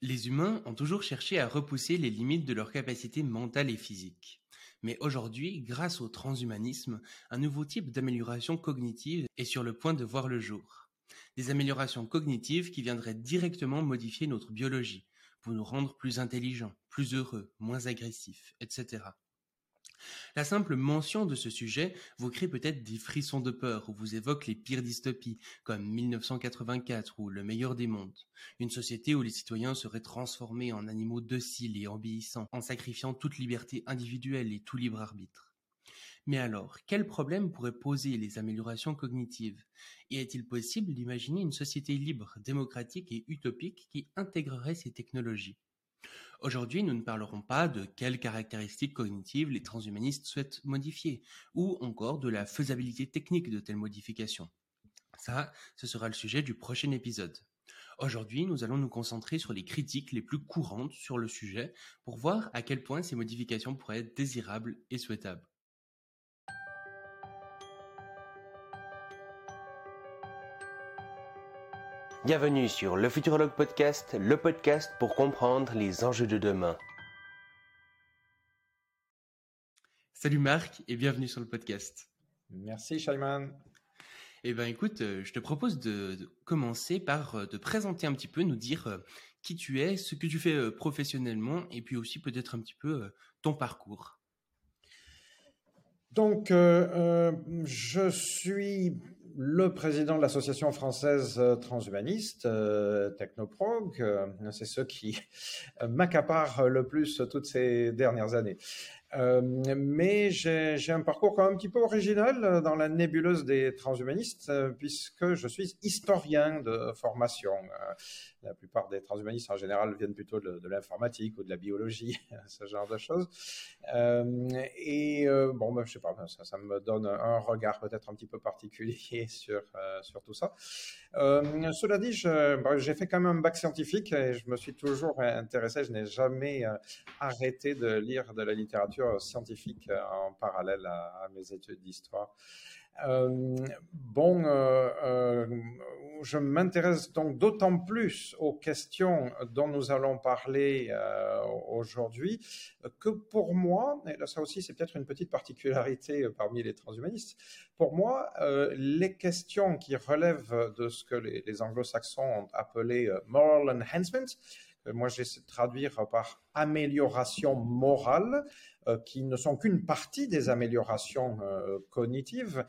Les humains ont toujours cherché à repousser les limites de leurs capacités mentales et physiques. Mais aujourd'hui, grâce au transhumanisme, un nouveau type d'amélioration cognitive est sur le point de voir le jour. Des améliorations cognitives qui viendraient directement modifier notre biologie, pour nous rendre plus intelligents, plus heureux, moins agressifs, etc. La simple mention de ce sujet vous crée peut-être des frissons de peur ou vous évoque les pires dystopies, comme 1984 ou Le meilleur des mondes, une société où les citoyens seraient transformés en animaux dociles et obéissants, en sacrifiant toute liberté individuelle et tout libre arbitre. Mais alors, quel problème pourraient poser les améliorations cognitives? Et est-il possible d'imaginer une société libre, démocratique et utopique qui intégrerait ces technologies? Aujourd'hui, nous ne parlerons pas de quelles caractéristiques cognitives les transhumanistes souhaitent modifier, ou encore de la faisabilité technique de telles modifications. Ça, ce sera le sujet du prochain épisode. Aujourd'hui, nous allons nous concentrer sur les critiques les plus courantes sur le sujet pour voir à quel point ces modifications pourraient être désirables et souhaitables. Bienvenue sur le Futurologue Podcast, le podcast pour comprendre les enjeux de demain. Salut Marc et bienvenue sur le podcast. Merci Shaiman. Eh ben écoute, euh, je te propose de, commencer par euh, te présenter un petit peu, nous dire euh, qui tu es, ce que tu fais professionnellement et puis aussi peut-être un petit peu ton parcours. Donc, je suis le président de l'association française euh, transhumaniste, euh, Technoprog, euh, c'est ce qui m'accapare le plus toutes ces dernières années. Euh, mais j'ai un parcours quand même un petit peu original dans la nébuleuse des transhumanistes, puisque je suis historien de formation. La plupart des transhumanistes en général viennent plutôt de, l'informatique ou de la biologie, ce genre de choses. Euh, et euh, bon, ben, je sais pas, ça, ça, me donne un regard peut-être un petit peu particulier sur, euh, tout ça. Euh, cela dit, j'ai fait quand même un bac scientifique et je me suis toujours intéressé, je n'ai jamais arrêté de lire de la littérature scientifique en parallèle à, mes études d'histoire. Euh, bon, euh, euh, je m'intéresse donc d'autant plus aux questions dont nous allons parler aujourd'hui que pour moi, et là ça aussi c'est peut-être une petite particularité parmi les transhumanistes, pour moi, les questions qui relèvent de ce que les, anglo-saxons ont appelé moral enhancement, moi j'essaie de traduire par amélioration morale, euh, qui ne sont qu'une partie des améliorations euh, cognitives,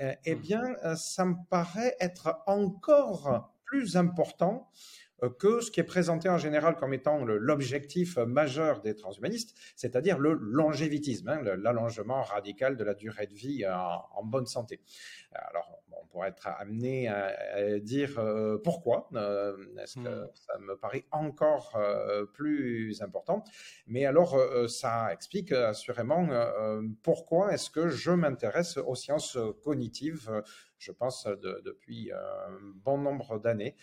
euh, eh mmh. bien, ça me paraît être encore plus important que ce qui est présenté en général comme étant l'objectif majeur des transhumanistes, c'est-à-dire le longévitisme, hein, l'allongement radical de la durée de vie en, en bonne santé. Alors, pourrait être amené à, dire euh, pourquoi. Euh, que hmm. ça me paraît encore euh, plus important? Mais alors, ça explique assurément pourquoi est-ce que je m'intéresse aux sciences cognitives. Je pense depuis un bon nombre d'années,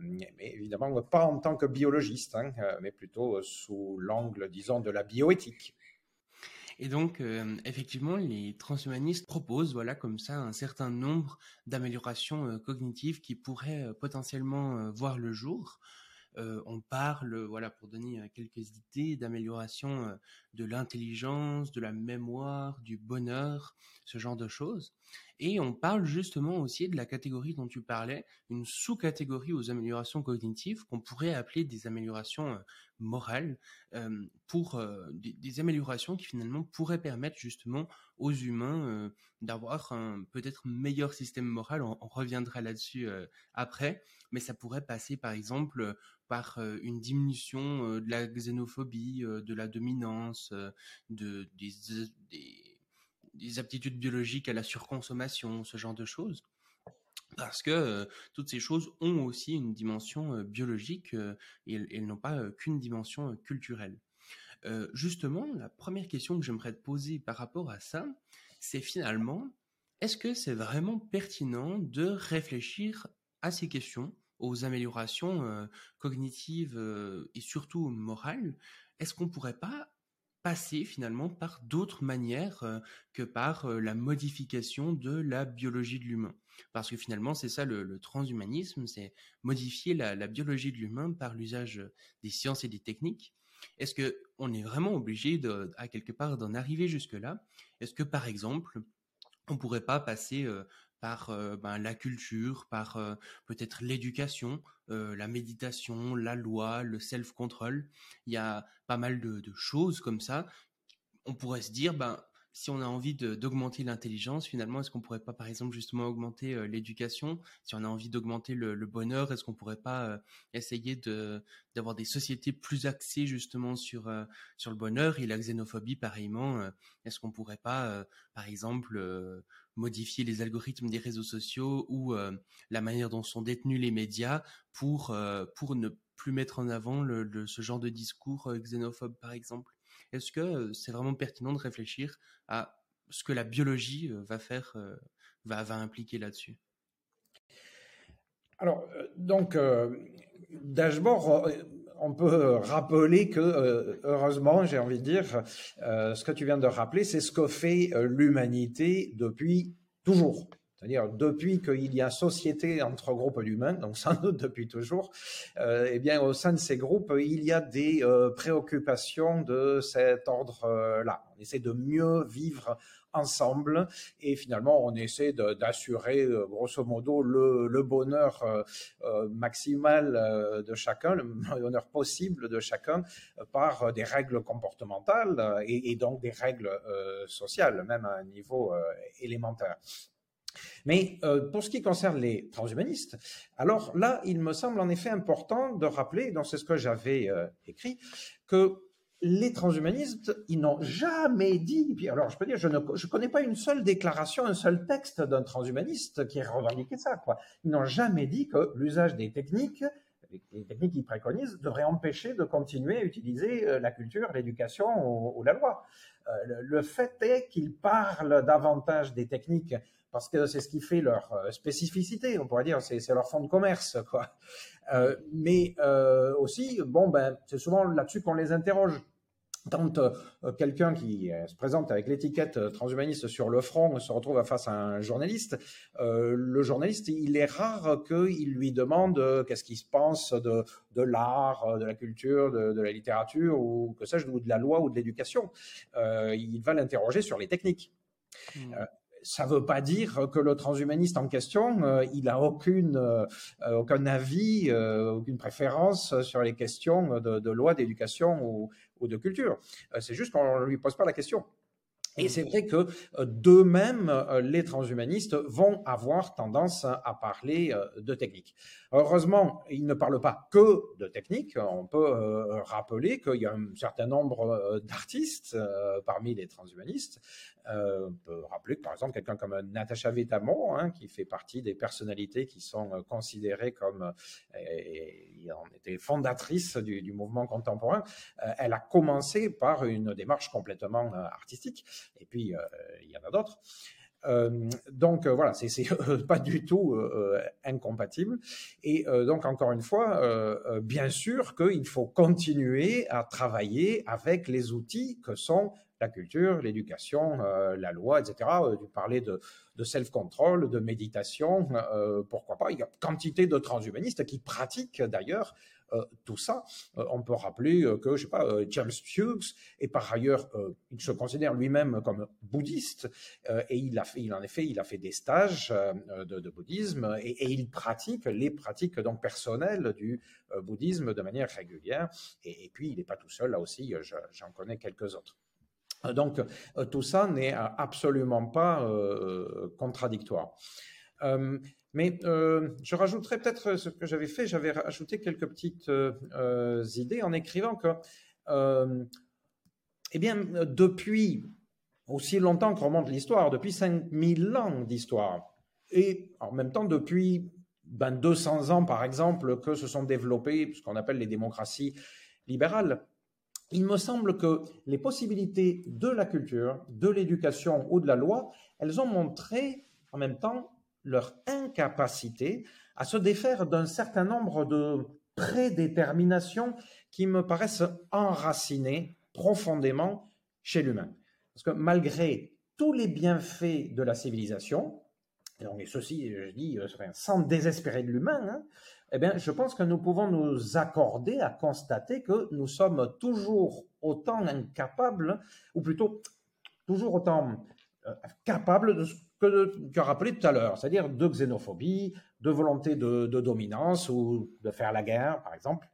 mais évidemment pas en tant que biologiste, hein, mais plutôt sous l'angle, disons, de la bioéthique. Et donc, euh, effectivement, les transhumanistes proposent, voilà, comme ça, un certain nombre d'améliorations euh, cognitives qui pourraient euh, potentiellement voir le jour. on parle, voilà, pour donner quelques idées, d'amélioration de l'intelligence, de la mémoire, du bonheur, ce genre de choses. Et on parle justement aussi de la catégorie dont tu parlais, une sous-catégorie aux améliorations cognitives qu'on pourrait appeler des améliorations euh, morales, euh, pour euh, des, améliorations qui finalement pourraient permettre justement aux humains d'avoir un peut-être meilleur système moral. On, reviendra là-dessus après, mais ça pourrait passer par exemple par une diminution de la xénophobie, de la dominance, de, des des aptitudes biologiques à la surconsommation, ce genre de choses. Parce que euh, toutes ces choses ont aussi une dimension euh, biologique euh, et n'ont pas qu'une dimension culturelle. justement, la première question que j'aimerais te poser par rapport à ça, c'est finalement, est-ce que c'est vraiment pertinent de réfléchir à ces questions, aux améliorations cognitives et surtout morales? Est-ce qu'on pourrait pas passer finalement par d'autres manières que par la modification de la biologie de l'humain? Parce que finalement, c'est ça le, transhumanisme, c'est modifier la, biologie de l'humain par l'usage des sciences et des techniques. Est-ce que on est vraiment obligé à quelque part d'en arriver jusque-là? Est-ce que par exemple, on pourrait pas passer par ben, la culture, par peut-être l'éducation, la méditation, la loi, le self-control? Il y a pas mal de, de, choses comme ça. On pourrait se dire, ben si on a envie d'augmenter l'intelligence, finalement, est-ce qu'on pourrait pas, par exemple, justement augmenter euh, l'éducation? Si on a envie d'augmenter le, bonheur, est-ce qu'on pourrait pas euh, essayer d'avoir des sociétés plus axées justement sur euh, sur le bonheur et la xénophobie, pareillement Est-ce qu'on pourrait pas, par exemple, modifier les algorithmes des réseaux sociaux ou la manière dont sont détenus les médias pour pour ne plus mettre en avant ce genre de discours xénophobe, par exemple? Est-ce que c'est vraiment pertinent de réfléchir à ce que la biologie va faire, va, impliquer là-dessus? Alors, donc, d'abord, on peut rappeler que, heureusement, j'ai envie de dire, ce que tu viens de rappeler, c'est ce que fait l'humanité depuis toujours. C'est-à-dire depuis qu'il y a société entre groupes d'humains, donc sans doute depuis toujours, euh, eh bien au sein de ces groupes, il y a des euh, préoccupations de cet ordre-là. On essaie de mieux vivre ensemble et finalement on essaie d'assurer euh, grosso modo le, bonheur maximal de chacun, le bonheur possible de chacun par des règles comportementales et, et donc des règles sociales, même à un niveau élémentaire. Mais euh, pour ce qui concerne les transhumanistes, alors là, il me semble en effet important de rappeler, dans c'est ce que j'avais euh, écrit, que les transhumanistes, ils n'ont jamais dit, puis alors je peux dire, je ne je connais pas une seule déclaration, un seul texte d'un transhumaniste qui ait revendiqué ça. Quoi. Ils n'ont jamais dit que l'usage des techniques, les techniques qu'ils préconisent, devrait empêcher de continuer à utiliser euh, la culture, l'éducation ou, la loi. le fait est qu'ils parlent davantage des techniques parce que c'est ce qui fait leur euh, spécificité, on pourrait dire, c'est leur fond de commerce, quoi. Euh, mais euh, aussi, bon, ben, c'est souvent là-dessus qu'on les interroge. Quand quelqu'un qui se présente avec l'étiquette transhumaniste sur le front se retrouve face à un journaliste, le journaliste, il est rare qu'il lui demande qu'est-ce qu'il se pense de, de l'art, de la culture, de, de, la littérature, ou que sais-je, ou de la loi ou de l'éducation. il va l'interroger sur les techniques. Mmh ça ne veut pas dire que le transhumaniste en question, euh, il n'a aucune, euh, aucun avis, euh, aucune préférence sur les questions de, loi, d'éducation ou, ou, de culture. c'est juste qu'on ne lui pose pas la question. Et c'est vrai que d'eux-mêmes, les transhumanistes vont avoir tendance à parler de technique. Heureusement, ils ne parlent pas que de technique. On peut rappeler qu'il y a un certain nombre d'artistes parmi les transhumanistes euh, on peut rappeler que, par exemple, quelqu'un comme Natacha Vetamo, hein, qui fait partie des personnalités qui sont euh, considérées comme euh, en était fondatrice du, mouvement contemporain, elle a commencé par une démarche complètement artistique, et puis il y en a d'autres. donc voilà, c'est pas du tout incompatible. Et donc encore une fois, bien sûr qu'il faut continuer à travailler avec les outils que sont la culture, l'éducation, euh, la loi, etc. Euh, tu parlais de, self-control, de méditation, euh, pourquoi pas. Il y a quantité de transhumanistes qui pratiquent d'ailleurs tout ça. on peut rappeler que, je sais pas, James Hughes est par ailleurs, il se considère lui-même comme bouddhiste et il a fait, en effet, il a fait des stages de, bouddhisme et, il pratique les pratiques donc personnelles du bouddhisme de manière régulière. Et puis il n'est pas tout seul, là aussi, j'en connais quelques autres. Euh, donc, euh, tout ça n'est euh, absolument pas contradictoire. mais je rajouterais peut-être ce que j'avais fait, j'avais rajouté quelques petites idées en écrivant que, eh bien, depuis aussi longtemps que remonte l'histoire, depuis 5000 ans d'histoire, et en même temps depuis ben, 200 ans, par exemple, que se sont développées ce qu'on appelle les démocraties libérales, il me semble que les possibilités de la culture, de l'éducation ou de la loi, elles ont montré en même temps leur incapacité à se défaire d'un certain nombre de prédéterminations qui me paraissent enracinées profondément chez l'humain. Parce que malgré tous les bienfaits de la civilisation, et ceci, je dis, sans désespérer de l'humain, hein, eh bien, je pense que nous pouvons nous accorder à constater que nous sommes toujours autant incapables, ou plutôt toujours autant euh, capables de ce que as rappelé tout à l'heure, c'est-à-dire de xénophobie, de volonté de, dominance ou de faire la guerre, par exemple.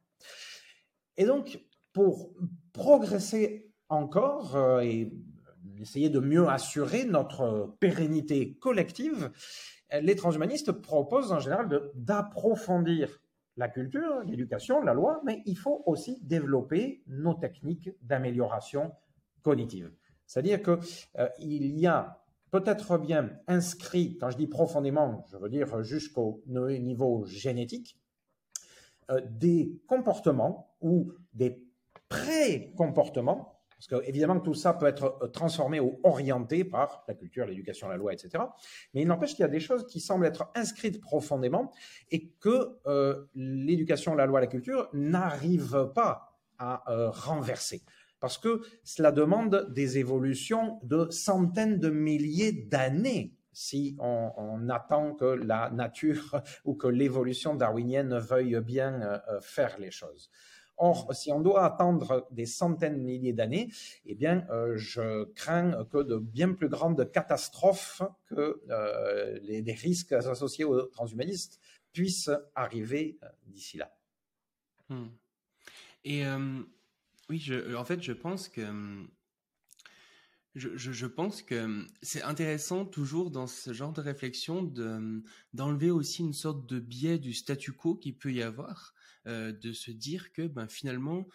Et donc, pour progresser encore euh, et essayer de mieux assurer notre pérennité collective, les transhumanistes proposent en général d'approfondir la culture, l'éducation, la loi, mais il faut aussi développer nos techniques d'amélioration cognitive. C'est-à-dire qu'il euh, y a peut-être bien inscrit, quand je dis profondément, je veux dire jusqu'au niveau génétique, euh, des comportements ou des pré-comportements parce que, évidemment, tout ça peut être euh, transformé ou orienté par la culture, l'éducation, la loi, etc. Mais il n'empêche qu'il y a des choses qui semblent être inscrites profondément et que euh, l'éducation, la loi, la culture n'arrivent pas à euh, renverser. Parce que cela demande des évolutions de centaines de milliers d'années si on, attend que la nature ou que l'évolution darwinienne veuille bien faire les choses. Or, si on doit attendre des centaines de milliers d'années, eh bien, euh, je crains que de bien plus grandes catastrophes que euh, les, risques associés aux transhumanistes puissent arriver euh, d'ici là. Hmm. Et oui, en fait, je pense que je, pense que c'est intéressant toujours dans ce genre de réflexion d'enlever aussi une sorte de biais du statu quo qui peut y avoir euh, de se dire que ben, finalement,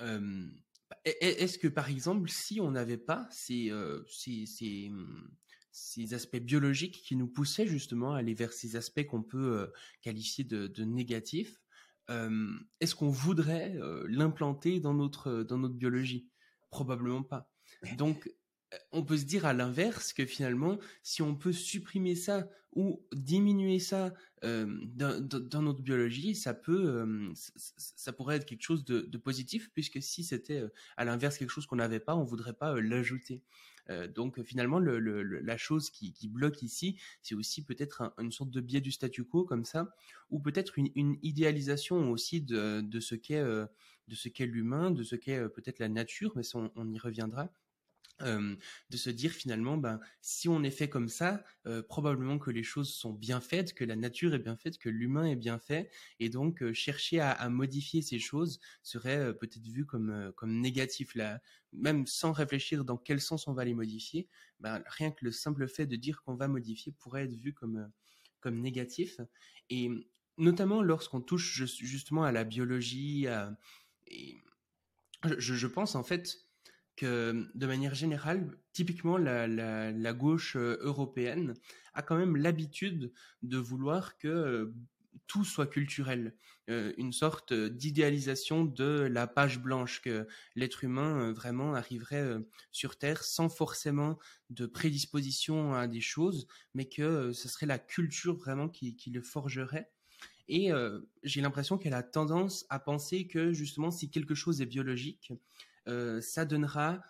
euh, est-ce que par exemple, si on n'avait pas ces, euh, ces, ces, aspects biologiques qui nous poussaient justement à aller vers ces aspects qu'on peut qualifier de, de négatifs, est-ce qu'on voudrait l'implanter dans notre, dans notre biologie? Probablement pas. Donc, on peut se dire à l'inverse que finalement, si on peut supprimer ça ou diminuer ça euh, dans, notre biologie, ça peut, euh, ça, pourrait être quelque chose de, positif, puisque si c'était euh, à l'inverse quelque chose qu'on n'avait pas, on voudrait pas l'ajouter. donc finalement, la chose qui, bloque ici, c'est aussi peut-être une sorte de biais du statu quo comme ça, ou peut-être une, idéalisation aussi de, ce qu'est de ce l'humain, de ce qu'est peut-être la nature, mais on y reviendra de se dire finalement, ben, si on est fait comme ça, probablement que les choses sont bien faites, que la nature est bien faite, que l'humain est bien fait, et donc chercher à, modifier ces choses serait peut-être vu comme, comme négatif. Là, même sans réfléchir dans quel sens on va les modifier, ben, rien que le simple fait de dire qu'on va modifier pourrait être vu comme, comme négatif. Et notamment lorsqu'on touche justement à la biologie, je pense en fait de manière générale, typiquement la, gauche euh, européenne a quand même l'habitude de vouloir que euh, tout soit culturel, euh, une sorte d'idéalisation de la page blanche, que l'être humain vraiment arriverait sur Terre sans forcément de prédisposition à des choses, mais que ce serait la culture vraiment qui, le forgerait. Et j'ai l'impression qu'elle a tendance à penser que justement si quelque chose est biologique, euh, ça donnera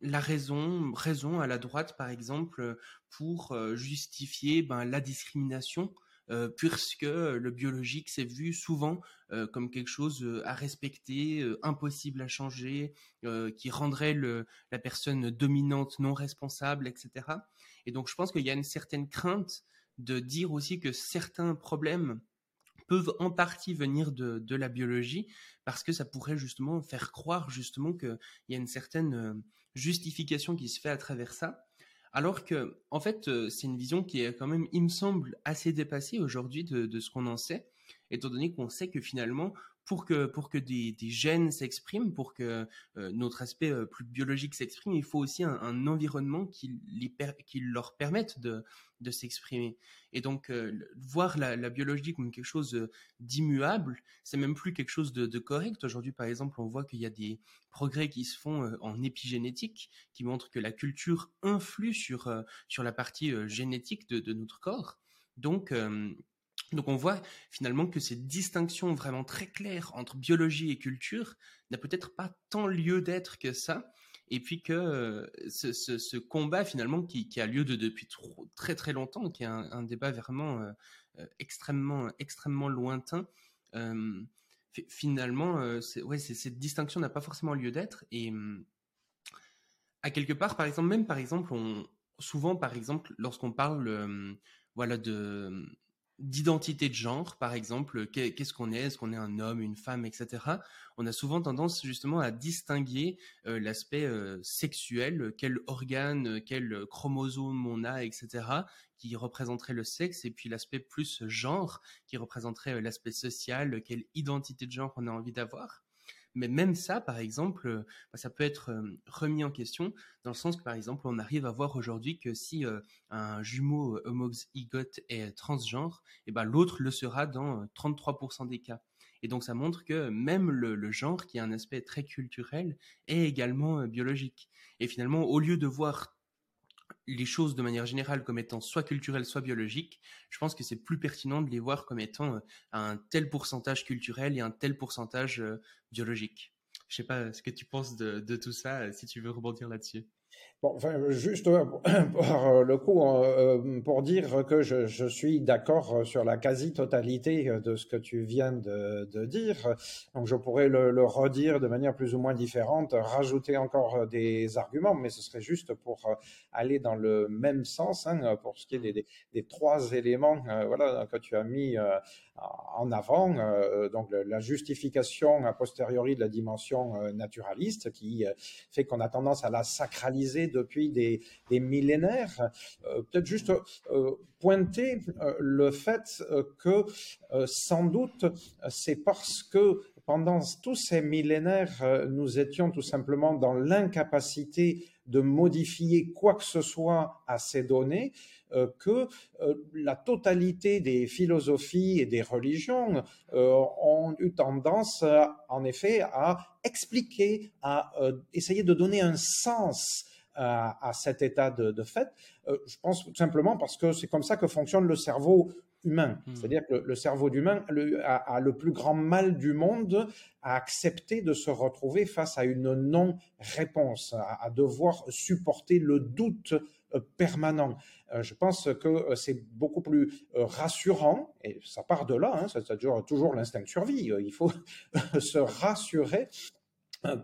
la raison, raison à la droite, par exemple, pour euh, justifier ben, la discrimination, euh, puisque le biologique s'est vu souvent comme quelque chose à respecter, impossible à changer, qui rendrait la personne dominante non responsable, etc. Et donc je pense qu'il y a une certaine crainte de dire aussi que certains problèmes peuvent en partie venir de, la biologie parce que ça pourrait justement faire croire justement qu'il y a une certaine euh, justification qui se fait à travers ça. Alors que, en fait, euh, c'est une vision qui est quand même, il me semble, assez dépassée aujourd'hui de, ce qu'on en sait, étant donné qu'on sait que finalement, pour que, pour que des, gènes s'expriment, pour que euh, notre aspect euh, plus biologique s'exprime, il faut aussi un, environnement qui, les qui, leur permette de, de s'exprimer. Et donc, euh, voir la, biologie comme quelque chose d'immuable, c'est même plus quelque chose de, correct. Aujourd'hui, par exemple, on voit qu'il y a des progrès qui se font en épigénétique, qui montrent que la culture influe sur, sur la partie génétique de, de, notre corps. Donc, Donc on voit finalement que cette distinction vraiment très claire entre biologie et culture n'a peut-être pas tant lieu d'être que ça, et puis que euh, ce, combat finalement qui, a lieu depuis très très longtemps, qui est un, débat vraiment euh, euh, extrêmement extrêmement lointain, finalement, ouais, cette distinction n'a pas forcément lieu d'être, et à quelque part, par exemple, même par exemple, souvent par exemple, lorsqu'on parle voilà de d'identité de genre, par exemple, qu'est-ce qu'on est, est-ce qu'on est un homme, une femme, etc. On a souvent tendance justement à distinguer euh, l'aspect euh, sexuel, quel organe, quel chromosome on a, etc., qui représenterait le sexe, et puis l'aspect plus genre, qui représenterait euh, l'aspect social, quelle identité de genre on a envie d'avoir. Mais même ça, par exemple, euh, bah, ça peut être euh, remis en question dans le sens que, par exemple, on arrive à voir aujourd'hui que si euh, un jumeau homozygote est transgenre, et eh ben l'autre le sera dans 33% des cas. Et donc ça montre que même le, genre, qui est un aspect très culturel, est également biologique. Et finalement, au lieu de voir les choses de manière générale comme étant soit culturelles, soit biologiques, je pense que c'est plus pertinent de les voir comme étant euh, un tel pourcentage culturel et un tel pourcentage euh, biologique. Je sais pas ce que tu penses de, tout ça, euh, si tu veux rebondir là-dessus? Bon, enfin, juste euh, pour euh, le coup, euh, pour dire que je, suis d'accord sur la quasi-totalité de ce que tu viens de, dire, donc je pourrais le, redire de manière plus ou moins différente, rajouter encore des arguments, mais ce serait juste pour aller dans le même sens, hein, pour ce qui est des, des, trois éléments voilà, que tu as mis en avant, donc la justification a posteriori de la dimension naturaliste qui fait qu'on a tendance à la sacraliser depuis des, millénaires. Euh, peut-être juste euh, pointer euh, le fait que sans doute c'est parce que pendant tous ces millénaires, nous étions tout simplement dans l'incapacité de modifier quoi que ce soit à ces données, que la totalité des philosophies et des religions ont eu tendance, en effet, à expliquer, à essayer de donner un sens à, cet état de, fait euh, Je pense tout simplement parce que c'est comme ça que fonctionne le cerveau humain. Hmm. C'est-à-dire que le, cerveau humain a, le plus grand mal du monde à accepter de se retrouver face à une non-réponse, à, devoir supporter le doute euh, permanent. Euh, je pense que c'est beaucoup plus rassurant, et ça part de là, hein, dure toujours l'instinct de survie, il faut se rassurer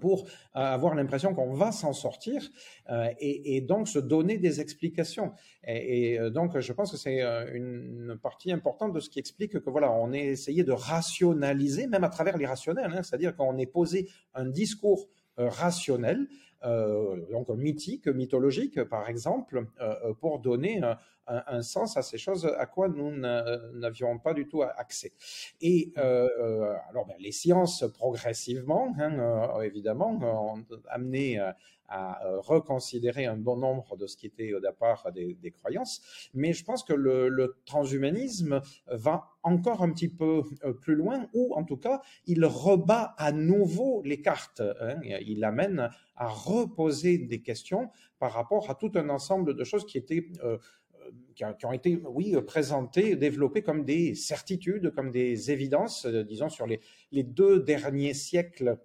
pour euh, avoir l'impression qu'on va s'en sortir euh, et, donc se donner des explications. Et, donc, je pense que c'est une partie importante de ce qui explique que voilà, on est essayé de rationaliser, même à travers l'irrationnel, hein, c'est-à-dire qu'on est posé un discours rationnel euh, donc mythique, mythologique, par exemple, euh, pour donner un, sens à ces choses à quoi nous n'avions pas du tout accès. Et euh, alors, ben, les sciences progressivement, hein, évidemment, ont amené à euh, reconsidérer un bon nombre de ce qui était au départ des, croyances. Mais je pense que le, transhumanisme va encore un petit peu euh, plus loin, ou en tout cas, il rebat à nouveau les cartes. Hein. Il amène à reposer des questions par rapport à tout un ensemble de choses qui étaient euh, qui, ont été, oui, présentées, développées comme des certitudes, comme des évidences, disons, sur les, deux derniers siècles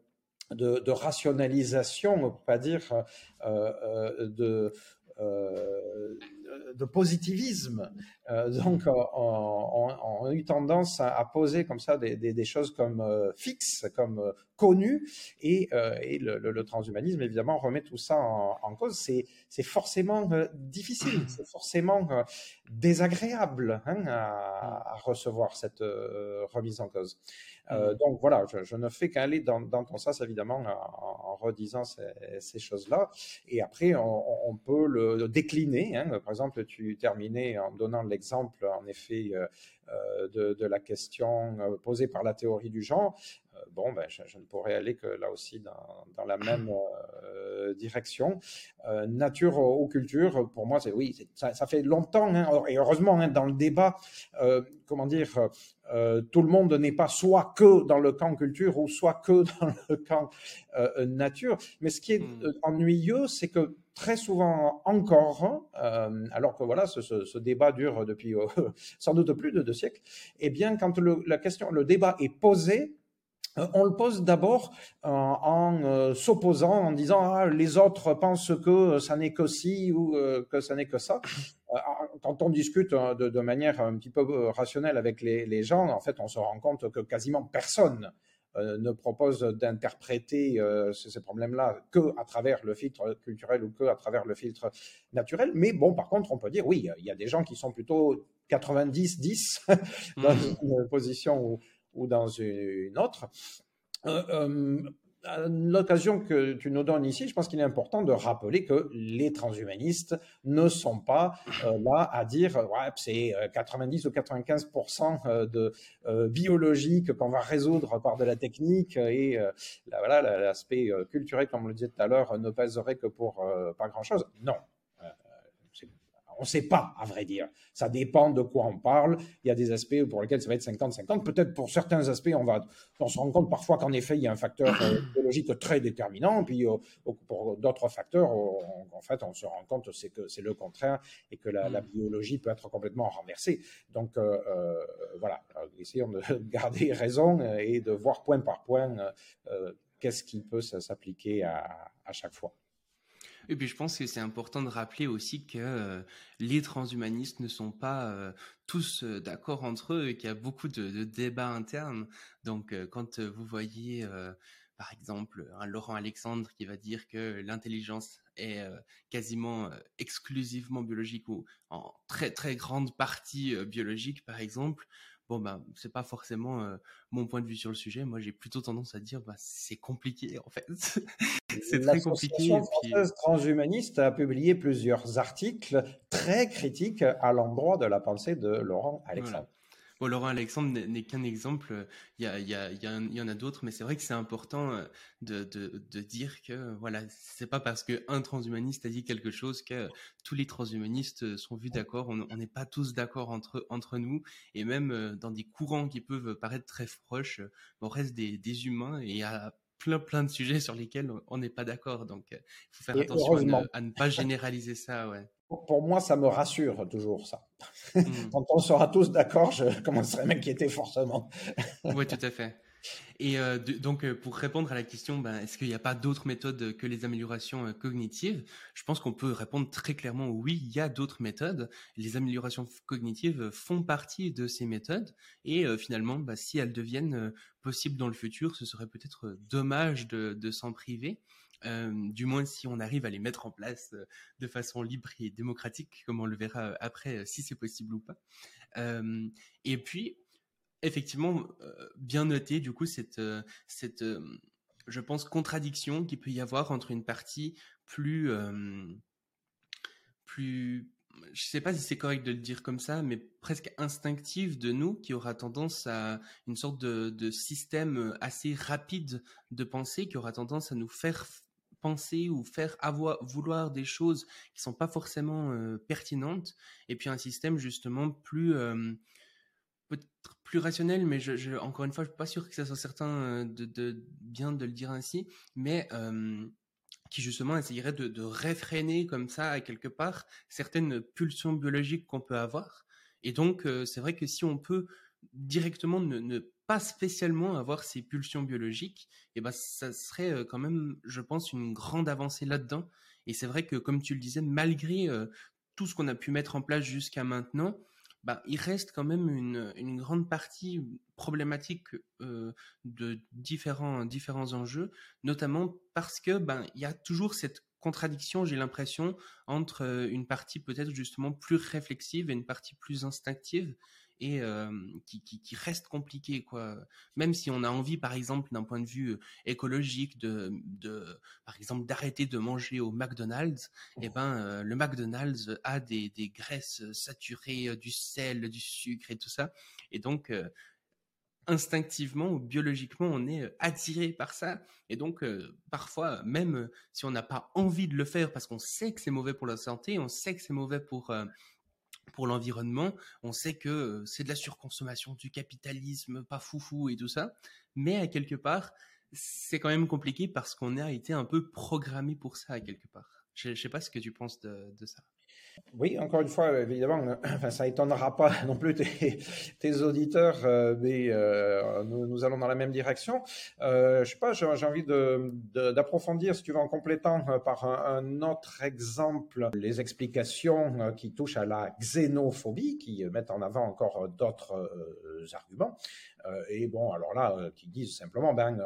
de, rationalisation, on peut pas dire euh, euh, euh, de positivisme. donc, on, a eu tendance à, poser comme ça des, choses comme fixes, comme connues, et, le, transhumanisme, évidemment, remet tout ça en, cause. C'est forcément difficile, c'est forcément désagréable hein, à, recevoir cette remise en cause. Euh, mmh. donc voilà, je, ne fais qu'aller dans, dans, ton sens, évidemment, en, redisant ces, choses-là. Et après, on, peut le, décliner. Hein. Par exemple, tu terminais en donnant l'exemple, en effet, euh, euh, de, de, la question posée par la théorie du genre. Bon, ben, je, ne pourrais aller que là aussi dans, dans la même direction. nature ou culture, pour moi, c'est oui, ça, ça, fait longtemps, hein, et heureusement, hein, dans le débat, comment dire, euh, tout le monde n'est pas soit que dans le camp culture ou soit que dans le camp euh, nature. Mais ce qui est hmm. euh, ennuyeux, c'est que très souvent encore, euh, alors que voilà, ce, débat dure depuis euh, sans doute plus de deux siècles, eh bien, quand le, la question, le débat est posé, euh, on le pose d'abord en, s'opposant, en disant ah, les autres pensent que ça n'est que ci ou que ça n'est que ça. Quand on discute de, de, manière un petit peu rationnelle avec les, les, gens, en fait, on se rend compte que quasiment personne euh, ne propose d'interpréter euh, ces problèmes-là que à travers le filtre culturel ou que à travers le filtre naturel. Mais bon, par contre, on peut dire oui, il y a des gens qui sont plutôt 90-10 dans mmh. une position ou, dans une autre. Euh, à l'occasion que tu nous donnes ici, je pense qu'il est important de rappeler que les transhumanistes ne sont pas euh, là à dire ouais, c'est 90 euh, ou 95% euh, de biologique qu'on va résoudre par de la technique et voilà l'aspect culturel, comme on le disait tout à l'heure, ne pèserait que pour pas grand chose. Non, on ne sait pas, à vrai dire. Ça dépend de quoi on parle. Il y a des aspects pour lesquels ça va être 50-50. Peut-être pour certains aspects, on, va, on se rend compte parfois qu'en effet, il y a un facteur euh, biologique très déterminant. Puis euh, pour d'autres facteurs, en fait, on se rend compte que c'est le contraire et que la, mm. biologie peut être complètement renversée. Donc euh, voilà, essayons de garder raison et de voir point par point qu'est-ce qui peut s'appliquer à chaque fois. Et puis je pense que c'est important de rappeler aussi que euh, les transhumanistes ne sont pas euh, tous euh, d'accord entre eux et qu'il y a beaucoup de, débats internes. Donc quand vous voyez par exemple un Laurent Alexandre qui va dire que l'intelligence est quasiment exclusivement biologique ou en très très grande partie biologique par exemple, bon ben c'est pas forcément mon point de vue sur le sujet. Moi j'ai plutôt tendance à dire bah c'est compliqué en fait. c'est très compliqué. Française transhumaniste a publié plusieurs articles très critiques à l'endroit de la pensée de Laurent Alexandre. Laurent Alexandre n'est qu'un exemple. Il y, en a d'autres, mais c'est vrai que c'est important euh, de, dire que voilà, c'est pas parce qu'un transhumaniste a dit quelque chose que tous les transhumanistes sont vus d'accord. On n'est pas tous d'accord entre, entre nous, et même euh, dans des courants qui peuvent paraître très proches, on reste des, des humains et a plein plein de sujets sur lesquels on n'est pas d'accord. Donc, il faut faire attention à ne, pas généraliser ça. Ouais pour moi, ça me rassure toujours ça. Hmm. Quand on sera tous d'accord, je commencerai à m'inquiéter forcément. oui, tout à fait. Et euh, donc, euh, pour répondre à la question, ben, est-ce qu'il n'y a pas d'autres méthodes que les améliorations euh, cognitives? Je pense qu'on peut répondre très clairement oui, il y a d'autres méthodes. Les améliorations cognitives font partie de ces méthodes. Et finalement, ben, si elles deviennent possibles dans le futur, ce serait peut-être dommage de s'en priver du moins si on arrive à les mettre en place de façon libre et démocratique, comme on le verra après, si c'est possible ou pas. et puis, effectivement, bien noter du coup cette, cette je pense, contradiction qu'il peut y avoir entre une partie plus, plus, je sais pas si c'est correct de le dire comme ça, mais presque instinctive de nous, qui aura tendance à une sorte de, de système assez rapide de pensée, qui aura tendance à nous faire penser ou faire avoir vouloir des choses qui sont pas forcément euh, pertinentes et puis un système justement plus euh, peut-être plus rationnel mais je, encore une fois je suis pas sûr que ça soit certain euh, de, bien de le dire ainsi mais qui justement essayerait de, réfréner comme ça à quelque part certaines pulsions biologiques qu'on peut avoir et donc c'est vrai que si on peut directement ne pas spécialement avoir ces pulsions biologiques, et eh ben ça serait euh, quand même, je pense, une grande avancée là-dedans. Et c'est vrai que, comme tu le disais, malgré euh, tout ce qu'on a pu mettre en place jusqu'à maintenant, bah, il reste quand même une, grande partie problématique euh, de différents, différents enjeux, notamment parce que ben il y a toujours cette contradiction, j'ai l'impression, entre une partie peut-être justement plus réflexive et une partie plus instinctive et qui, qui, reste compliqué quoi. Même si on a envie par exemple d'un point de vue écologique de, de par exemple d'arrêter de manger au McDonald's et eh ben le McDonald's a des, des graisses saturées du sel du sucre et tout ça. Et donc instinctivement ou biologiquement, on est attiré par ça. Et donc, parfois, même si on n'a pas envie de le faire parce qu'on sait que c'est mauvais pour la santé, on sait que c'est mauvais pour, pour l'environnement. On sait que c'est de la surconsommation, du capitalisme, pas foufou et tout ça. Mais à quelque part, c'est quand même compliqué parce qu'on a été un peu programmé pour ça à quelque part. Je ne sais pas ce que tu penses de, de ça. Oui, encore une fois, évidemment, ça étonnera pas non plus tes, auditeurs, euh, mais euh, nous, allons dans la même direction. Euh, je sais pas, j'ai envie d'approfondir, si tu veux, en complétant euh, par un, un, autre exemple, les explications qui touchent à la xénophobie, qui mettent en avant encore d'autres arguments. et bon, alors là, qui disent simplement, ben,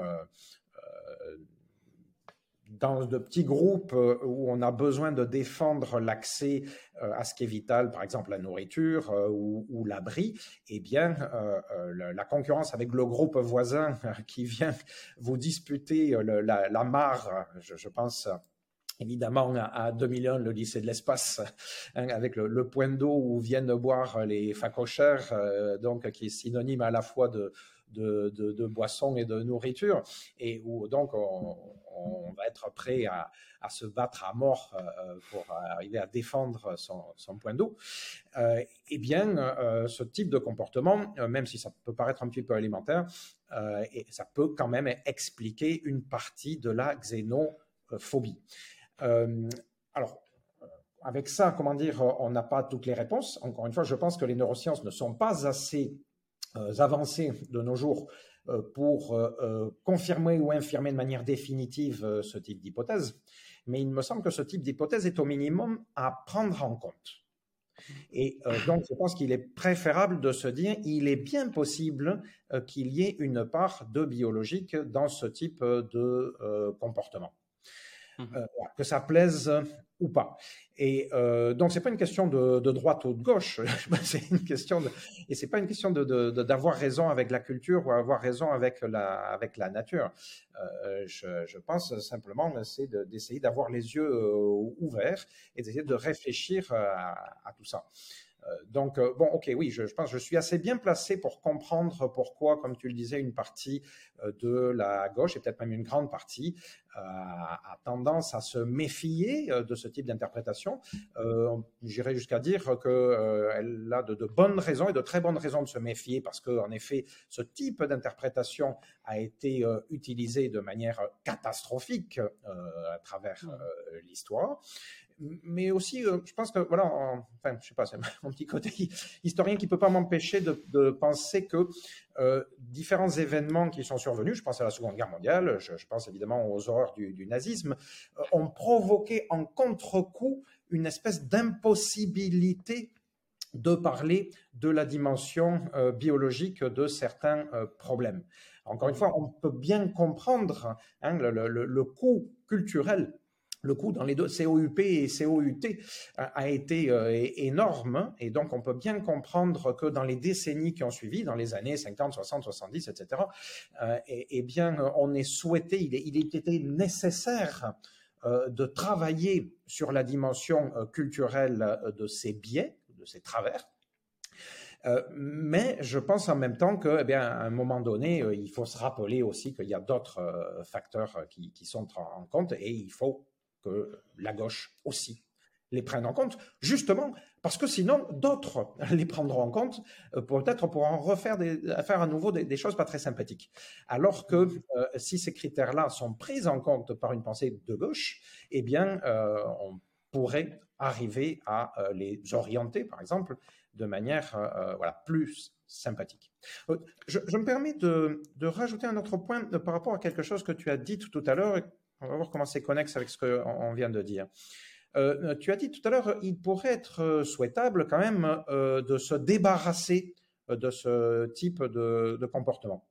dans de petits groupes euh, où on a besoin de défendre l'accès euh, à ce qui est vital, par exemple la nourriture euh, ou, l'abri, eh bien, la, concurrence avec le groupe voisin qui vient vous disputer la, mare, je, pense évidemment à 2001 le lycée de l'espace hein, avec le, point d'eau où viennent boire les facochères donc qui est synonyme à la fois de, de, boissons et de nourriture et où donc on, on va être prêt à, se battre à mort euh, pour arriver à défendre son, point d'eau, euh, eh bien, euh, ce type de comportement, même si ça peut paraître un petit peu alimentaire, et ça peut quand même expliquer une partie de la xénophobie. alors, avec ça, comment dire, on n'a pas toutes les réponses. Encore une fois, je pense que les neurosciences ne sont pas assez avancées de nos jours euh, pour euh, euh, confirmer ou infirmer de manière définitive ce type d'hypothèse, mais il me semble que ce type d'hypothèse est au minimum à prendre en compte. Et donc, je pense qu'il est préférable de se dire, il est bien possible qu'il y ait une part de biologique dans ce type de comportement. Mmh. que ça plaise ou pas. Et euh, donc c'est pas une question de, droite ou de gauche, c'est une question et c'est pas une question d'avoir raison avec la culture ou avoir raison avec la nature. Euh, je, pense simplement c'est d'essayer d'avoir les yeux euh, ouverts et d'essayer de réfléchir à tout ça. Euh, donc, euh, bon, ok, oui, je, pense que je suis assez bien placé pour comprendre pourquoi, comme tu le disais, une partie euh, de la gauche, et peut-être même une grande partie, a tendance à se méfier de ce type d'interprétation. J'irais jusqu'à dire qu'elle a de, bonnes raisons et de très bonnes raisons de se méfier parce qu'en effet, ce type d'interprétation a été utilisé de manière catastrophique à travers mmh. l'histoire mais aussi, euh, je pense que, voilà, enfin, je sais pas, c'est mon petit côté historien qui peut pas m'empêcher de, penser que euh, différents événements qui sont survenus, je pense à la Seconde Guerre mondiale, je, pense évidemment aux horreurs du, nazisme, euh, ont provoqué en contre-coup une espèce d'impossibilité de parler de la dimension biologique de certains problèmes. Encore une fois, on peut bien comprendre hein, le coût culturel le coût dans les deux COUP et COUT a, été euh, énorme et donc on peut bien comprendre que dans les décennies qui ont suivi, dans les années 50, 60, 70, etc., eh, bien on est souhaité, il, il été nécessaire euh, de travailler sur la dimension euh, culturelle de ces biais, de ces travers. mais je pense en même temps qu'à eh bien, à un moment donné, il faut se rappeler aussi qu'il y a d'autres facteurs qui, qui, sont en compte et il faut que la gauche aussi les prenne en compte, justement parce que sinon d'autres les prendront en compte, euh, peut-être pour en refaire des, faire à nouveau des, choses pas très sympathiques. Alors que euh, si ces critères-là sont pris en compte par une pensée de gauche, eh bien euh, on pourrait arriver à les orienter, par exemple, de manière voilà plus sympathique. Je, me permets de, de, rajouter un autre point par rapport à quelque chose que tu as dit tout à l'heure on va voir comment c'est connexe avec ce qu'on vient de dire. Euh, tu as dit tout à l'heure, il pourrait être euh, souhaitable quand même euh, de se débarrasser de ce type de, de comportement.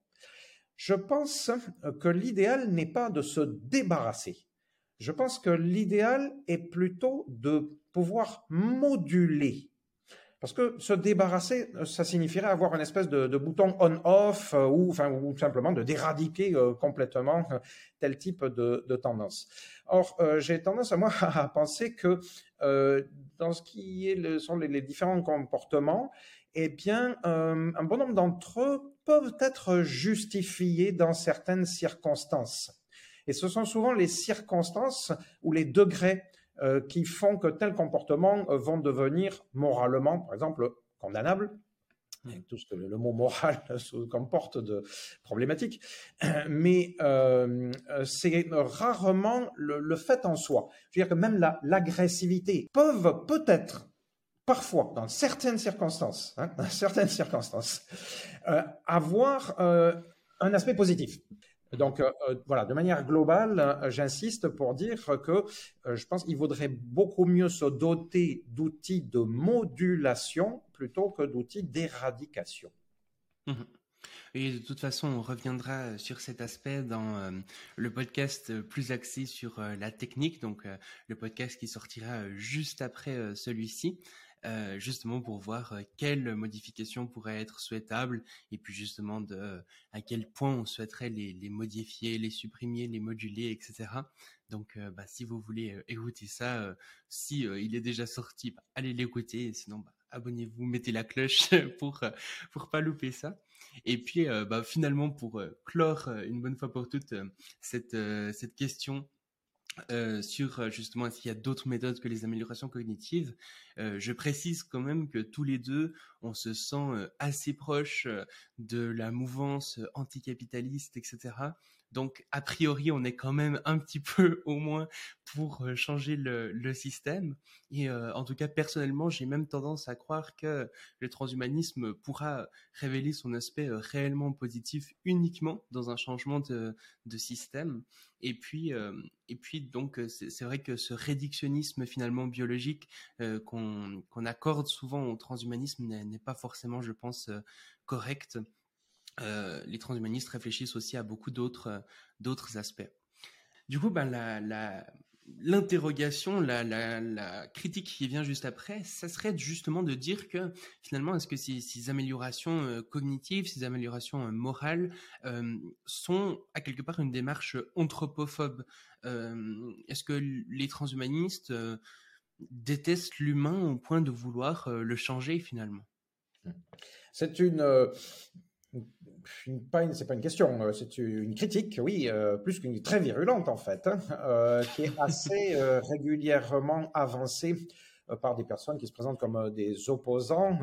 Je pense que l'idéal n'est pas de se débarrasser. Je pense que l'idéal est plutôt de pouvoir moduler parce que se débarrasser, euh, ça signifierait avoir une espèce de, bouton on-off euh, ou, simplement de d'éradiquer euh, complètement tel type de, tendance. Or, j'ai tendance à moi à penser que dans ce qui sont les, différents comportements, eh bien, un bon nombre d'entre eux peuvent être justifiés dans certaines circonstances. Et ce sont souvent les circonstances ou les degrés euh, qui font que tels comportements euh, vont devenir moralement, par exemple, condamnables avec tout ce que le mot moral comporte de problématiques. Mais euh, c'est rarement le, fait en soi. Je veux dire que même l'agressivité peuvent peut-être parfois, dans certaines circonstances, hein, dans certaines circonstances, euh, avoir euh, un aspect positif. Donc euh, euh, voilà, de manière globale, euh, j'insiste pour dire que je pense qu'il vaudrait beaucoup mieux se doter d'outils de modulation plutôt que d'outils d'éradication. Mmh Et de toute façon, on reviendra sur cet aspect dans le podcast plus axé sur la technique, donc le podcast qui sortira juste après celui-ci. Euh, justement pour voir euh, quelles modifications pourraient être souhaitables et puis justement de euh, à quel point on souhaiterait les, modifier, les supprimer, les moduler, etc. Donc, bah, si vous voulez écouter ça, si il est déjà sorti, bah, allez l'écouter. Sinon, bah, abonnez-vous, mettez la cloche pour pour pas louper ça. Et puis, bah, finalement, pour clore une bonne fois pour toutes cette cette question euh, sur euh, justement s'il y a d'autres méthodes que les améliorations cognitives? Euh, je précise quand même que tous les deux, on se sent assez proche de la mouvance anticapitaliste, etc. Donc, a priori, on est quand même un petit peu au moins pour euh, changer le, système. Et euh, en tout cas, personnellement, j'ai même tendance à croire que le transhumanisme pourra révéler son aspect euh, réellement positif uniquement dans un changement de, système. Et puis, et puis donc, c'est vrai que ce réductionnisme finalement biologique qu'on accorde souvent au transhumanisme n'est pas forcément, je pense, correct. Euh, les transhumanistes réfléchissent aussi à beaucoup d'autres euh, aspects. Du coup, ben, l'interrogation, la, critique qui vient juste après, ça serait justement de dire que finalement, est-ce que ces, améliorations euh, cognitives, ces améliorations morales sont à quelque part une démarche anthropophobe? Est-ce que les transhumanistes détestent l'humain au point de vouloir le changer finalement? C'est une pas c'est pas une question, euh, c'est une critique, oui, euh, plus qu'une très virulente en fait, hein, euh, qui est assez régulièrement avancée par des personnes qui se présentent comme des opposants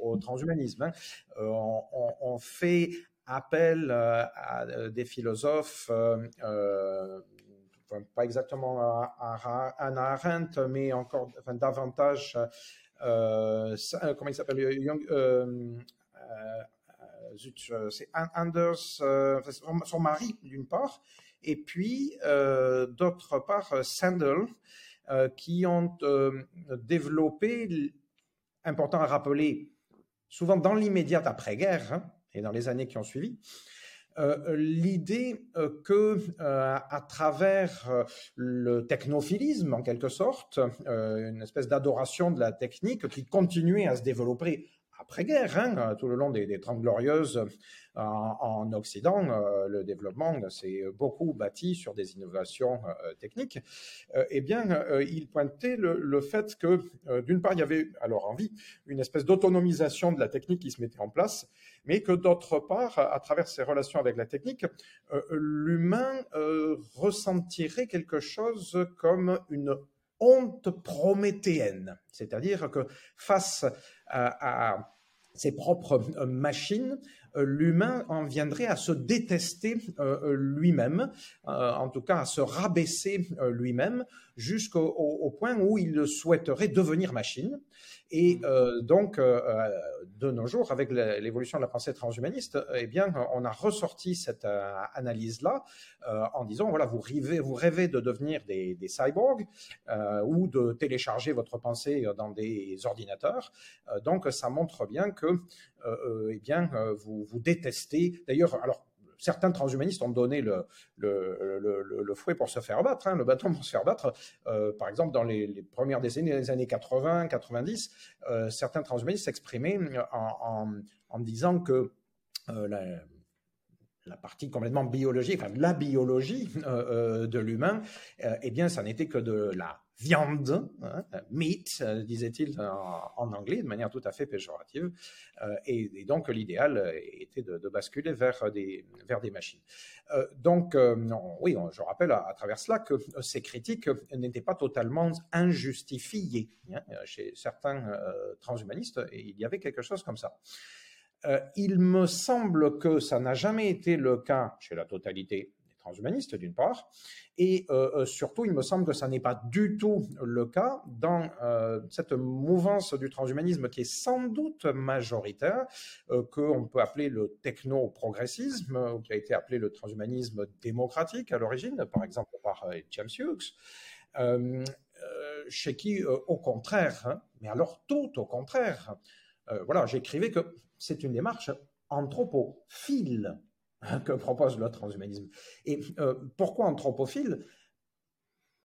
au transhumanisme. Hein. On, fait appel à des philosophes, pas exactement à, Anna Arendt, mais encore davantage, comment il s'appelle, euh, c'est Anders, euh, son mari d'une part, et puis euh, d'autre part Sandel, qui ont développé, important à rappeler, souvent dans l'immédiate après-guerre hein, et dans les années qui ont suivi, l'idée que à travers le technophilisme en quelque sorte, une espèce d'adoration de la technique qui continuait à se développer après-guerre, hein, tout le long des, Trente Glorieuses en, Occident, euh, le développement s'est beaucoup bâti sur des innovations euh, techniques. Euh, eh bien, il pointait le, fait que, d'une part, il y avait alors en vie une espèce d'autonomisation de la technique qui se mettait en place, mais que d'autre part, à travers ses relations avec la technique, l'humain ressentirait quelque chose comme une honte prométhéenne, c'est-à-dire que face à, ses propres euh, machines, euh, l'humain en viendrait à se détester euh, lui-même, en tout cas à se rabaisser lui-même, jusqu'au point où il souhaiterait devenir machine. Et mmh. donc, de nos jours, avec l'évolution de la pensée transhumaniste, eh bien, on a ressorti cette analyse-là en disant voilà, vous rêvez, vous rêvez de devenir des, des cyborgs ou de télécharger votre pensée dans des ordinateurs. donc, ça montre bien que euh, euh, eh bien, euh, vous, vous détestez. D'ailleurs, alors certains transhumanistes ont donné le, fouet pour se faire battre, hein, le bâton pour se faire battre. par exemple, dans les, premières décennies des années 80, 90, certains transhumanistes s'exprimaient en, disant que la, la partie complètement biologique, enfin la biologie de l'humain, eh bien, ça n'était que de la viande, hein, meat, disait-il en, anglais, de manière tout à fait péjorative. et, donc, l'idéal était de, basculer vers des, vers des machines. donc, oui, je rappelle à, travers cela que ces critiques n'étaient pas totalement injustifiées hein, chez certains transhumanistes, et il y avait quelque chose comme ça. Euh, il me semble que ça n'a jamais été le cas chez la totalité des transhumanistes, d'une part, et euh, euh, surtout, il me semble que ça n'est pas du tout le cas dans cette mouvance du transhumanisme qui est sans doute majoritaire, qu'on peut appeler le techno-progressisme, qui a été appelé le transhumanisme démocratique à l'origine, par exemple par James Hughes. chez qui, au contraire, hein, mais alors tout au contraire, voilà, j'écrivais que c'est une démarche anthropophile hein, que propose le transhumanisme. Et euh, pourquoi anthropophile?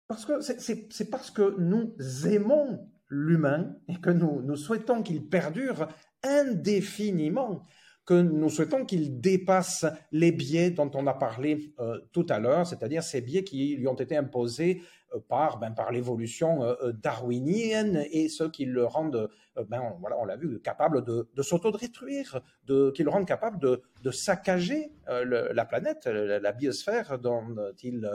Parce que c'est parce que nous aimons l'humain et que nous, souhaitons qu'il perdure indéfiniment que nous souhaitons qu'il dépasse les biais dont on a parlé euh, tout à l'heure, c'est-à-dire ces biais qui lui ont été imposés par, ben, par l'évolution euh, darwinienne et ceux qui le rendent, ben, on l'a vu, capable de, s'autodétruire, qui le rendent capable de, saccager la planète, la, biosphère dont il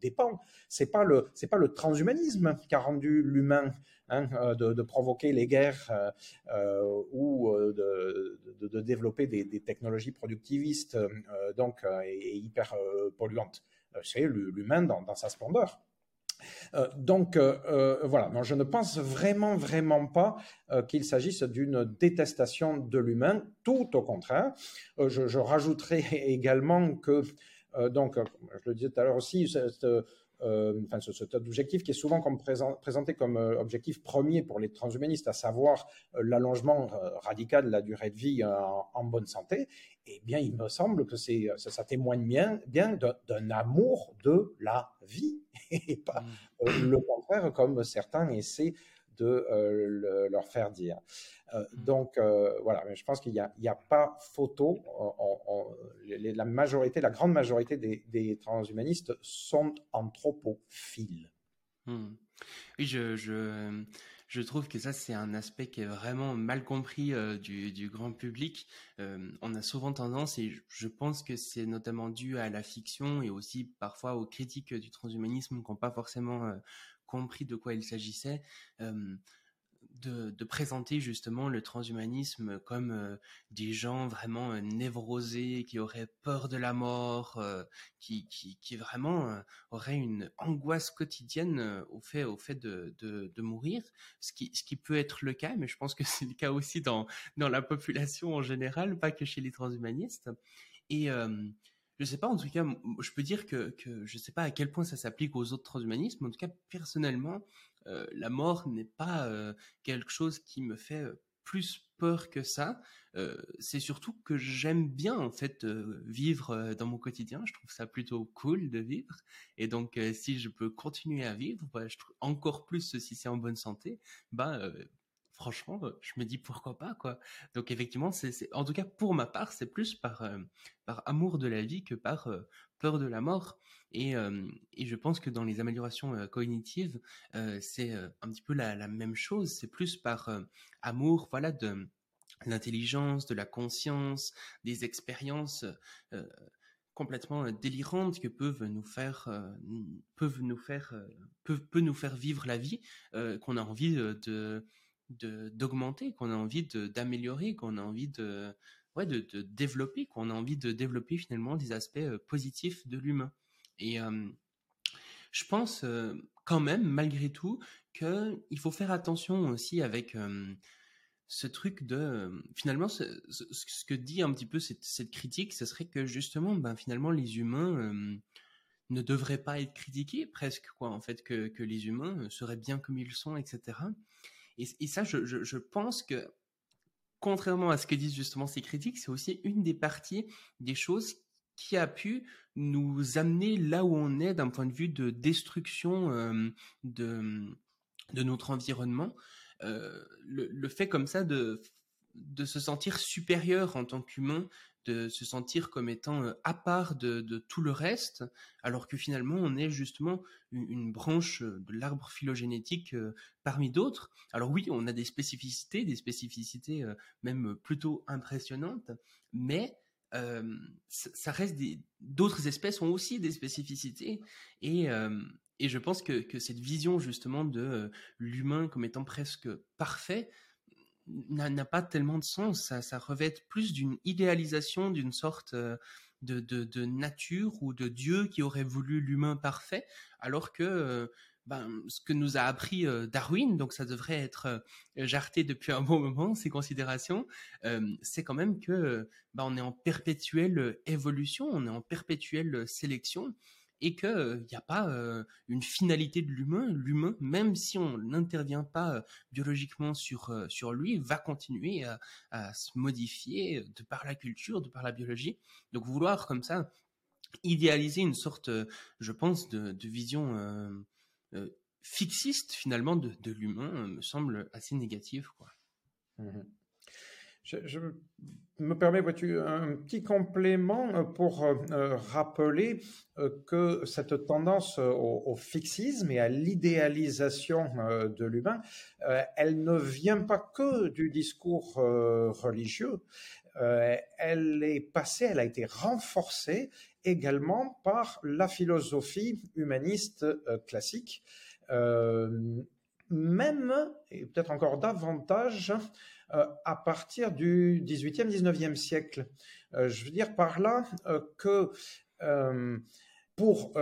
dépend. C'est pas pas le transhumanisme qui a rendu l'humain Hein, euh, de, provoquer les guerres euh, euh, ou de, développer des, technologies productivistes donc, et, hyper polluantes. C'est l'humain dans, sa splendeur. Donc voilà, je ne pense vraiment, vraiment pas qu'il s'agisse d'une détestation de l'humain, tout au contraire. Je, je, rajouterai également que, donc, je le disais tout à l'heure aussi, cette, euh, enfin, cet objectif qui est souvent comme présenté comme euh, objectif premier pour les transhumanistes, à savoir euh, l'allongement radical de la durée de vie en, bonne santé, eh bien, il me semble que c'est, ça, témoigne bien, bien d'un amour de la vie et pas mmh. le contraire comme certains essaient de euh, leur faire dire. Euh, mmh. donc euh, voilà, je pense qu'il n'y a, pas photo. la majorité, la grande majorité des, transhumanistes sont anthropophiles. Mmh. Oui, je, je, trouve que ça, c'est un aspect qui est vraiment mal compris du, grand public. on a souvent tendance, et je pense que c'est notamment dû à la fiction et aussi parfois aux critiques du transhumanisme qui n'ont pas forcément compris de quoi il s'agissait, de, présenter justement le transhumanisme comme des gens vraiment névrosés, qui auraient peur de la mort, qui, qui, vraiment auraient une angoisse quotidienne au fait, au fait de, de, mourir, ce qui, ce qui peut être le cas, mais je pense que c'est le cas aussi dans, dans la population en général, pas que chez les transhumanistes. Et, je sais pas, en tout cas, je peux dire que, que je sais pas à quel point ça s'applique aux autres transhumanismes. En tout cas, personnellement, euh, la mort n'est pas euh, quelque chose qui me fait euh, plus peur que ça. c'est surtout que j'aime bien en fait vivre dans mon quotidien. Je trouve ça plutôt cool de vivre. Et donc, si je peux continuer à vivre, bah, je trouve encore plus si c'est en bonne santé, bah franchement, euh, je me dis pourquoi pas quoi. Donc effectivement, c'est, en tout cas pour ma part, c'est plus par euh, par amour de la vie que par euh, peur de la mort. Et, et je pense que dans les améliorations cognitives, c'est un petit peu la, même chose. C'est plus par amour, voilà, de l'intelligence, de la conscience, des expériences complètement délirantes que peuvent nous faire peuvent nous faire peuvent, peut nous faire vivre la vie qu'on a envie de d'augmenter, qu'on a envie d'améliorer, qu'on a envie de, ouais, de, de développer, qu'on a envie de développer finalement des aspects euh, positifs de l'humain. Et euh, je pense euh, quand même, malgré tout, qu'il faut faire attention aussi avec ce truc de finalement ce, ce, que dit un petit peu cette, cette, critique, ce serait que justement, ben finalement les humains ne devraient pas être critiqués presque quoi, en fait que, que les humains seraient bien comme ils sont, etc. Et, ça, je, pense que, contrairement à ce que disent justement ces critiques, c'est aussi une des parties des choses qui a pu nous amener là où on est d'un point de vue de destruction euh, de, de notre environnement. Euh, le, fait comme ça de, de se sentir supérieur en tant qu'humain de se sentir comme étant à part de, tout le reste, alors que finalement on est justement une, branche de l'arbre phylogénétique parmi d'autres. Alors oui, on a des spécificités, des spécificités même plutôt impressionnantes, mais ça reste d'autres espèces ont aussi des spécificités et et je pense que, que cette vision justement de l'humain comme étant presque parfait n'a pas tellement de sens. Ça, ça revêt plus d'une idéalisation d'une sorte de, de, nature ou de Dieu qui aurait voulu l'humain parfait, alors que ben, ce que nous a appris Darwin, donc ça devrait être jarté depuis un bon moment, ces considérations, c'est quand même que ben, on est en perpétuelle évolution, on est en perpétuelle sélection, et qu'il n'y a pas une finalité de l'humain. L'humain, même si on n'intervient pas biologiquement sur, sur lui, va continuer à, se modifier de par la culture, de par la biologie. Donc vouloir comme ça idéaliser une sorte, je pense, de, vision fixiste finalement de, l'humain me semble assez négative. Quoi. Mmh je, me permets, vois-tu, un petit complément pour euh, rappeler euh, que cette tendance au, fixisme et à l'idéalisation euh, de l'humain, elle ne vient pas que du discours religieux, elle est passée, elle a été renforcée également par la philosophie humaniste classique, même, et peut-être encore davantage, euh, à partir du 18e, 19e siècle. Euh, je veux dire par là euh, que pour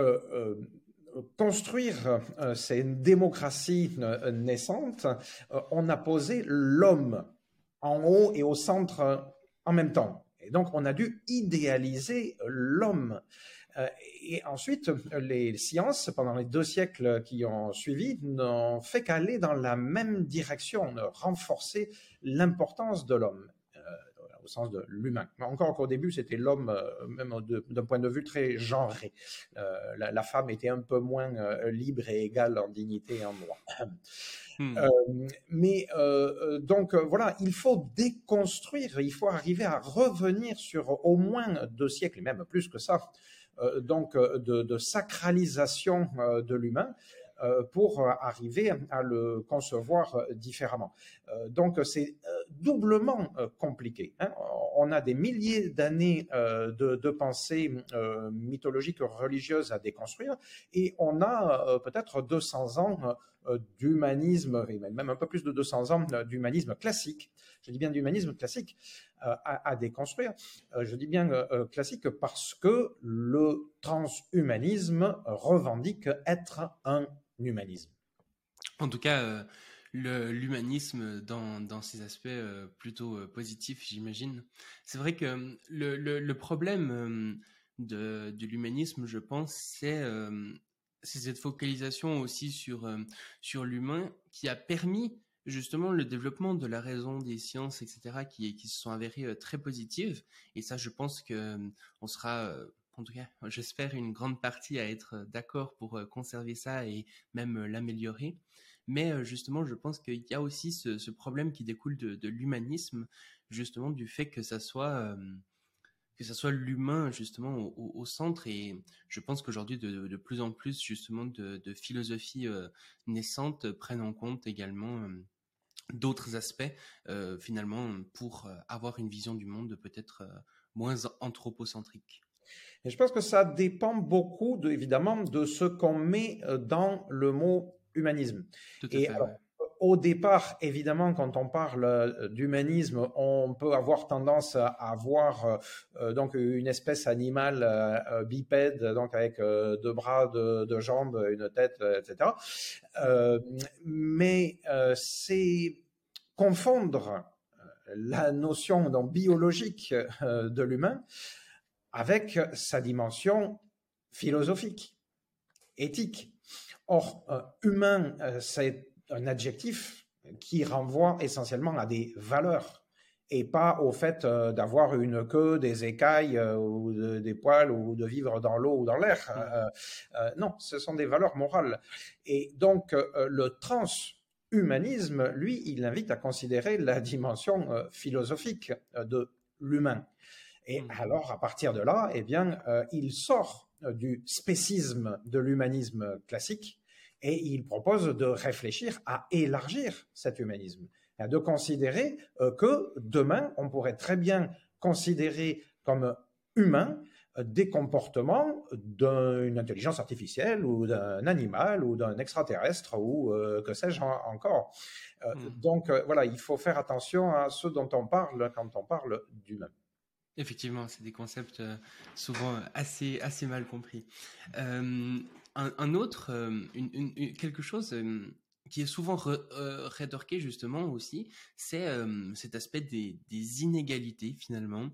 construire ces démocraties naissantes, on a posé l'homme en haut et au centre en même temps. Et donc, on a dû idéaliser l'homme. Euh, et ensuite, les sciences, pendant les deux siècles qui ont suivi, n'ont fait qu'aller dans la même direction, renforcer l'importance de l'homme euh, au sens de l'humain. Encore qu'au début, c'était l'homme, euh, même d'un point de vue très genré. la, femme était un peu moins libre et égale en dignité et en droit. Hmm. mais donc voilà, il faut déconstruire, il faut arriver à revenir sur au moins deux siècles, et même plus que ça, donc euh, de, sacralisation euh, de l'humain pour arriver à le concevoir différemment. donc c'est doublement compliqué. Hein. On a des milliers d'années de, de, pensée mythologique religieuse à déconstruire et on a peut-être 200 ans d'humanisme, même un peu plus de 200 ans d'humanisme classique. Je dis bien d'humanisme classique euh, à, déconstruire. Euh, je dis bien euh, classique parce que le transhumanisme revendique être un humanisme. En tout cas, l'humanisme dans, dans, ses aspects plutôt positifs, j'imagine. C'est vrai que le, le, problème de, de l'humanisme, je pense, c'est cette focalisation aussi sur, sur l'humain qui a permis justement le développement de la raison des sciences, etc., qui, qui se sont avérées euh, très positives. Et ça, je pense que euh, on sera, euh, en tout cas, j'espère, une grande partie à être d'accord pour conserver ça et même l'améliorer. Mais justement, je pense qu'il y a aussi ce, problème qui découle de, l'humanisme, justement du fait que ça soit que ça soit l'humain justement au, centre et je pense qu'aujourd'hui de, plus en plus justement de, philosophies naissantes prennent en compte également d'autres aspects euh, finalement pour euh, avoir une vision du monde peut-être euh, moins anthropocentrique. Et je pense que ça dépend beaucoup, de, évidemment, de ce qu'on met dans le mot humanisme. Tout à fait, au départ, évidemment, quand on parle d'humanisme, on peut avoir tendance à avoir donc une espèce animale bipède, donc avec deux bras, deux, jambes, une tête, etc. mais c'est confondre la notion donc, biologique de l'humain avec sa dimension philosophique, éthique. Or, humain, c'est un adjectif qui renvoie essentiellement à des valeurs et pas au fait euh, d'avoir une queue, des écailles euh, ou des poils ou de vivre dans l'eau ou dans l'air. Euh, non, ce sont des valeurs morales. Et donc le transhumanisme, lui, il invite à considérer la dimension philosophique de l'humain. Et mmh. alors, à partir de là, eh bien, il sort du spécisme de l'humanisme classique et il propose de réfléchir à élargir cet humanisme, de considérer que demain, on pourrait très bien considérer comme humain des comportements d'une intelligence artificielle ou d'un animal ou d'un extraterrestre ou euh, que sais-je encore. Euh, hmm. Donc euh, voilà, il faut faire attention à ce dont on parle quand on parle d'humain. Effectivement, c'est des concepts souvent assez, assez mal compris. Un, autre, une, quelque chose qui est souvent rétorqué justement aussi, c'est cet aspect des, inégalités finalement.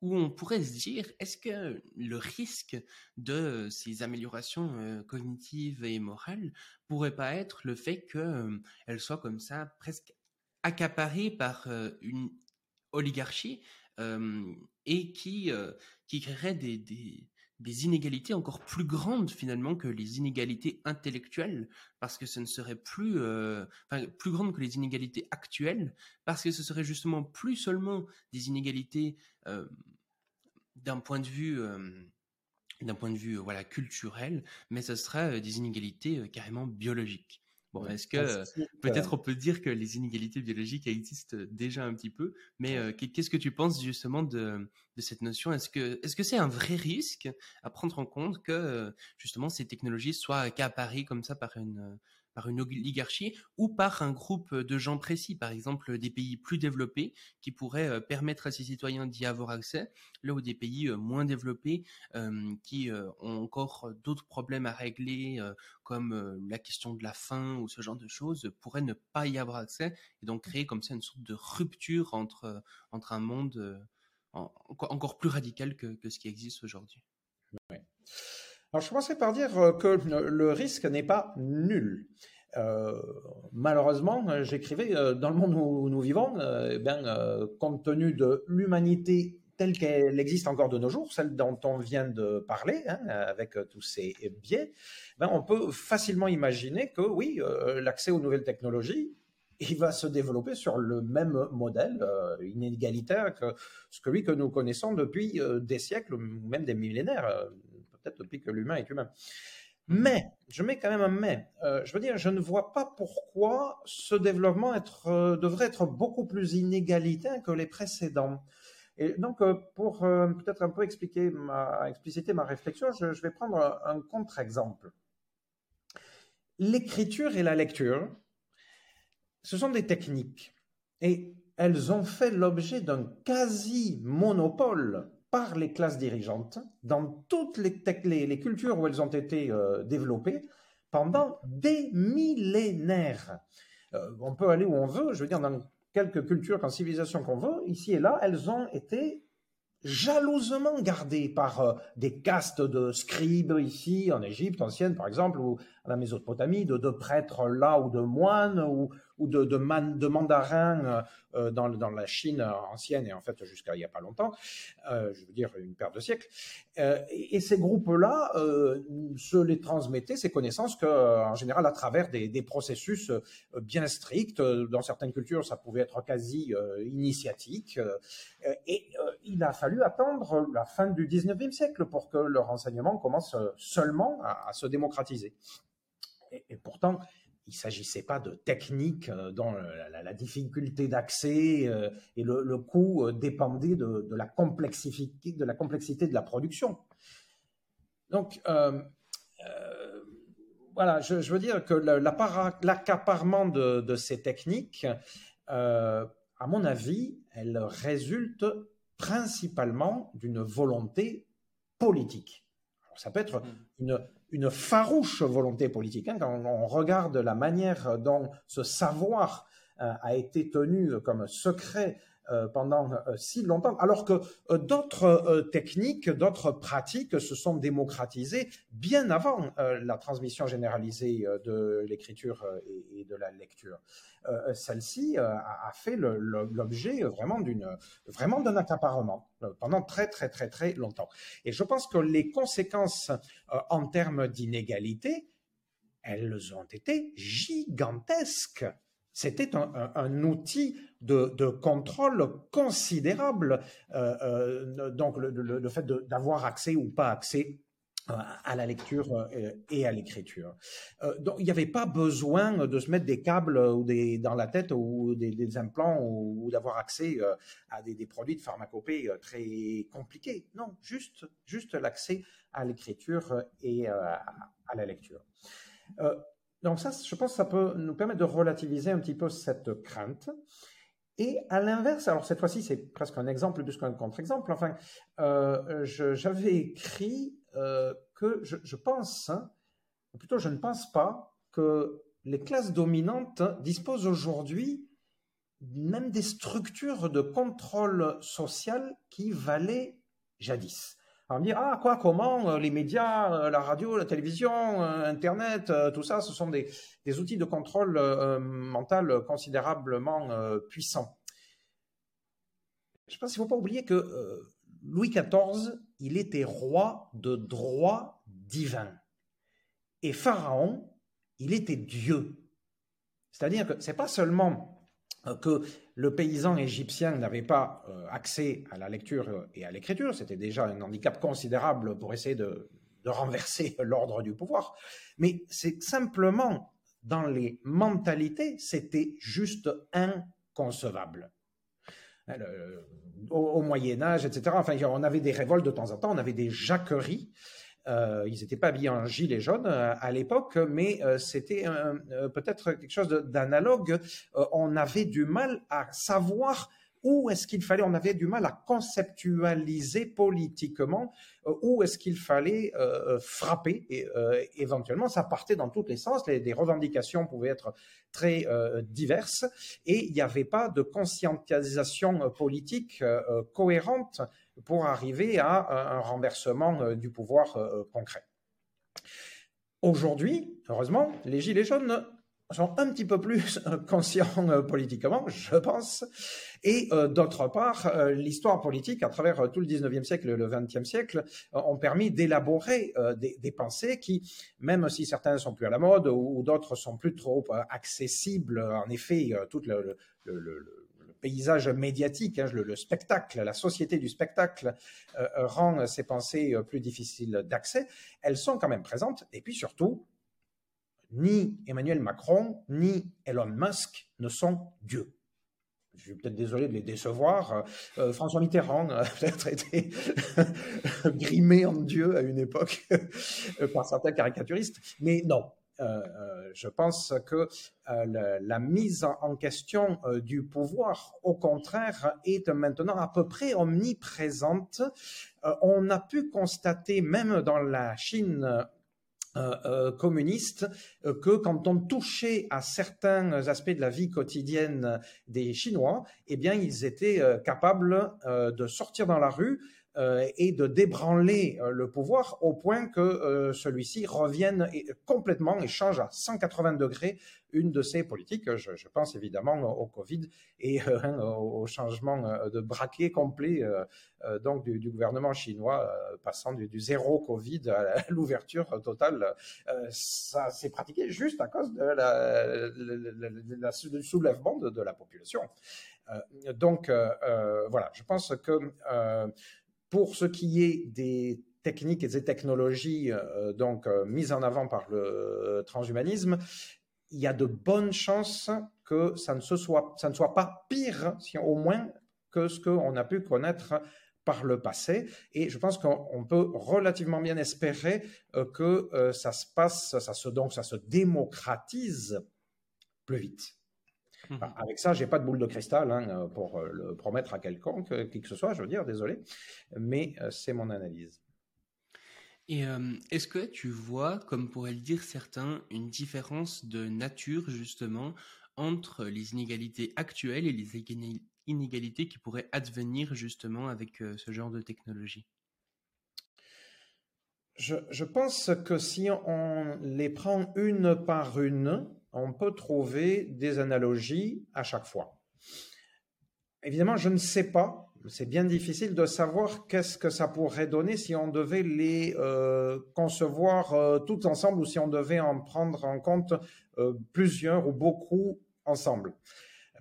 Où on pourrait se dire, est-ce que le risque de ces améliorations cognitives et morales pourrait pas être le fait qu'elles soient comme ça presque accaparées par une oligarchie et qui, qui créerait des inégalités encore plus grandes finalement que les inégalités intellectuelles, parce que ce ne serait plus, euh, enfin, plus grandes que les inégalités actuelles, parce que ce serait justement plus seulement des inégalités euh, d'un point de vue euh, d'un point de vue culturel, mais ce serait des inégalités carrément biologiques. Bon, est-ce que peut-être on peut dire que les inégalités biologiques existent déjà un petit peu, mais qu'est-ce que tu penses justement de, de cette notion? Est-ce que est-ce que c'est un vrai risque à prendre en compte que justement ces technologies soient accaparées comme ça par une par une oligarchie ou par un groupe de gens précis, par exemple des pays plus développés qui pourraient euh, permettre à ces citoyens d'y avoir accès, là où des pays euh, moins développés euh, qui ont encore d'autres problèmes à régler, comme la question de la faim ou ce genre de choses, pourraient ne pas y avoir accès et donc créer comme ça une sorte de rupture entre, un monde encore plus radical que, que ce qui existe aujourd'hui. Alors, je commencerai par dire que le risque n'est pas nul. Euh, malheureusement, j'écrivais euh, dans le monde où nous vivons, euh, euh, compte tenu de l'humanité telle qu'elle existe encore de nos jours, celle dont on vient de parler, hein, avec tous ces biais, ben, on peut facilement imaginer que oui, l'accès aux nouvelles technologies, il va se développer sur le même modèle inégalitaire que celui que nous connaissons depuis des siècles, même des millénaires peut-être depuis que l'humain est humain. Mmh. Mais, je mets quand même un mais, euh, je veux dire, je ne vois pas pourquoi ce développement euh, devrait être beaucoup plus inégalitaire que les précédents. Et donc, euh, pour peut-être un peu expliquer ma, expliciter ma réflexion, je, je vais prendre un contre-exemple. L'écriture et la lecture, ce sont des techniques. Et elles ont fait l'objet d'un quasi-monopole par les classes dirigeantes dans toutes les, cultures où elles ont été euh, développées pendant des millénaires. Euh, on peut aller où on veut, je veux dire, dans quelques cultures, en civilisation qu'on veut, ici et là, elles ont été jalousement gardées par euh, des castes de scribes ici, en Égypte ancienne par exemple, ou à la Mésopotamie, de, de prêtres là ou de moines, ou, ou de, de, de mandarins euh, euh, dans, la Chine ancienne et en fait jusqu'à il n'y a pas longtemps, euh, je veux dire une paire de siècles. Euh, et, ces groupes-là euh, se les transmettaient, ces connaissances, que, en général à travers des, processus bien stricts. Dans certaines cultures, ça pouvait être quasi initiatique. et il a fallu attendre la fin du 19e siècle pour que le renseignement commence seulement à, se démocratiser. Et pourtant, il ne s'agissait pas de technique euh, dont la, difficulté d'accès euh, et le, coût euh, dépendait de, la complexité, de la complexité de la production. Donc, voilà, je, veux dire que l'accaparement de, de, ces techniques, à mon avis, elle résulte principalement d'une volonté politique. ça peut être mmh. une, une farouche volonté politique. Hein, quand on regarde la manière dont ce savoir euh, a été tenu comme secret pendant euh, si longtemps, alors que d'autres techniques, d'autres pratiques se sont démocratisées bien avant la transmission généralisée de l'écriture et, de la lecture. Celle-ci a, fait l'objet vraiment d'une vraiment d'un accaparement pendant très très très très longtemps. Et je pense que les conséquences en termes d'inégalité, elles ont été gigantesques c'était un, outil de, contrôle considérable. donc le fait d'avoir accès ou pas accès à la lecture euh, et à l'écriture. Euh, donc, il n'y avait pas besoin de se mettre des câbles ou des, dans la tête ou des, implants ou, d'avoir accès euh, à des, produits de pharmacopée très compliqués. Non, juste, juste l'accès à l'écriture et à, la lecture. Donc ça, je pense que ça peut nous permettre de relativiser un petit peu cette crainte. Et à l'inverse, alors cette fois-ci, c'est presque un exemple plus qu'un contre-exemple. Enfin, j'avais écrit euh, que je, pense, hein, ou plutôt je ne pense pas, que les classes dominantes disposent aujourd'hui même des structures de contrôle social qui valaient jadis. On me dit, ah quoi, comment, euh, les médias, euh, la radio, la télévision, Internet, tout ça, ce sont des, outils de contrôle mental considérablement puissants. Je pense qu'il ne faut pas oublier que Louis XIV, il était roi de droit divin. Et Pharaon, il était Dieu. C'est-à-dire que c'est pas seulement euh, que le paysan égyptien n'avait pas euh, accès à la lecture et à l'écriture, c'était déjà un handicap considérable pour essayer de, renverser l'ordre du pouvoir, mais c'est simplement dans les mentalités, c'était juste inconcevable. Euh, au, Moyen Âge, etc. Enfin, on avait des révoltes de temps en temps, on avait des jacqueries. Euh, ils n'étaient pas habillés en gilet jaune euh, à l'époque, mais c'était peut-être quelque chose d'analogue. on avait du mal à savoir où est-ce qu'il fallait, on avait du mal à conceptualiser politiquement, euh, où est-ce qu'il fallait euh, euh, frapper, et éventuellement ça partait dans tous les sens, les, revendications pouvaient être très diverses, et il n'y avait pas de conscientisation politique cohérente pour arriver à un renversement du pouvoir concret. Aujourd'hui, heureusement, les Gilets jaunes sont un petit peu plus conscients politiquement, je pense, et euh, d'autre part, euh, l'histoire politique, à travers euh, tout le 19e siècle et le 20e siècle, ont permis d'élaborer des, pensées qui, même si certains sont plus à la mode ou, d'autres sont plus trop accessibles, en effet, tout le, paysage médiatique, hein, le, spectacle, la société du spectacle rend ces pensées plus difficiles d'accès, elles sont quand même présentes. Et puis surtout, ni Emmanuel Macron, ni Elon Musk ne sont Dieu je suis peut-être désolé de les décevoir. Euh, François Mitterrand a peut-être été grimé en Dieu à une époque euh, par certains caricaturistes, mais non. Euh, je pense que la, mise en question du pouvoir, au contraire, est maintenant à peu près omniprésente. on a pu constater, même dans la Chine euh, euh, communiste euh, que quand on touchait à certains aspects de la vie quotidienne des Chinois, eh bien, ils étaient capables de sortir dans la rue et de débranler le pouvoir au point que celui-ci revienne complètement et change à 180 degrés une de ces politiques. Je, pense évidemment au Covid et euh, au changement euh, de braquet complet euh, donc du, gouvernement chinois, passant du, zéro Covid à l'ouverture totale. ça s'est pratiqué juste à cause de la, du soulèvement de, la population. donc voilà, je pense que pour ce qui est des techniques et des technologies donc mises en avant par le transhumanisme, il y a de bonnes chances que ça ne, soit, ça ne soit pas pire, au moins, que ce qu'on a pu connaître par le passé. Et je pense qu'on peut relativement bien espérer euh, que euh, ça se passe, ça se, donc ça se démocratise plus vite. Mmh. avec ça, j'ai pas de boule de cristal hein, pour euh, le promettre à quelconque, qui que ce soit, je veux dire, désolé, mais c'est mon analyse. Et est-ce que tu vois, comme pourraient le dire certains, une différence de nature justement entre les inégalités actuelles et les inégalités qui pourraient advenir justement avec ce genre de technologie? Je, pense que si on les prend une par une, on peut trouver des analogies à chaque fois. Évidemment, je ne sais pas c'est bien difficile de savoir qu'est-ce que ça pourrait donner si on devait les euh, concevoir euh, toutes ensemble ou si on devait en prendre en compte euh, plusieurs ou beaucoup ensemble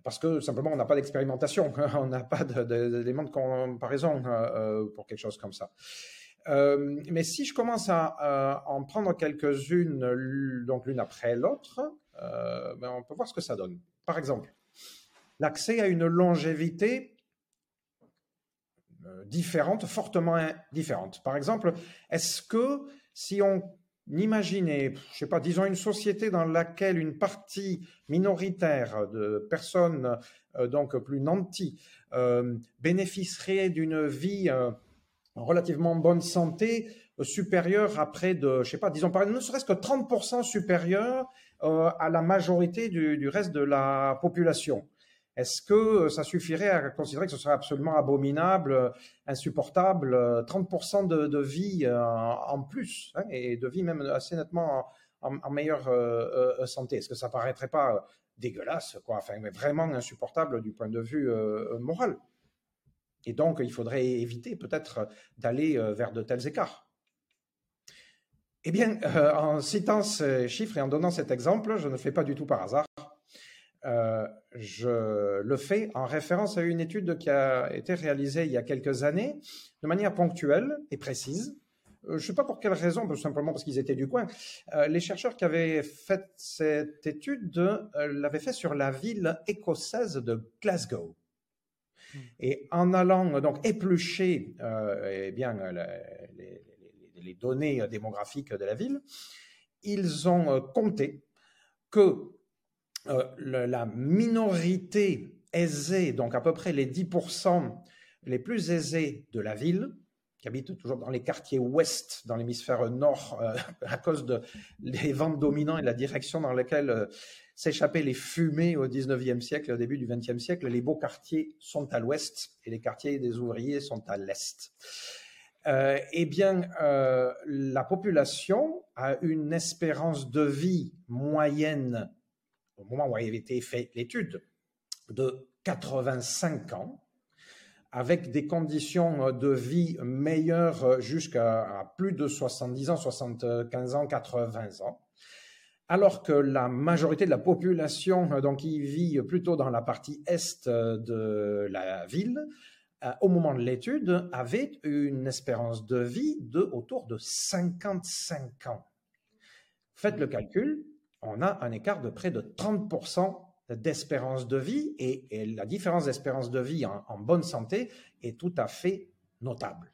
parce que simplement on n'a pas d'expérimentation, on n'a pas d'éléments de, comparaison pour quelque chose comme ça. mais si je commence à, en prendre quelques-unes, donc l'une après l'autre, ben on peut voir ce que ça donne. Par exemple, l'accès à une longévité euh, différentes, fortement différentes. Par exemple, est-ce que si on imaginait, je sais pas, disons une société dans laquelle une partie minoritaire de personnes euh, donc plus nantis euh, bénéficierait d'une vie en relativement bonne santé supérieure à près de, je sais pas, disons par ne serait-ce que 30% supérieure à la majorité du, reste de la population. Est-ce que euh, ça suffirait à considérer que ce serait absolument abominable, euh, insupportable, 30% euh, de, vie en plus, hein, et de vie même assez nettement en, meilleure santé? Est-ce que ça paraîtrait pas dégueulasse, vraiment insupportable du point de vue moral? Et donc, il faudrait éviter peut-être d'aller vers de tels écarts. Eh bien, en citant ces chiffres et en donnant cet exemple, je ne fais pas du tout par hasard. Euh, je le fais en référence à une étude qui a été réalisée il y a quelques années de manière ponctuelle et précise. Euh, je ne sais pas pour quelle raison, simplement parce qu'ils étaient du coin. Euh, les chercheurs qui avaient fait cette étude l'avaient fait sur la ville écossaise de Glasgow. Hmm. Et en allant donc éplucher eh bien, les, les, données démographiques de la ville, ils ont compté que euh, la minorité aisée, donc à peu près les 10% les plus aisés de la ville, qui habitent toujours dans les quartiers ouest, dans l'hémisphère nord, euh, à cause de, vents dominants et la direction dans laquelle euh, s'échappaient les fumées au 19e siècle et au début du 20e siècle, les beaux quartiers sont à l'ouest et les quartiers des ouvriers sont à l'est. Eh bien, la population a une espérance de vie moyenne au moment où avait été faite l'étude, de 85 ans, avec des conditions de vie meilleures jusqu'à plus de 70 ans, 75 ans, 80 ans, alors que la majorité de la population, donc, qui vit plutôt dans la partie est de la ville, euh, au moment de l'étude, avait une espérance de vie de autour de 55 ans. Faites le calcul, on a un écart de près de 30% d'espérance de vie et, la différence d'espérance de vie en, bonne santé est tout à fait notable.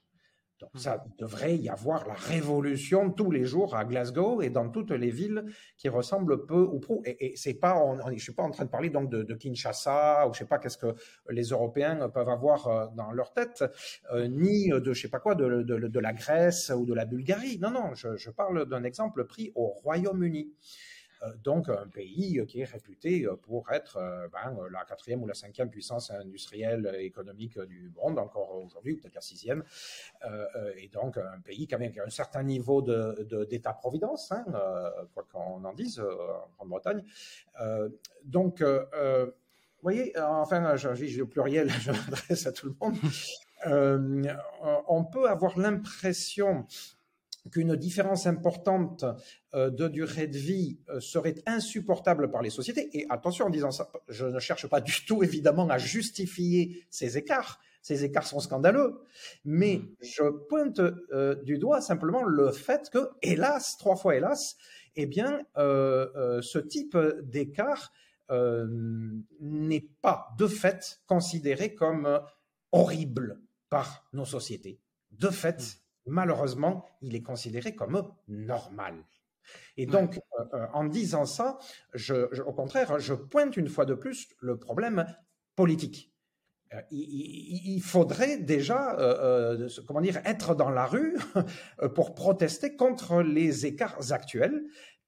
Donc ça devrait y avoir la révolution tous les jours à Glasgow et dans toutes les villes qui ressemblent peu ou prou. Et, c'est pas, je suis pas en train de parler donc de, Kinshasa ou je sais pas qu'est-ce que les Européens peuvent avoir euh, dans leur tête, euh, ni de je sais pas quoi de, de, la Grèce ou de la Bulgarie. Non non, je parle d'un exemple pris au Royaume-Uni. Euh, donc un pays qui est réputé pour être euh, ben, la quatrième ou la cinquième puissance industrielle économique du monde, encore aujourd'hui, ou peut-être la sixième, euh, et donc un pays qui a un certain niveau d'État-providence, hein, quoi qu'on en dise en Grande-Bretagne. donc, vous voyez, enfin, je, au pluriel, je m'adresse à tout le monde. on peut avoir l'impression qu'une différence importante euh, de durée de vie euh, serait insupportable par les sociétés. Et attention, en disant ça, je ne cherche pas du tout évidemment à justifier ces écarts. Ces écarts sont scandaleux, mais mmh. je pointe euh, du doigt simplement le fait que, hélas, trois fois hélas, eh bien, ce type d'écart n'est pas de fait considéré comme horrible par nos sociétés. De fait, mmh malheureusement, il est considéré comme normal. Et donc, euh, euh, en disant ça, au contraire, je pointe une fois de plus le problème politique. Euh, il, faudrait déjà, comment dire, être dans la rue pour protester contre les écarts actuels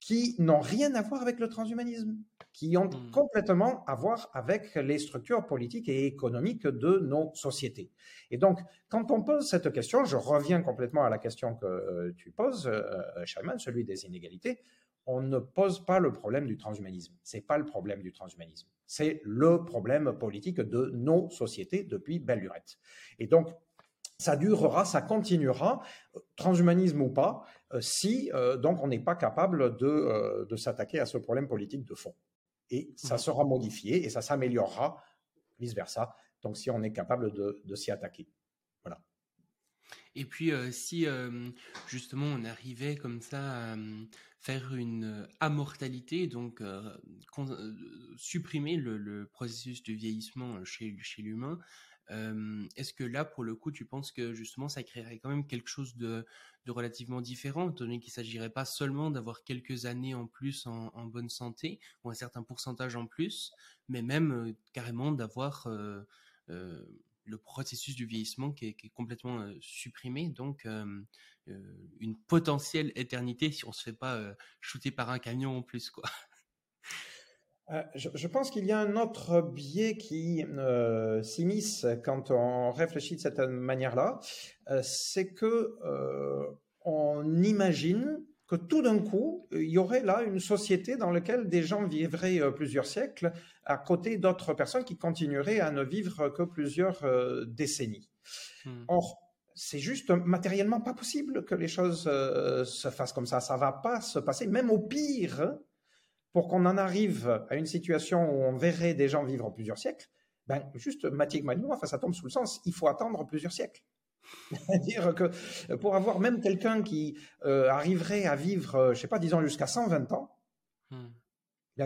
qui n'ont rien à voir avec le transhumanisme qui ont hmm. complètement à voir avec les structures politiques et économiques de nos sociétés. Et donc, quand on pose cette question, je reviens complètement à la question que euh, tu poses, euh, Shaiman, celui des inégalités. On ne pose pas le problème du transhumanisme. C'est pas le problème du transhumanisme. C'est le problème politique de nos sociétés depuis belle lurette. Et donc, ça durera, ça continuera, transhumanisme ou pas, euh, si donc on n'est pas capable de, de s'attaquer à ce problème politique de fond. Et ça Mhm. sera modifié et ça s'améliorera, vice-versa. Donc, si on est capable de, de s'y attaquer. Voilà. Et puis, euh, si euh, justement on arrivait comme ça à euh, faire une amortalité, donc euh, euh, supprimer le, le processus de vieillissement chez, chez l'humain, est-ce que là, pour le coup, tu penses que justement ça créerait quand même quelque chose de, relativement différent, étant donné qu'il ne s'agirait pas seulement d'avoir quelques années en plus en, bonne santé, ou un certain pourcentage en plus, mais même carrément d'avoir... le processus du vieillissement qui est, complètement supprimé, donc une potentielle éternité si on se fait pas shooter par un camion en plus, quoi. Euh, je, je pense qu'il y a un autre biais qui euh, s'immisce quand on réfléchit de cette manière-là, euh, c'est que euh, on imagine que tout d'un coup, il y aurait là une société dans laquelle des gens vivraient plusieurs siècles à côté d'autres personnes qui continueraient à ne vivre que plusieurs décennies. Hmm. Or, c'est juste matériellement pas possible que les choses se fassent comme ça. Ça va pas se passer, même au pire, pour qu'on en arrive à une situation où on verrait des gens vivre plusieurs siècles. Ben, juste mathématiquement, enfin, ça tombe sous le sens. Il faut attendre plusieurs siècles. C'est-à-dire que pour avoir même quelqu'un qui euh, arriverait à vivre, euh, je sais pas, disons jusqu'à 120 ans, Hmm.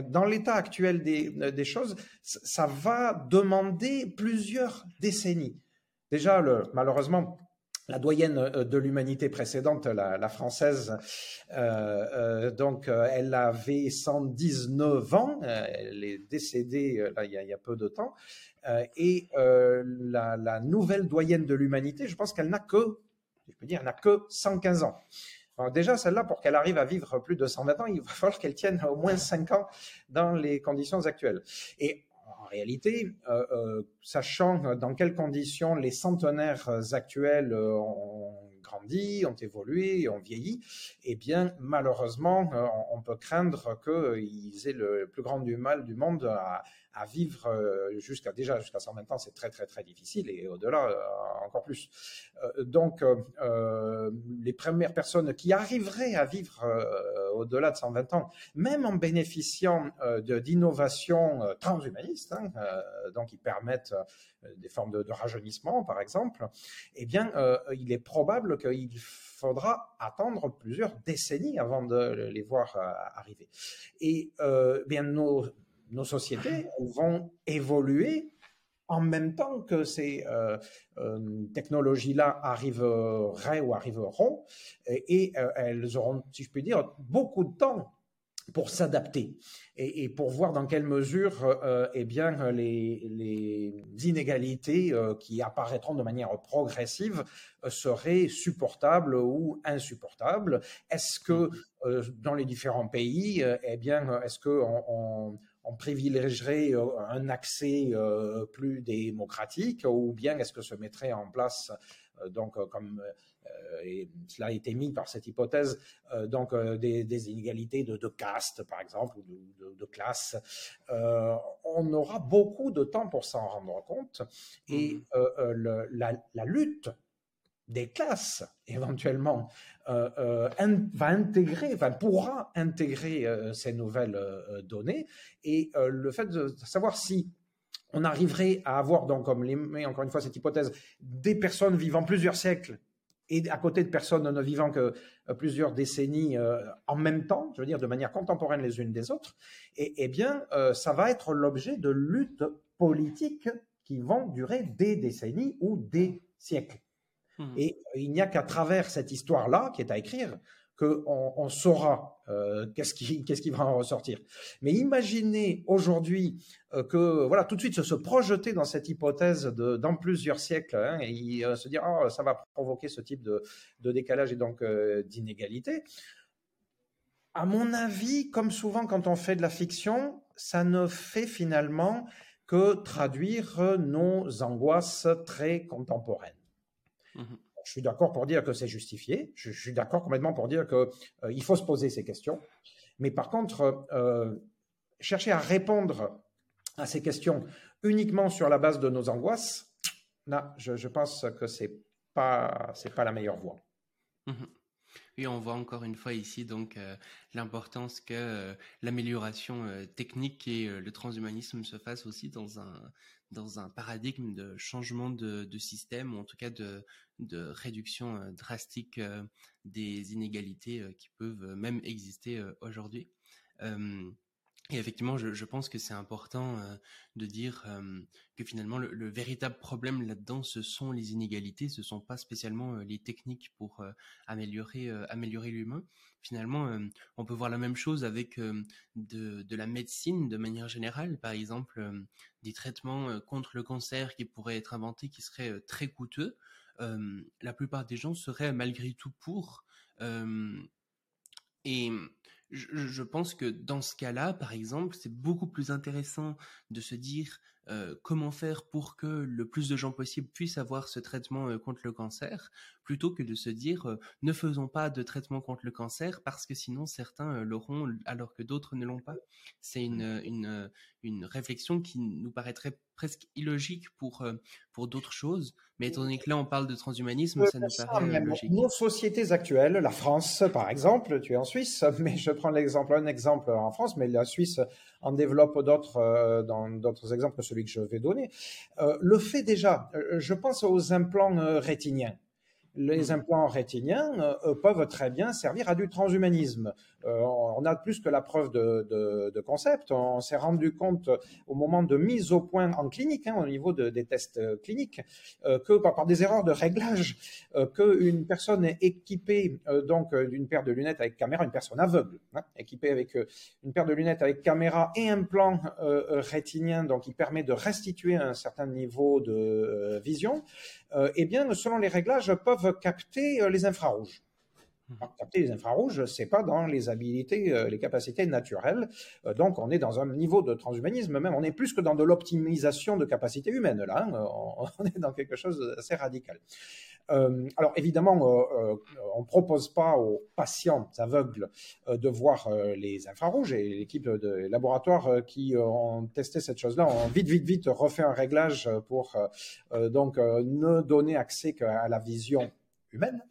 dans l'état actuel des, des choses, ça va demander plusieurs décennies. Déjà, le, malheureusement, la doyenne euh, de l'humanité précédente, la, française, euh, euh, donc elle avait 119 ans, elle est décédée là, il, y a, peu de temps, et la, nouvelle doyenne de l'humanité, je pense qu'elle n'a que, je peux dire, n'a que 115 ans. Déjà, celle-là, pour qu'elle arrive à vivre plus de 120 ans, il va falloir qu'elle tienne au moins 5 ans dans les conditions actuelles. Réalité, euh, euh, sachant dans quelles conditions les centenaires actuels euh, ont grandi, ont évolué, ont vieilli, eh bien, malheureusement, euh, on peut craindre qu'ils aient le plus grand du mal du monde à, à vivre euh, jusqu'à déjà jusqu'à 120 ans, c'est très très très difficile et au-delà euh, encore plus. Euh, donc, les premières personnes qui arriveraient à vivre au-delà de 120 ans, même en bénéficiant d'innovations transhumanistes, hein, donc qui permettent des formes de, de rajeunissement, par exemple, eh bien, il est probable qu'il faudra attendre plusieurs décennies avant de les voir arriver. Et bien, nos, nos sociétés vont évoluer en même temps que ces euh, euh, technologies-là arriveraient ou arriveront, et, euh, elles auront, si je puis dire, beaucoup de temps pour s'adapter et, pour voir dans quelle mesure eh bien, les, inégalités qui apparaîtront de manière progressive seraient supportables ou insupportables. Est-ce que dans les différents pays, eh est-ce que on, on, privilégierait euh, un accès euh, plus démocratique ou bien est-ce que se mettrait en place euh, donc comme et cela a été mis par cette hypothèse, donc des, des, inégalités de, de, caste, par exemple, ou de, de, de classe. Euh, on aura beaucoup de temps pour s'en rendre compte, et euh, le, la, la, lutte des classes, éventuellement, euh, in, va intégrer, va, pourra intégrer euh, ces nouvelles euh, données, et euh, le fait de savoir si on arriverait à avoir, donc, comme les, encore une fois cette hypothèse, des personnes vivant plusieurs siècles et à côté de personnes ne vivant que euh, plusieurs décennies euh, en même temps, je veux dire de manière contemporaine les unes des autres, et, eh bien, euh, ça va être l'objet de luttes politiques qui vont durer des décennies ou des siècles. Mmh. Et il n'y a qu'à travers cette histoire-là qui est à écrire qu'on on saura euh, qu'est-ce qui, va en ressortir. Mais imaginez aujourd'hui euh, que, voilà, tout de suite se, projeter dans cette hypothèse de, dans plusieurs siècles hein, et euh, se dire, oh, ça va provoquer ce type de, de décalage et donc euh, d'inégalité. À mon avis, comme souvent quand on fait de la fiction, ça ne fait finalement que traduire nos angoisses très contemporaines. Mmh. Je suis d'accord pour dire que c'est justifié. Je, je suis d'accord complètement pour dire qu'il euh, faut se poser ces questions. Mais par contre, euh, chercher à répondre à ces questions uniquement sur la base de nos angoisses, là, je, je pense que c'est pas c'est pas la meilleure voie. Mmh. Oui, on voit encore une fois ici donc euh, l'importance que euh, l'amélioration euh, technique et le transhumanisme se fasse aussi dans un dans un paradigme de changement de, de système ou en tout cas de, de réduction drastique des inégalités qui peuvent même exister aujourd'hui. Et effectivement, je, pense que c'est important euh, de dire euh, que finalement le, le véritable problème là-dedans, ce sont les inégalités, ce sont pas spécialement euh, les techniques pour améliorer améliorer l'humain. Finalement, on peut voir la même chose avec de, de, la médecine de manière générale. Par exemple, des traitements contre le cancer qui pourraient être inventés, qui seraient très coûteux. la plupart des gens seraient malgré tout pour. et je, pense que dans ce cas-là, par exemple, c'est beaucoup plus intéressant de se dire euh, comment faire pour que le plus de gens possible puissent avoir ce traitement euh, contre le cancer, plutôt que de se dire euh, ne faisons pas de traitement contre le cancer parce que sinon certains l'auront alors que d'autres ne l'ont pas. C'est une, une, une réflexion qui nous paraîtrait presque illogique pour, pour d'autres choses, mais étant donné que là on parle de transhumanisme, ça nous paraît logique. Nos sociétés actuelles, la France par exemple, tu es en Suisse, mais je prends l'exemple, un exemple en France, mais la Suisse en développe d'autres dans d'autres exemples, celui que je vais donner, euh, le fait déjà, euh, je pense aux implants euh, rétiniens les implants rétiniens peuvent très bien servir à du transhumanisme. on a plus que la preuve de, concept. On s'est rendu compte au moment de mise au point en clinique, hein, au niveau des tests cliniques, que par, des erreurs de réglage, qu'une personne équipée donc d'une paire de lunettes avec caméra, une personne aveugle, hein, équipée avec une paire de lunettes avec caméra et implant rétinien, donc qui permet de restituer un certain niveau de vision, eh bien, selon les réglages, peuvent capter les infrarouges. Alors, capter les infrarouges, c'est pas dans les habilités, euh, les capacités naturelles. Euh, donc, on est dans un niveau de transhumanisme, même on est plus que dans de l'optimisation de capacités humaines. Là, hein. on, est dans quelque chose d'assez radical. Euh, alors, évidemment, on propose pas aux patients aveugles de voir les infrarouges et l'équipe de laboratoires qui ont testé cette chose-là ont vite, vite, vite refait un réglage pour donc ne donner accès qu'à la vision humaine.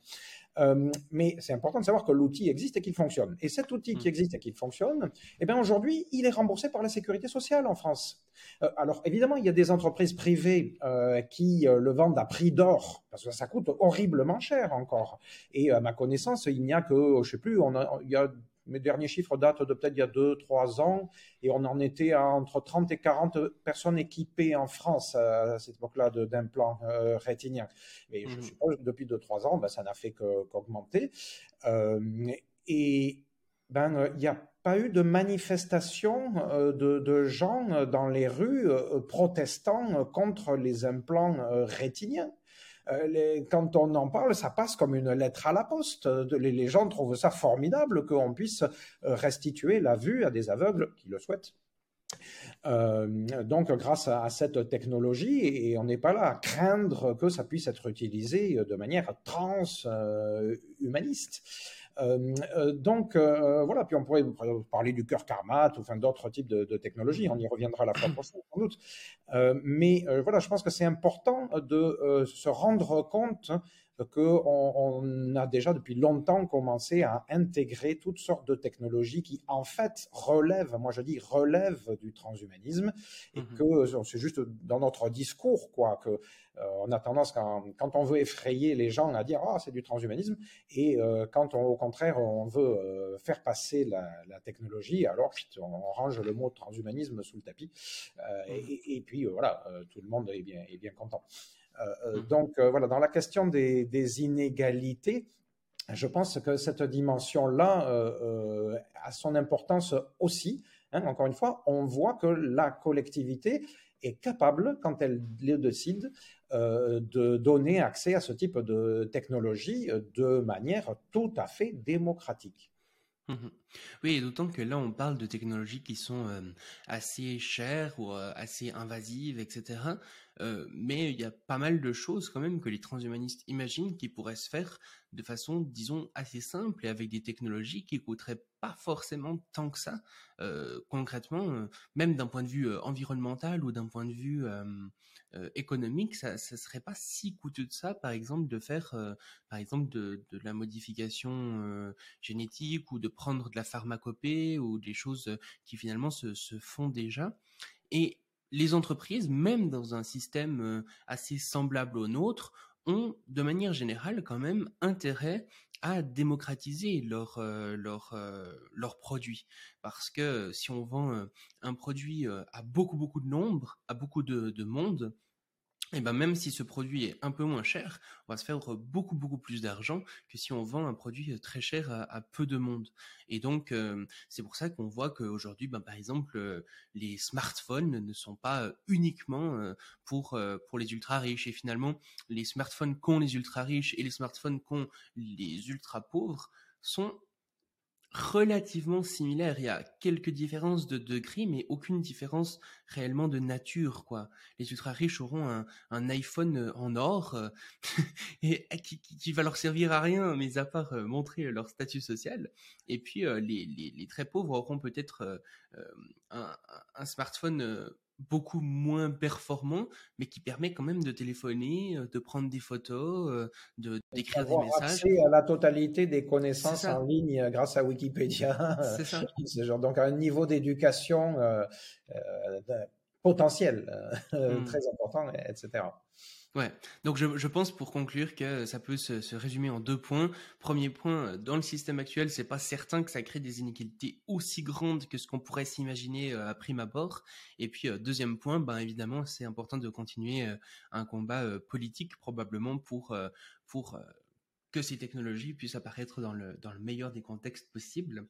Euh, mais c'est important de savoir que l'outil existe et qu'il fonctionne. Et cet outil qui mm. existe et qui fonctionne, eh bien aujourd'hui, il est remboursé par la sécurité sociale en France. Euh, alors évidemment, il y a des entreprises privées euh, qui le vendent à prix d'or parce que ça coûte horriblement cher encore. Et à ma connaissance, il n'y a que, je sais plus, on a, il y a mes derniers chiffres datent de peut-être il y a 2-3 ans, et on en était à entre 30 et 40 personnes équipées en France à cette époque-là d'implants euh, rétiniens. Et je mmh. suppose que depuis 2-3 ans, ben, ça n'a fait qu'augmenter. Euh, et ben, il n'y a pas eu de manifestation euh, de, de, gens dans les rues protestant contre les implants rétiniens. Euh, quand on en parle, ça passe comme une lettre à la poste. Les, gens trouvent ça formidable qu'on puisse euh, restituer la vue à des aveugles qui le souhaitent. Euh, donc, grâce à, cette technologie, et on n'est pas là à craindre que ça puisse être utilisé de manière transhumaniste. Donc euh, voilà, puis on pourrait parler du cœur karmat ou enfin d'autres types de, technologies. On y reviendra la fois prochaine sans doute. mais voilà, je pense que c'est important de se rendre compte qu'on on a déjà depuis longtemps commencé à intégrer toutes sortes de technologies qui, en fait, relèvent, moi je dis relèvent du transhumanisme, et mmh que c'est juste dans notre discours, quoi, que euh, on a tendance, quand, quand, on veut effrayer les gens, à dire ah c'est du transhumanisme, et euh, quand on, au contraire on veut euh, faire passer la, la, technologie, alors on range le mot transhumanisme sous le tapis, mmh et, et, puis voilà, tout le monde est bien, est bien content. Mmh donc voilà, dans la question des, des inégalités, je pense que cette dimension-là a son importance aussi. Hein, encore une fois, on voit que la collectivité est capable, quand elle le décide, euh, de donner accès à ce type de technologie de manière tout à fait démocratique. Mmh oui, d'autant que là, on parle de technologies qui sont euh, assez chères ou euh, assez invasives, etc. mais il y a pas mal de choses quand même que les transhumanistes imaginent qui pourraient se faire de façon, disons, assez simple et avec des technologies qui coûteraient pas forcément tant que ça, euh, concrètement, euh, même d'un point de vue euh, environnemental ou d'un point de vue économique, ça, ne serait pas si coûteux de ça, par exemple, de faire, par exemple, de, la modification génétique ou de prendre de la pharmacopée ou des choses qui finalement se, se font déjà. Et les entreprises, même dans un système assez semblable au nôtre, ont de manière générale quand même intérêt à démocratiser leurs leur, leur produits. Parce que si on vend un produit à beaucoup, beaucoup de nombre, à beaucoup de, de monde, et ben même si ce produit est un peu moins cher, on va se faire beaucoup beaucoup plus d'argent que si on vend un produit très cher à, peu de monde. Et donc c'est pour ça qu'on voit qu'aujourd'hui, ben, par exemple, les smartphones ne sont pas uniquement pour pour les ultra riches. Et finalement, les smartphones qu'ont les ultra riches et les smartphones qu'ont les ultra pauvres sont relativement similaire. Il y a quelques différences de degrés, mais aucune différence réellement de nature, quoi. Les ultra riches auront un, iPhone euh, en or euh, et qui, qui, va leur servir à rien, mais à part euh, montrer leur statut social. Et puis les, très pauvres auront peut-être un, smartphone beaucoup moins performant, mais qui permet quand même de téléphoner, euh, de prendre des photos, euh, de d'écrire des messages. Accès à la totalité des connaissances en ligne euh, grâce à Wikipédia. C'est ça. genre, donc un niveau d'éducation potentiel mmh. très important, etc. Ouais, donc je, pense pour conclure que ça peut se, résumer en deux points. Premier point, dans le système actuel, c'est pas certain que ça crée des inégalités aussi grandes que ce qu'on pourrait s'imaginer euh, à prime abord. Et puis euh, deuxième point, ben évidemment, c'est important de continuer euh, un combat politique probablement pour pour que ces technologies puissent apparaître dans le dans le meilleur des contextes possibles.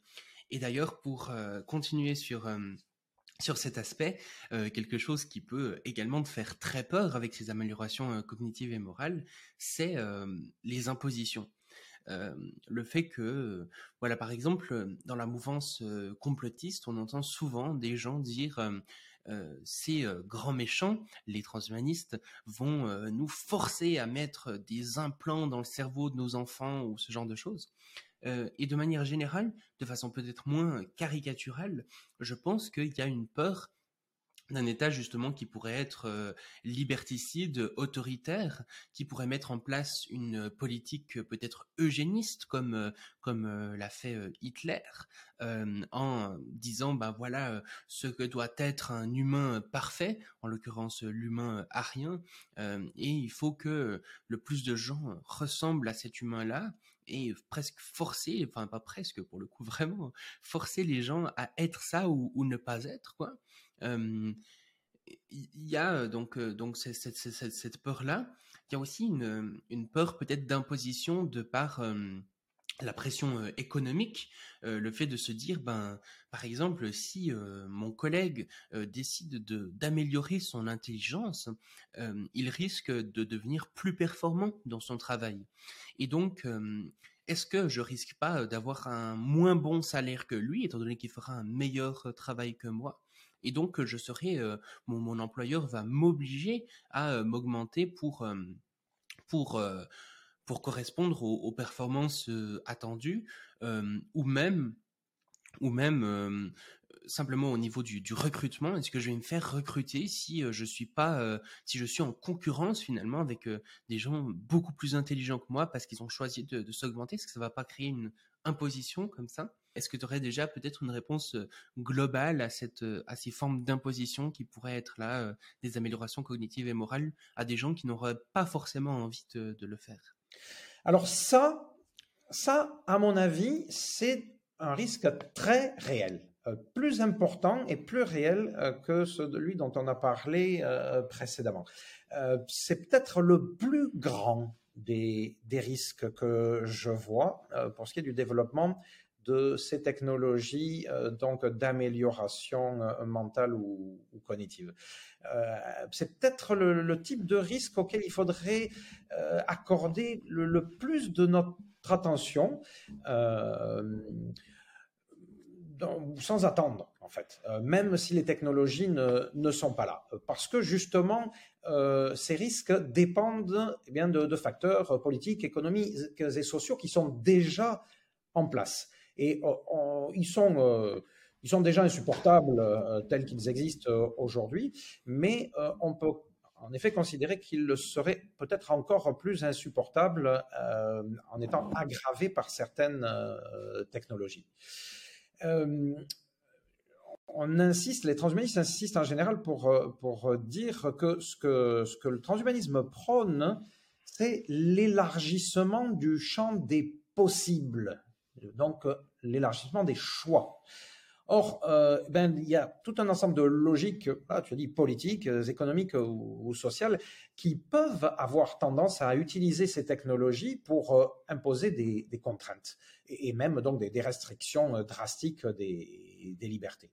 Et d'ailleurs, pour continuer sur sur cet aspect, euh, quelque chose qui peut également te faire très peur avec ces améliorations euh, cognitives et morales, c'est euh, les impositions. le fait que, voilà, par exemple, dans la mouvance complotiste, on entend souvent des gens dire ces grands méchants, les transhumanistes, vont nous forcer à mettre des implants dans le cerveau de nos enfants ou ce genre de choses. Euh, et de manière générale, de façon peut-être moins caricaturale, je pense qu'il y a une peur d'un État justement qui pourrait être euh, liberticide, autoritaire, qui pourrait mettre en place une politique peut-être eugéniste comme euh, comme l'a fait Hitler, en disant ben voilà ce que doit être un humain parfait, en l'occurrence l'humain arien, et il faut que le plus de gens ressemblent à cet humain-là et presque forcer, enfin pas presque pour le coup, vraiment forcer les gens à être ça ou, ne pas être quoi. Il y a donc donc cette, cette, peur là. Il y a aussi une, une peur peut-être d'imposition de par la pression économique, le fait de se dire, ben, par exemple, si mon collègue décide de d'améliorer son intelligence, il risque de devenir plus performant dans son travail. Et donc, est-ce que je risque pas d'avoir un moins bon salaire que lui, étant donné qu'il fera un meilleur travail que moi? Et donc je serai, mon, mon, employeur va m'obliger à m'augmenter pour pour pour correspondre aux, performances attendues, ou même ou même simplement au niveau du, recrutement, est-ce que je vais me faire recruter si je suis pas, si je suis en concurrence finalement avec des gens beaucoup plus intelligents que moi parce qu'ils ont choisi de, s'augmenter? Est-ce que ça va pas créer une imposition comme ça? Est-ce que tu aurais déjà peut-être une réponse globale à cette, à ces formes d'imposition qui pourraient être là, des améliorations cognitives et morales à des gens qui n'auraient pas forcément envie de le faire? Alors ça, ça, à mon avis, c'est un risque très réel, euh, plus important et plus réel euh, que celui dont on a parlé euh, précédemment. c'est peut-être le plus grand des, risques que je vois pour ce qui est du développement de ces technologies donc d'amélioration mentale ou, cognitive. c'est peut-être le, type de risque auquel il faudrait accorder le, plus de notre attention sans attendre, en fait, même si les technologies ne, sont pas là. Parce que justement, ces risques dépendent eh bien, de, facteurs politiques, économiques et sociaux qui sont déjà en place. Et ils sont ils sont déjà insupportables euh, tels qu'ils existent euh, aujourd'hui, mais euh, on peut en effet considérer qu'ils seraient peut-être encore plus insupportables en étant aggravés par certaines technologies. on insiste, les transhumanistes insistent en général pour, pour dire que ce, que ce que le transhumanisme prône, c'est l'élargissement du champ des possibles, donc l'élargissement des choix. Or, euh, ben, il y a tout un ensemble de logiques, ah, tu as dit politiques, euh, économiques ou, sociales, qui peuvent avoir tendance à utiliser ces technologies pour euh, imposer des, contraintes et, même donc des, restrictions drastiques des, libertés.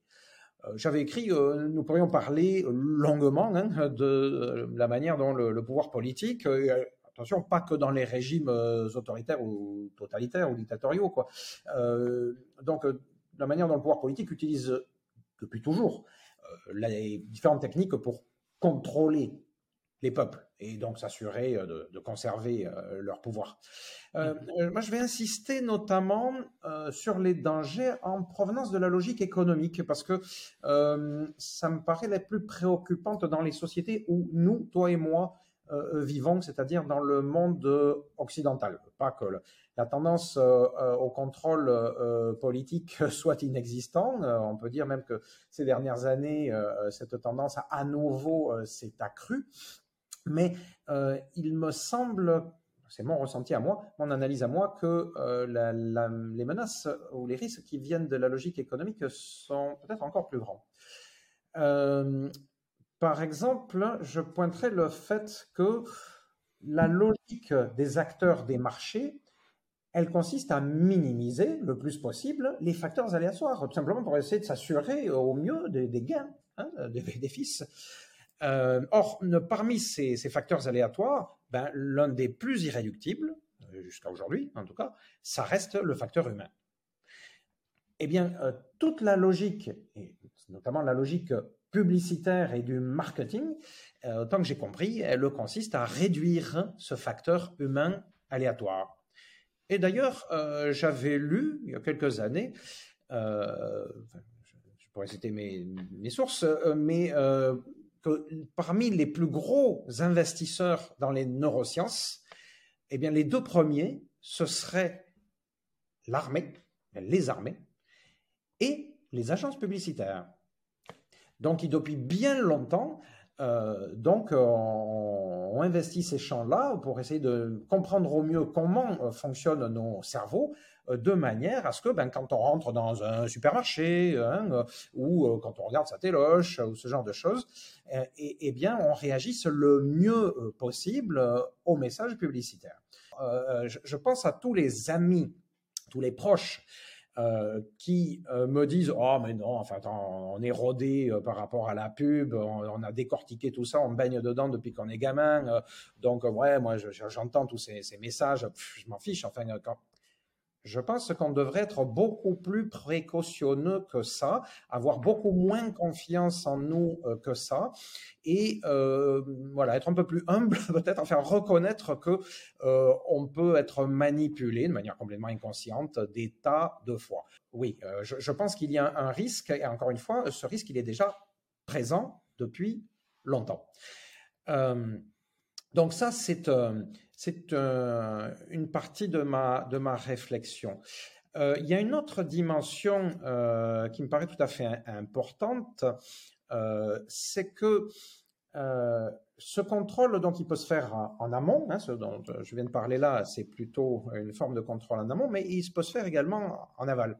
J'avais écrit, nous pourrions parler longuement hein, de la manière dont le, le pouvoir politique attention, pas que dans les régimes autoritaires ou totalitaires ou dictatoriaux. Quoi. donc, la manière dont le pouvoir politique utilise depuis toujours euh, les différentes techniques pour contrôler les peuples et donc s'assurer euh, de, conserver euh, leur pouvoir. Mm-hmm. moi, je vais insister notamment sur les dangers en provenance de la logique économique parce que ça me paraît la plus préoccupante dans les sociétés où nous, toi et moi, vivons, c'est-à-dire dans le monde occidental. Pas que la tendance euh, euh, au contrôle euh, politique soit inexistant. on peut dire même que ces dernières années, cette tendance à, nouveau s'est accrue. Mais il me semble, c'est mon ressenti à moi, mon analyse à moi, que les menaces ou les risques qui viennent de la logique économique sont peut-être encore plus grands. Par exemple, je pointerai le fait que la logique des acteurs des marchés elle consiste à minimiser le plus possible les facteurs aléatoires, tout simplement pour essayer de s'assurer au mieux des, gains, hein, des bénéfices. Euh, or, parmi ces, facteurs aléatoires, ben, l'un des plus irréductibles, jusqu'à aujourd'hui en tout cas, ça reste le facteur humain. Eh bien, euh, toute la logique, et notamment la logique publicitaire et du marketing, autant que j'ai compris, elle consiste à réduire ce facteur humain aléatoire. Et d'ailleurs, euh, j'avais lu il y a quelques années, euh, je pourrais citer mes, sources, euh, mais que parmi les plus gros investisseurs dans les neurosciences, eh bien, les deux premiers, ce seraient l'armée, les armées, et les agences publicitaires. Donc, depuis bien longtemps, euh, donc, euh, on, investit ces champs-là pour essayer de comprendre au mieux comment euh, fonctionnent nos cerveaux, de manière à ce que, ben, quand on rentre dans un supermarché hein, ou quand on regarde sa téloche ou ce genre de choses, et, eh bien, on réagisse le mieux possible aux messages publicitaires. Je pense à tous les amis, tous les proches euh, qui euh, me disent oh mais non enfin on est rodé euh, par rapport à la pub on, a décortiqué tout ça on baigne dedans depuis qu'on est gamin donc ouais moi j'entends tous ces, ces messages je m'en fiche enfin quand, je pense qu'on devrait être beaucoup plus précautionneux que ça, avoir beaucoup moins confiance en nous euh, que ça, et euh, voilà, être un peu plus humble, peut-être, enfin reconnaître que euh, on peut être manipulé de manière complètement inconsciente des tas de fois. Oui, je, pense qu'il y a un risque, et encore une fois, ce risque, il est déjà présent depuis longtemps. Donc ça, c'est c'est euh, une partie de ma, réflexion. Euh, il y a une autre dimension euh, qui me paraît tout à fait importante, c'est que ce contrôle, donc, il peut se faire en, amont. Hein, ce dont je viens de parler là, c'est plutôt une forme de contrôle en amont, mais il peut se faire également en aval.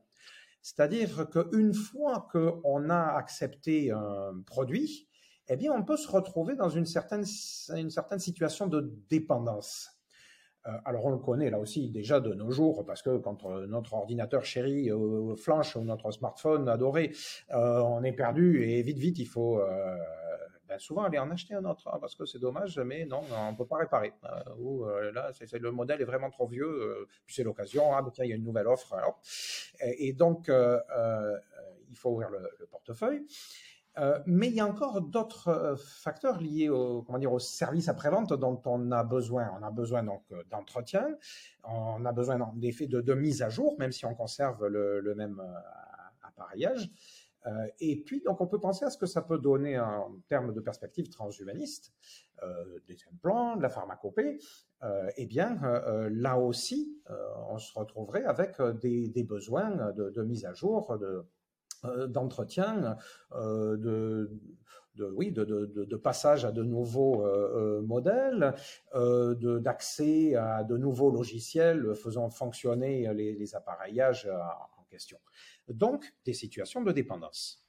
C'est-à-dire qu'une fois qu'on a accepté un produit, eh bien, on peut se retrouver dans une certaine, situation de dépendance. Euh, alors on le connaît là aussi déjà de nos jours parce que quand euh, notre ordinateur chéri euh, flanche ou notre smartphone adoré, on est perdu et vite vite il faut ben souvent aller en acheter un autre hein, parce que c'est dommage, mais non, on ne peut pas réparer. ou là, le modèle est vraiment trop vieux, puis c'est l'occasion, ah, ben, tiens, il y a une nouvelle offre. Et, donc, il faut ouvrir le, portefeuille. Mais il y a encore d'autres facteurs liés au, comment dire, au service après-vente dont on a besoin. On a besoin donc d'entretien, on a besoin d'effet de, de, mise à jour, même si on conserve le, même appareillage. Euh, et puis, donc, on peut penser à ce que ça peut donner en termes de perspective transhumaniste, euh, des implants, de la pharmacopée. Euh, eh bien, là aussi, on se retrouverait avec des, besoins de, mise à jour, d'entretien, de, oui, de, passage à de nouveaux modèles, d'accès à de nouveaux logiciels faisant fonctionner les appareillages en question donc des situations de dépendance.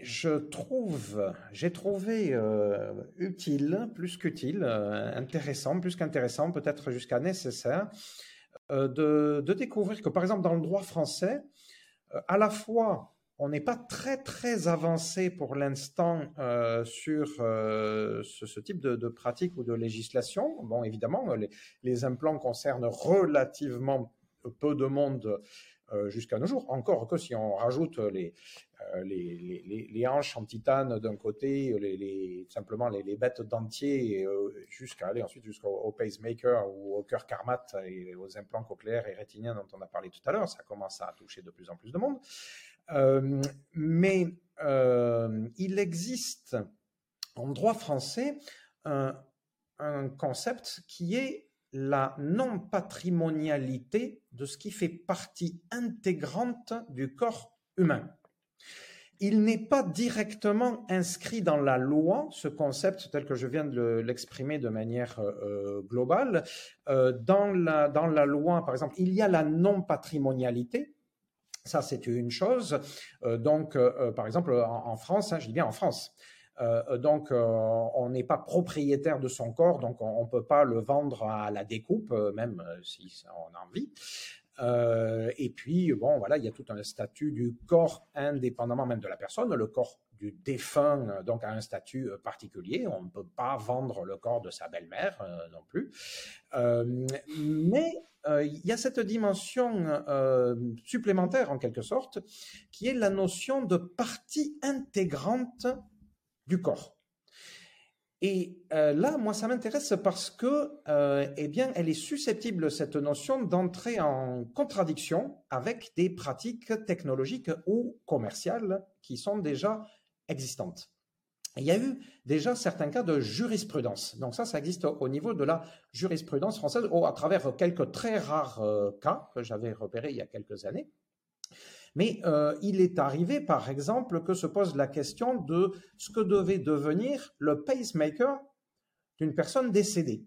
Je trouve, j'ai trouvé euh, utile, plus qu'utile, euh, intéressant, plus qu'intéressant, peut-être jusqu'à nécessaire, euh, de, découvrir que, par exemple, dans le droit français, à la fois, on n'est pas très très avancé pour l'instant sur ce, type de, pratique ou de législation. Bon, évidemment, les, implants concernent relativement peu de monde euh, jusqu'à nos jours. Encore que si on rajoute les, euh, les, hanches en titane d'un côté, les, simplement les, bêtes dentiers, euh, jusqu'à aller ensuite jusqu'au pacemaker ou au cœur karmat et aux implants cochléaires et rétiniens dont on a parlé tout à l'heure, ça commence à toucher de plus en plus de monde. mais il existe en droit français un concept qui est la non-patrimonialité de ce qui fait partie intégrante du corps humain. Il n'est pas directement inscrit dans la loi, ce concept tel que je viens de l'exprimer de manière euh, euh, globale. Euh, dans, la, dans la loi, par exemple, il y a la non-patrimonialité, ça, c'est une chose. donc, par exemple, en, France, hein, je dis bien en France, euh, donc, euh, on n'est pas propriétaire de son corps, donc on ne peut pas le vendre à la découpe, euh, même si on a envie. et puis, bon, voilà, il y a tout un statut du corps indépendamment même de la personne. Le corps du défunt, donc, a un statut particulier. On ne peut pas vendre le corps de sa belle-mère non plus. mais il y a cette dimension supplémentaire, en quelque sorte, qui est la notion de partie intégrante du corps. Et euh, là, moi, ça m'intéresse parce que, euh, eh bien, elle est susceptible, cette notion, d'entrer en contradiction avec des pratiques technologiques ou commerciales qui sont déjà existantes. Il y a eu déjà certains cas de jurisprudence. Donc ça, ça existe au niveau de la jurisprudence française, à travers quelques très rares euh, cas que j'avais repérés il y a quelques années. Mais euh, il est arrivé, par exemple, que se pose la question de ce que devait devenir le pacemaker d'une personne décédée.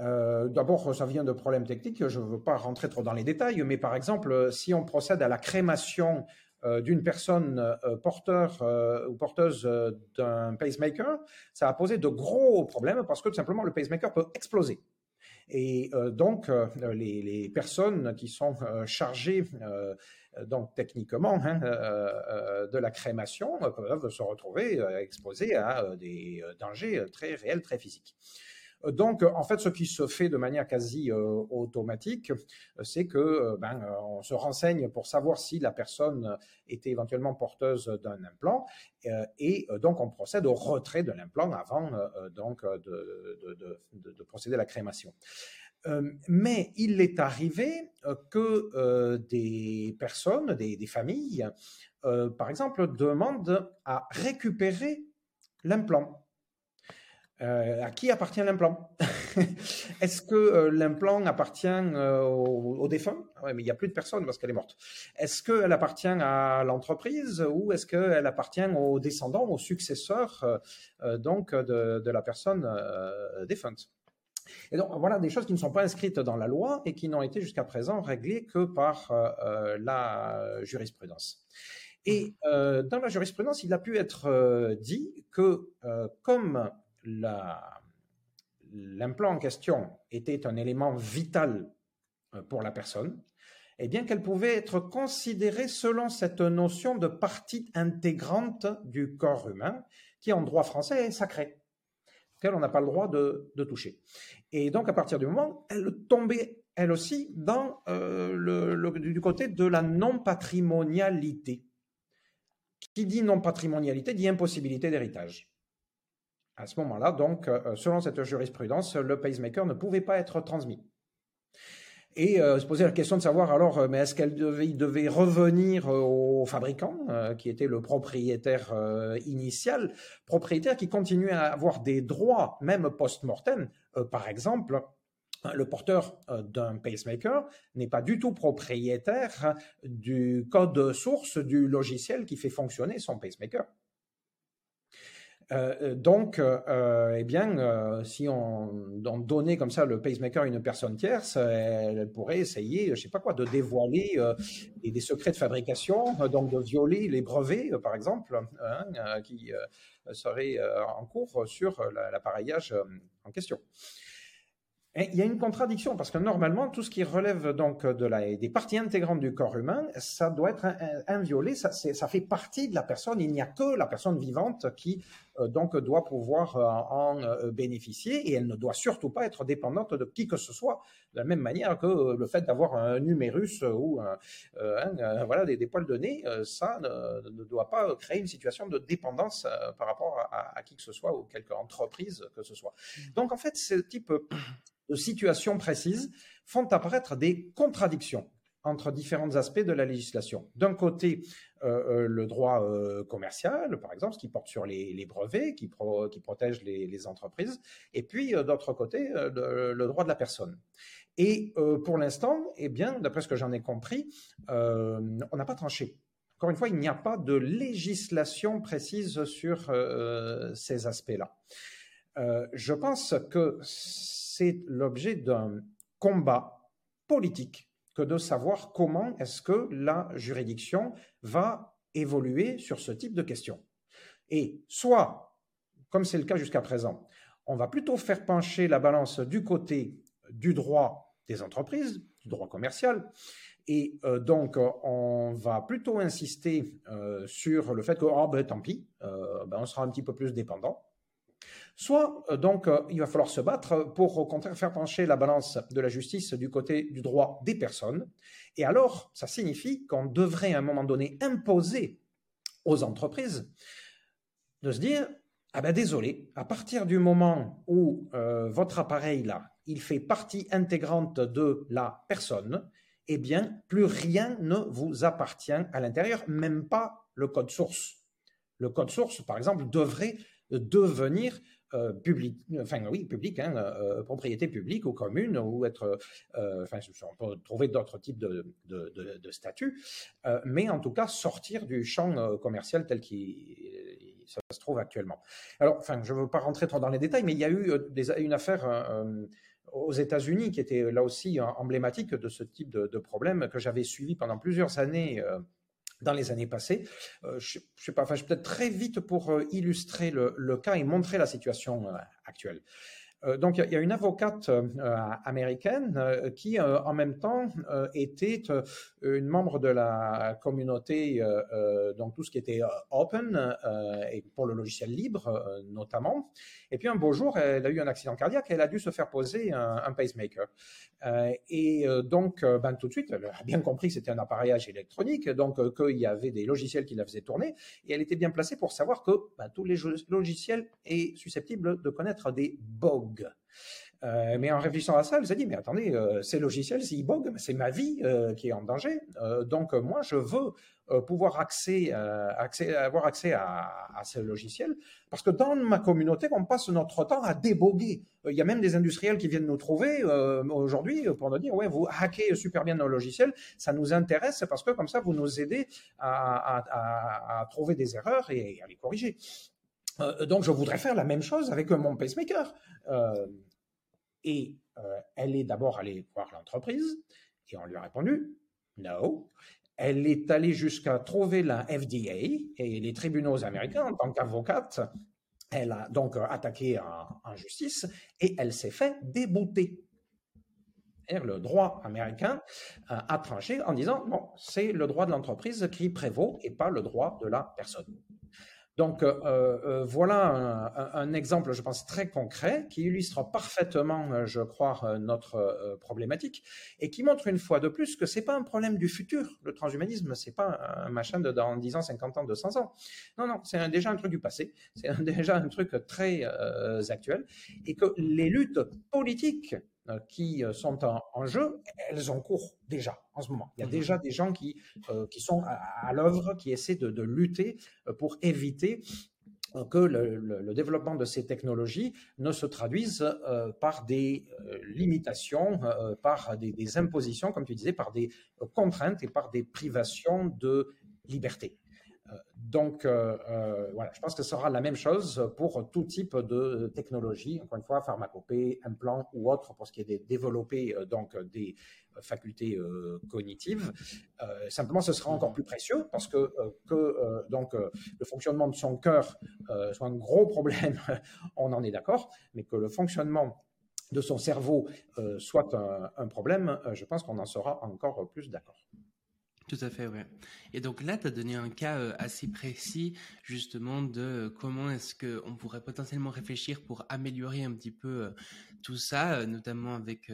Euh, d'abord, ça vient de problèmes techniques, je ne veux pas rentrer trop dans les détails, mais par exemple, si on procède à la crémation euh, d'une personne porteur ou porteuse d'un pacemaker, ça va poser de gros problèmes parce que tout simplement le pacemaker peut exploser. Et donc, les, personnes qui sont chargées euh, donc techniquement, hein, euh, euh, de la crémation peuvent se retrouver exposés à des dangers très réels, très physiques. Donc, en fait, ce qui se fait de manière quasi automatique, c'est que ben, on se renseigne pour savoir si la personne était éventuellement porteuse d'un implant, et donc on procède au retrait de l'implant avant donc de, procéder à la crémation. Euh, mais il est arrivé euh, que euh, des personnes, des, familles, par exemple, demandent à récupérer l'implant. À qui appartient l'implant? Est-ce que l'implant appartient au, défunt? Oui, mais il n'y a plus de personne parce qu'elle est morte. Est-ce qu'elle appartient à l'entreprise ou est-ce qu'elle appartient aux descendants, aux successeurs donc de, de la personne défunte? Et donc, voilà des choses qui ne sont pas inscrites dans la loi et qui n'ont été jusqu'à présent réglées que par euh, euh, la jurisprudence. Et euh, dans la jurisprudence, il a pu être dit que comme l'implant en question était un élément vital pour la personne, eh bien qu'elle pouvait être considérée selon cette notion de partie intégrante du corps humain, qui en droit français est sacrée on n'a pas le droit de, toucher. Et donc, à partir du moment, elle tombait, elle aussi, euh, du côté de la non-patrimonialité. qui dit non-patrimonialité dit impossibilité d'héritage. À ce moment-là, donc, selon cette jurisprudence, le pacemaker ne pouvait pas être transmis. Et euh, se poser la question de savoir alors, euh, mais est-ce qu'elle devait, revenir euh, au fabricant, qui était le propriétaire initial, propriétaire qui continuait à avoir des droits, même post-mortem. par exemple, le porteur d'un pacemaker n'est pas du tout propriétaire du code source du logiciel qui fait fonctionner son pacemaker. Euh, euh, donc, euh, eh bien, si on, donnait comme ça le pacemaker à une personne tierce, elle, pourrait essayer, je sais pas quoi, de dévoiler des, secrets de fabrication, donc de violer les brevets, par exemple, hein, qui seraient en cours sur l'appareillage en question il y a une contradiction parce que normalement, tout ce qui relève donc de la, des parties intégrantes du corps humain, ça doit être inviolé, ça, fait partie de la personne. Il n'y a que la personne vivante qui donc doit pouvoir euh, en euh, bénéficier et elle ne doit surtout pas être dépendante de qui que ce soit. De la même manière que le fait d'avoir un numérus ou voilà des, poils de nez, ça ne, doit pas créer une situation de dépendance par rapport à, à, qui que ce soit ou quelque entreprise que ce soit. Mmh. Donc en fait, ce type de situations précises font apparaître des contradictions entre différents aspects de la législation. D'un côté, euh, euh, le droit euh, commercial, par exemple, ce qui porte sur les, brevets, qui, qui protège les, entreprises, et puis d'autre côté, le, droit de la personne. Et pour l'instant, eh bien, d'après ce que j'en ai compris, on n'a pas tranché. Encore une fois, il n'y a pas de législation précise sur ces aspects-là. je pense que c'est l'objet d'un combat politique que de savoir comment est-ce que la juridiction va évoluer sur ce type de questions. Et soit, comme c'est le cas jusqu'à présent, on va plutôt faire pencher la balance du côté du droit des entreprises, du droit commercial, et euh, donc on va plutôt insister euh, sur le fait que, oh ben tant pis, euh, ben, on sera un petit peu plus dépendant. Soit, euh, donc, euh, il va falloir se battre pour, au contraire, faire pencher la balance de la justice du côté du droit des personnes. Et alors, ça signifie qu'on devrait à un moment donné imposer aux entreprises de se dire, ah ben désolé, à partir du moment où euh, votre appareil là, il fait partie intégrante de la personne, eh bien, plus rien ne vous appartient à l'intérieur, même pas le code source. Le code source, par exemple, devrait devenir euh, public, enfin oui, public, hein, euh, propriété publique ou commune, ou être, euh, enfin, on peut trouver d'autres types de, de, statuts, mais en tout cas sortir du champ commercial tel qu'il se trouve actuellement. Alors, enfin, je ne veux pas rentrer trop dans les détails, mais il y a eu une affaire aux États-Unis qui était là aussi emblématique de ce type de, problème que j'avais suivi pendant plusieurs années dans les années passées. Euh, je, ne sais pas, enfin, je peut-être très vite pour euh, illustrer le, le, cas et montrer la situation euh, actuelle. Euh, donc, il y, a une avocate euh, américaine euh, qui, en même temps, était une membre de la communauté, donc tout ce qui était open et pour le logiciel libre notamment. Et puis un beau jour, elle a eu un accident cardiaque elle a dû se faire poser un, pacemaker. et donc, ben, tout de suite, elle a bien compris que c'était un appareillage électronique, donc qu'il y avait des logiciels qui la faisaient tourner. Et elle était bien placée pour savoir que ben, tous les logiciels sont susceptibles de connaître des bugs. Euh, mais en réfléchissant à ça, elle s'est dit, mais attendez, euh, ces logiciels, s'ils bug, c'est ma vie euh, qui est en danger. donc moi, je veux pouvoir accès, avoir accès à, ces logiciels, parce que dans ma communauté, on passe notre temps à déboguer. Il y a même des industriels qui viennent nous trouver aujourd'hui pour nous dire, ouais, vous hackez super bien nos logiciels, ça nous intéresse parce que comme ça, vous nous aidez à trouver des erreurs et à les corriger. Euh, donc, je voudrais faire la même chose avec mon pacemaker. Euh, et euh, elle est d'abord allée voir l'entreprise et on lui a répondu no. Elle est allée jusqu'à trouver la FDA et les tribunaux américains en tant qu'avocate. Elle a donc attaqué en, justice et elle s'est fait débouter. Le droit américain a tranché en disant bon, c'est le droit de l'entreprise qui prévaut et pas le droit de la personne. Donc euh, euh, voilà un, exemple, je pense, très concret qui illustre parfaitement, euh, je crois, notre problématique et qui montre une fois de plus que c'est pas un problème du futur. Le transhumanisme, c'est pas un machin de dans 10 ans, 50 ans, 200 ans. Non, non, c'est déjà un truc du passé. C'est déjà un truc très actuel et que les luttes politiques qui euh, sont en, jeu, elles ont cours déjà en ce moment. Il y a mmh déjà des gens qui, euh, qui sont à, l'œuvre, qui essaient de, lutter pour éviter que le, développement de ces technologies ne se traduise par des limitations, par des, impositions, comme tu disais, par des contraintes et par des privations de liberté. Donc, euh, euh, voilà, je pense que ce sera la même chose pour tout type de technologie, encore une fois, pharmacopée, implant ou autre, pour ce qui est de développer euh, donc des facultés cognitives. simplement, ce sera encore plus précieux parce que, que donc, le fonctionnement de son cœur soit un gros problème, on en est d'accord, mais que le fonctionnement de son cerveau soit un problème, je pense qu'on en sera encore plus d'accord. Tout à fait, ouais. Et donc là, tu as donné un cas euh, assez précis, justement, de euh, comment est-ce qu'on pourrait potentiellement réfléchir pour améliorer un petit peu euh, tout ça, notamment avec,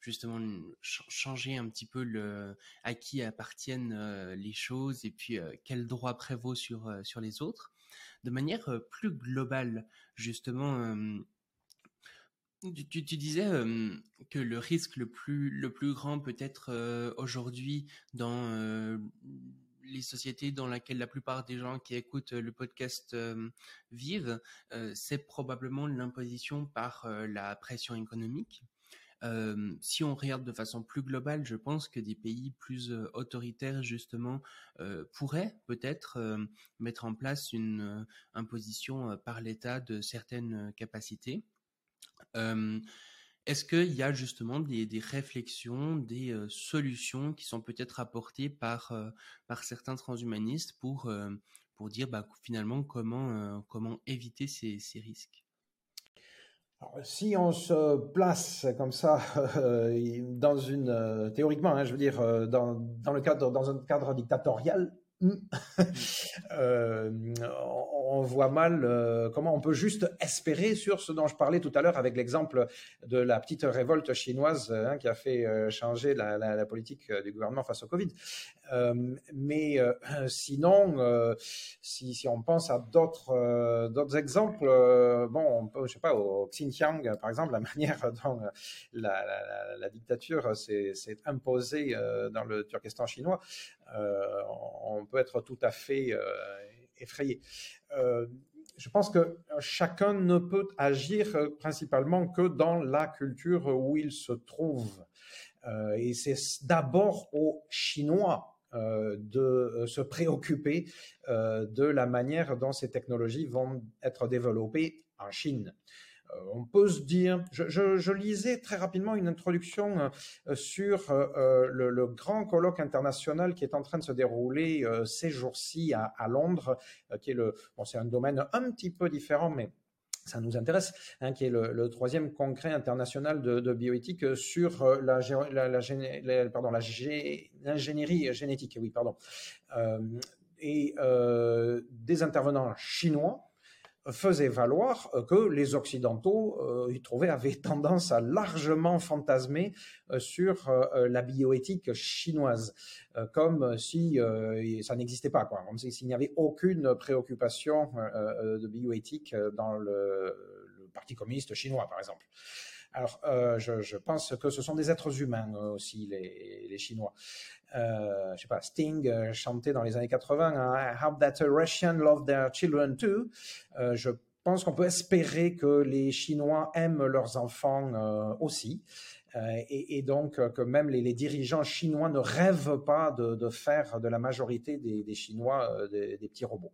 justement, changer un petit peu le, à qui appartiennent les choses et puis quel droit prévaut sur, sur les autres. De manière plus globale, justement, tu, disais que le risque le plus, le plus grand peut-être aujourd'hui dans les sociétés dans lesquelles la plupart des gens qui écoutent le podcast vivent, c'est probablement l'imposition par la pression économique. si on regarde de façon plus globale, je pense que des pays plus autoritaires justement pourraient peut-être mettre en place une imposition par l'État de certaines capacités. Est-ce qu'il y a justement des, réflexions, des solutions qui sont peut-être apportées par, par certains transhumanistes pour, pour dire bah, finalement comment, comment éviter ces, risques? Si on se place comme ça dans une théoriquement, hein, je veux dire dans, dans, le cadre dans un cadre dictatorial, hmm, on voit mal euh, comment on peut juste espérer sur ce dont je parlais tout à l'heure avec l'exemple de la petite révolte chinoise hein, qui a fait euh, changer la, politique du gouvernement face au Covid. Euh, mais sinon, si, on pense à d'autres exemples, bon, je sais pas, au Xinjiang par exemple, la manière dont la, dictature s'est imposée dans le Turkestan chinois, on peut être tout à fait effrayé. Euh, je pense que chacun ne peut agir principalement que dans la culture où il se trouve. Euh, et c'est d'abord aux Chinois euh, de se préoccuper de la manière dont ces technologies vont être développées en Chine. Euh, on peut se dire, je, lisais très rapidement une introduction euh, sur euh, le, grand colloque international qui est en train de se dérouler ces jours-ci à, Londres, qui est le, bon, c'est un domaine un petit peu différent, mais ça nous intéresse, hein, qui est le, troisième congrès international de, bioéthique sur la, pardon, l'ingénierie génétique, oui, pardon, et des intervenants chinois faisait valoir euh, que les Occidentaux, euh, ils trouvaient, avaient tendance à largement fantasmer euh, sur la bioéthique chinoise, comme si ça n'existait pas, quoi. comme s'il n'y avait aucune préoccupation de bioéthique dans le, Parti communiste chinois, par exemple. Alors, je, pense que ce sont des êtres humains aussi, les, Chinois euh, je sais pas, Sting euh, chantait dans les années 80, hein, I hope that a Russian love their children too. Euh, je pense qu'on peut espérer que les Chinois aiment leurs enfants euh, aussi. Et, donc que même les, dirigeants chinois ne rêvent pas de, faire de la majorité des, Chinois des, petits robots.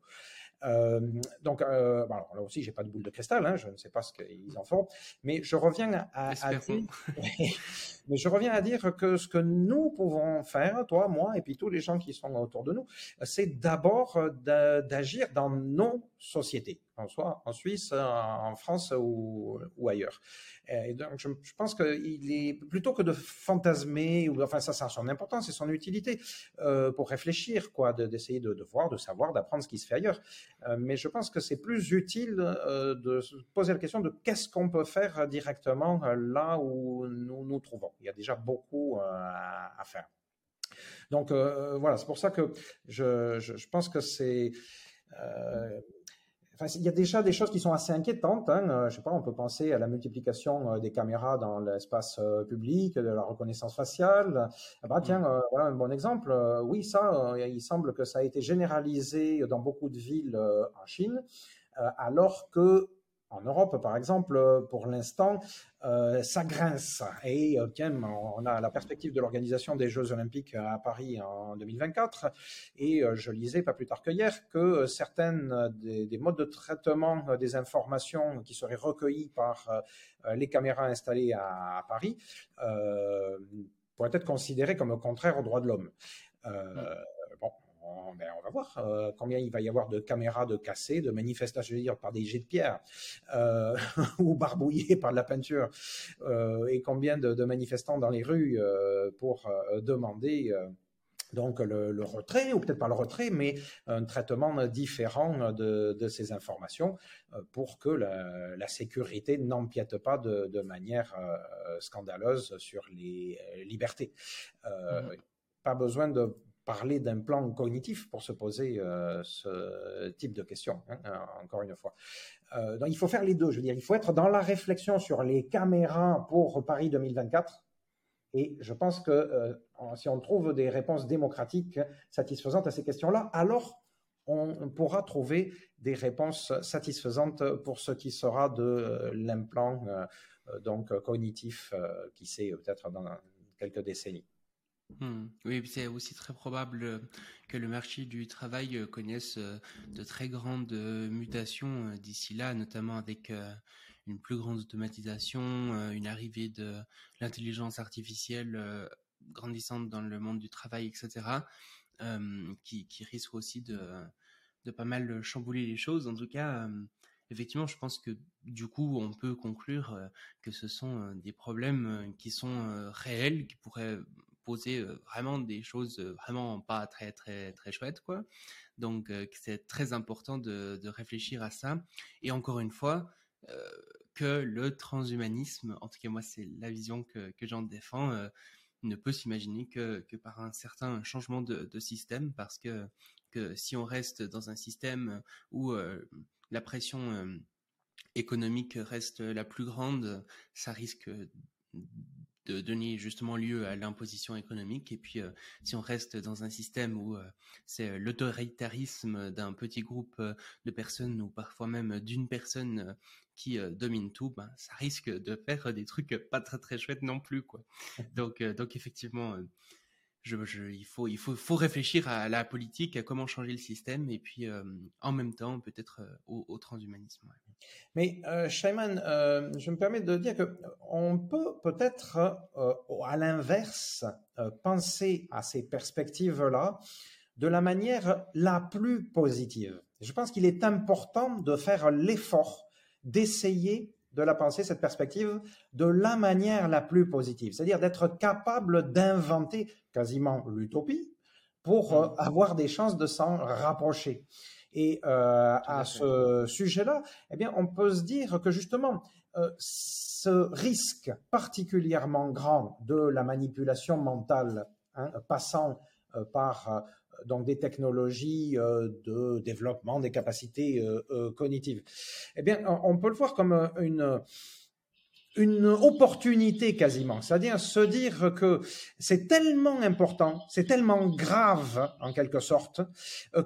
Euh, donc, euh, là aussi, j'ai pas de boule de cristal, hein, je ne sais pas ce qu'ils en font, mais je reviens à, à dire, mais je reviens à dire que ce que nous pouvons faire, toi, moi, et puis tous les gens qui sont autour de nous, c'est d'abord d'agir dans nos sociétés. En soit en Suisse, en France ou, ailleurs. Et donc, je, pense qu'il est plutôt que de fantasmer, ou enfin ça, ça a son importance et son utilité euh, pour réfléchir, quoi, d'essayer de, voir, de savoir, d'apprendre ce qui se fait ailleurs. Euh, mais je pense que c'est plus utile euh, de se poser la question de qu'est-ce qu'on peut faire directement euh, là où nous nous trouvons. Il y a déjà beaucoup à, faire. Donc voilà, c'est pour ça que je, pense que c'est Enfin, il y a déjà des choses qui sont assez inquiétantes. Hein. Euh, je sais pas, on peut penser à la multiplication euh, des caméras dans l'espace euh, public, de la reconnaissance faciale. Ah bah, tiens, euh, voilà un bon exemple. oui, ça, il semble que ça a été généralisé dans beaucoup de villes en Chine, alors que en Europe, par exemple, pour l'instant, euh, ça grince. Et euh, tiens, on a la perspective de l'organisation des Jeux Olympiques à Paris en 2024. Et euh, je lisais pas plus tard que hier que certaines des, des modes de traitement des informations qui seraient recueillies par les caméras installées à, Paris pourraient être considérées comme contraires aux droits de l'homme. Euh, on, ben, on va voir euh, combien il va y avoir de caméras de cassées, de manifestations, je veux dire, par des jets de pierre euh, ou barbouillées par de la peinture, euh, et combien de, de, manifestants dans les rues pour demander donc le, le, retrait, ou peut-être pas le retrait, mais un traitement différent de, de ces informations pour que la, la sécurité n'empiète pas de, de manière scandaleuse sur les libertés. Euh, mmh. Pas besoin de parler d'un plan cognitif pour se poser euh, ce type de questions, hein, encore une fois. Euh, donc il faut faire les deux, je veux dire, il faut être dans la réflexion sur les caméras pour Paris 2024. Et je pense que euh, si on trouve des réponses démocratiques satisfaisantes à ces questions-là, alors on pourra trouver des réponses satisfaisantes pour ce qui sera de l'implant euh, donc cognitif euh, qui c'est peut-être dans quelques décennies. Mmh. Oui, c'est aussi très probable euh, que le marché du travail euh, connaisse euh, de très grandes mutations d'ici là, notamment avec une plus grande automatisation, une arrivée de l'intelligence artificielle grandissante dans le monde du travail, etc., qui, risque aussi de pas mal chambouler les choses. En tout cas, effectivement, je pense que du coup, on peut conclure que ce sont des problèmes qui sont réels, qui pourraient poser vraiment des choses vraiment pas très très très chouettes quoi. Donc c'est très important de, de, réfléchir à ça. Et encore une fois, que le transhumanisme, en tout cas moi c'est la vision que, que j'en défends, ne peut s'imaginer que, que par un certain changement de, système, parce que, que si on reste dans un système où la pression économique reste la plus grande, ça risque de donner justement lieu à l'imposition économique. Et puis, euh, si on reste dans un système où euh, c'est euh, l'autoritarisme d'un petit groupe de personnes ou parfois même d'une personne qui domine tout, ben, ça risque de faire des trucs pas très très chouettes non plus, quoi. Donc, donc effectivement je, je, il faut, il faut, faut réfléchir à la politique, à comment changer le système, et puis en même temps peut-être au, au, transhumanisme. Ouais. Mais euh, Shaiman, euh, je me permets de dire que on peut peut-être, euh, à l'inverse, euh, penser à ces perspectives-là de la manière la plus positive. Je pense qu'il est important de faire l'effort d'essayer de la pensée, cette perspective, de la manière la plus positive, c'est-à-dire d'être capable d'inventer quasiment l'utopie pour euh, avoir des chances de s'en rapprocher. Et euh, à ce sujet-là, eh bien, on peut se dire que justement, euh, ce risque particulièrement grand de la manipulation mentale, hein, passant euh, par donc des technologies de développement des capacités cognitives. Eh bien, on peut le voir comme une une opportunité quasiment, c'est-à-dire se dire que c'est tellement important, c'est tellement grave en quelque sorte,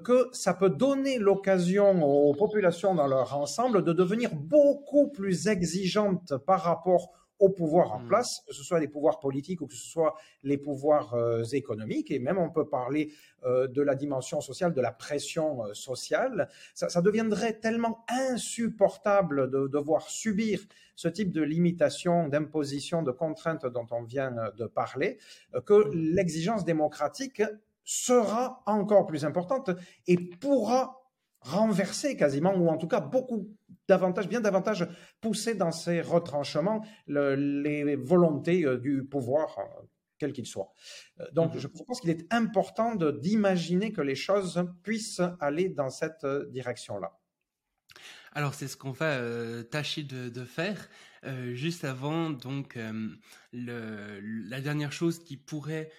que ça peut donner l'occasion aux populations dans leur ensemble de devenir beaucoup plus exigeantes par rapport au pouvoir en mmh. place, que ce soit les pouvoirs politiques ou que ce soit les pouvoirs euh, économiques, et même on peut parler euh, de la dimension sociale, de la pression euh, sociale, ça, ça, deviendrait tellement insupportable de devoir subir ce type de limitation, d'imposition, de contraintes dont on vient de parler, que mmh. l'exigence démocratique sera encore plus importante et pourra renversé quasiment, ou en tout cas beaucoup davantage, bien davantage poussé dans ses retranchements les volontés euh, du pouvoir, euh, quel qu'il soit. Euh, donc, mmh je pense qu'il est important d'imaginer que les choses puissent aller dans cette direction-là. Alors c'est ce qu'on va tâcher de, faire. juste avant, donc la dernière chose qui pourrait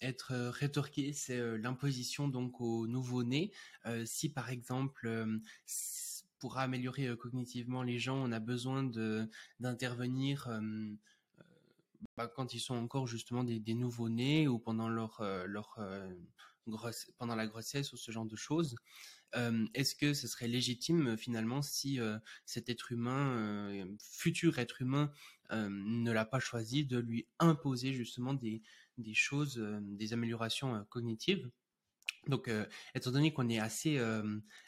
être rétorquée, c'est l'imposition donc aux nouveau-nés. si par exemple pour améliorer cognitivement les gens, on a besoin de d'intervenir bah, quand ils sont encore justement des, nouveau-nés ou pendant leur leur pendant la grossesse ou ce genre de choses. Est-ce que ce serait légitime finalement si cet être humain, futur être humain, ne l'a pas choisi, de lui imposer justement des choses, des améliorations cognitives? Donc, étant donné qu'on est assez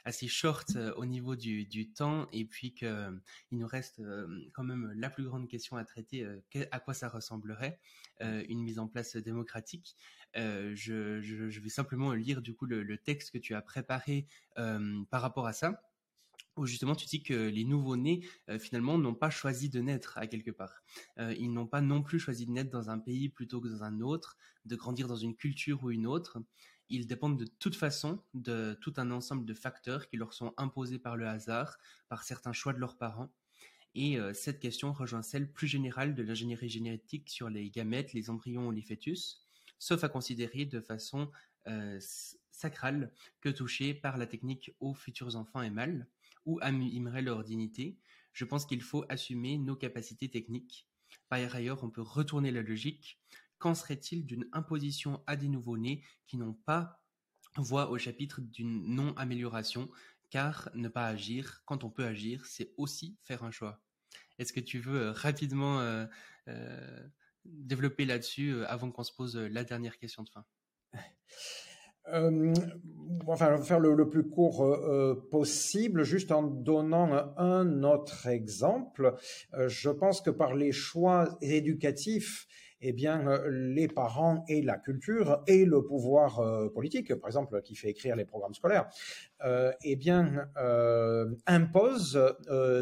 assez short au niveau du, du temps et puis que il nous reste quand même la plus grande question à traiter, à quoi ça ressemblerait une mise en place démocratique. Je, je, vais simplement lire du coup le, le texte que tu as préparé par rapport à ça où justement tu dis que les nouveaux-nés finalement n'ont pas choisi de naître à quelque part. ils n'ont pas non plus choisi de naître dans un pays plutôt que dans un autre, de grandir dans une culture ou une autre ils dépendent de toute façon de tout un ensemble de facteurs qui leur sont imposés par le hasard, par certains choix de leurs parents. Et euh, cette question rejoint celle plus générale de l'ingénierie génétique sur les gamètes, les embryons ou les fœtus, sauf à considérer de façon euh, sacrale que touchée par la technique aux futurs enfants et mâles, ou amimerait leur dignité, je pense qu'il faut assumer nos capacités techniques. Par ailleurs, on peut retourner la logique. Qu'en serait-il d'une imposition à des nouveau-nés qui n'ont pas voix au chapitre d'une non-amélioration? Car ne pas agir, quand on peut agir, c'est aussi faire un choix. Est-ce que tu veux euh, rapidement euh, euh, développer là-dessus avant qu'on se pose la dernière question de fin? Enfin, faire le plus court possible, juste en donnant un autre exemple. je pense que par les choix éducatifs eh bien, euh, les parents et la culture et le pouvoir euh, politique, par exemple, qui fait écrire les programmes scolaires, euh, eh bien, euh, impose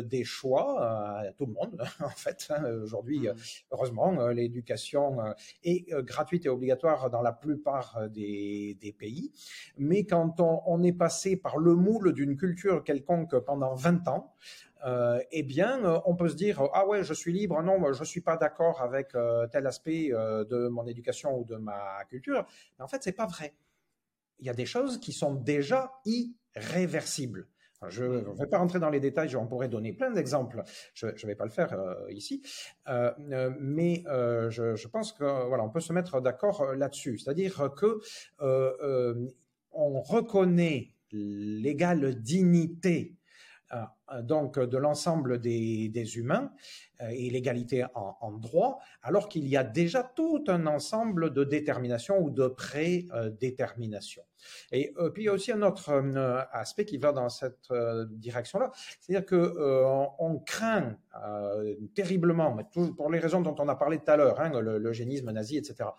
des choix à tout le monde. En fait, hein. aujourd'hui, mmh. heureusement, l'éducation est gratuite et obligatoire dans la plupart des, des pays. Mais quand on, on, est passé par le moule d'une culture quelconque pendant 20 ans, euh, eh bien, euh, on peut se dire ah ouais, je suis libre, non, je suis pas d'accord avec euh, tel aspect de mon éducation ou de ma culture. Mais en fait, c'est pas vrai. Il y a des choses qui sont déjà irréversibles. je ne vais pas rentrer dans les détails, on pourrait donner plein d'exemples. Je ne vais pas le faire ici, mais je, je, pense que voilà, on peut se mettre d'accord là-dessus. C'est-à-dire que on reconnaît l'égale dignité euh, donc de l'ensemble des, humains euh, et l'égalité en, droit, alors qu'il y a déjà tout un ensemble de déterminations ou de prédéterminations. Et euh, puis il y a aussi un autre aspect qui va dans cette direction-là, c'est-à-dire que on craint terriblement, pour les raisons dont on a parlé tout à l'heure, hein, le, génisme nazi, etc.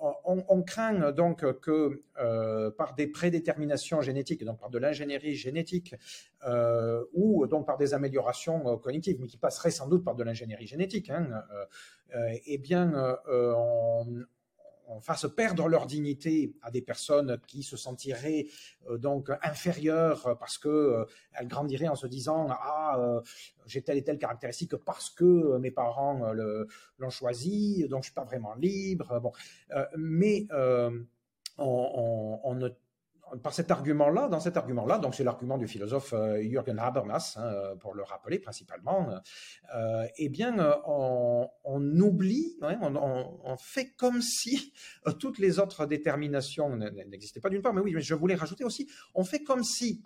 On, on, craint donc que par des prédéterminations génétiques, donc par de l'ingénierie génétique, ou donc par des améliorations cognitives, mais qui passeraient sans doute par de l'ingénierie génétique, hein, eh bien, on, fasse perdre leur dignité à des personnes qui se sentiraient donc inférieures parce que elles grandiraient en se disant ah j'ai telle et telle caractéristique parce que mes parents l'ont choisi donc je suis pas vraiment libre bon mais on, ne par cet argument-là, dans cet argument-là, donc c'est l'argument du philosophe euh, Jürgen Habermas, hein, pour le rappeler principalement, euh, eh bien, euh, on, oublie, on, fait comme si toutes les autres déterminations n'existaient pas d'une part, mais oui, mais je voulais rajouter aussi, on fait comme si,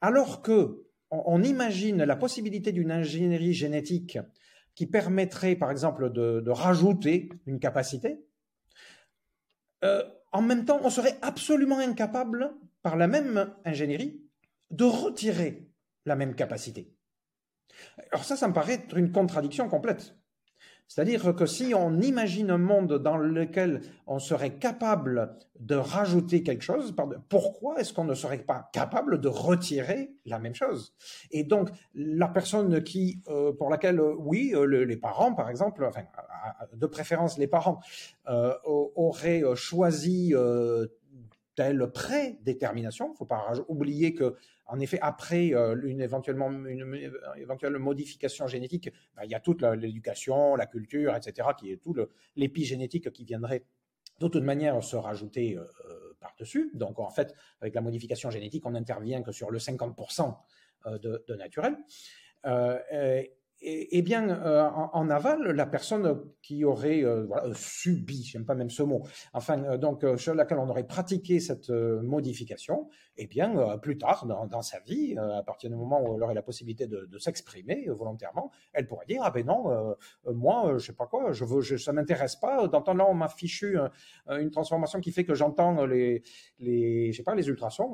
alors que on, imagine la possibilité d'une ingénierie génétique qui permettrait, par exemple, de, de rajouter une capacité, en même temps, on serait absolument incapable, par la même ingénierie, de retirer la même capacité. Alors ça, ça me paraît être une contradiction complète. C'est-à-dire que si on imagine un monde dans lequel on serait capable de rajouter quelque chose, pourquoi est-ce qu'on ne serait pas capable de retirer la même chose? Et donc, la personne qui, euh, pour laquelle, euh, oui, euh, les parents, par exemple, enfin, de préférence les parents, auraient choisi telle prédétermination. Il ne faut pas oublier que en effet, après euh, une, éventuellement, une, éventuelle modification génétique, ben, il y a toute l'éducation, la, culture, etc., qui est tout l'épigénétique qui viendrait de toute manière se rajouter euh, par-dessus. Donc, en fait, avec la modification génétique, on n'intervient que sur le 50% euh, de, de, naturel. Eh bien, euh, en, aval, la personne qui aurait euh, voilà, subi, j'aime pas même ce mot, enfin, euh, donc sur laquelle on aurait pratiqué cette modification, eh bien, plus tard dans, sa vie, à partir du moment où elle aurait la possibilité de, s'exprimer volontairement, elle pourrait dire ah ben non, moi, je sais pas quoi, je veux, ça m'intéresse pas. D'entendre là, on m'a fichu une transformation qui fait que j'entends les, je sais pas, les ultrasons.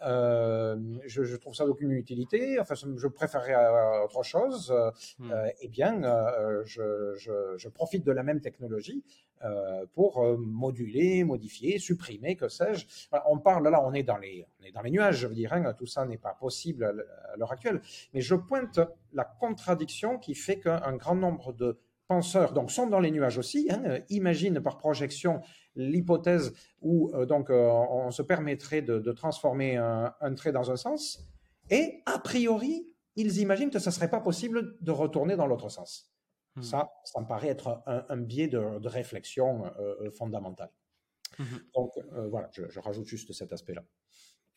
Je, trouve ça d'aucune utilité. Enfin, je préférerais autre chose. Hmm. Euh, eh bien, euh, je, profite de la même technologie euh, pour moduler, modifier, supprimer, que sais-je. On parle là, on est dans les, dans les nuages, je veux dire, hein, tout ça n'est pas possible à l'heure actuelle. Mais je pointe la contradiction qui fait qu'un grand nombre de penseurs donc sont dans les nuages aussi. Hein, imaginent par projection l'hypothèse où donc on se permettrait de, transformer un, trait dans un sens, et a priori ils imaginent que ce ne serait pas possible de retourner dans l'autre sens. Hmm. Ça, ça me paraît être un, biais de, réflexion euh, euh, fondamental. Hmm. Donc euh, voilà, je, rajoute juste cet aspect-là.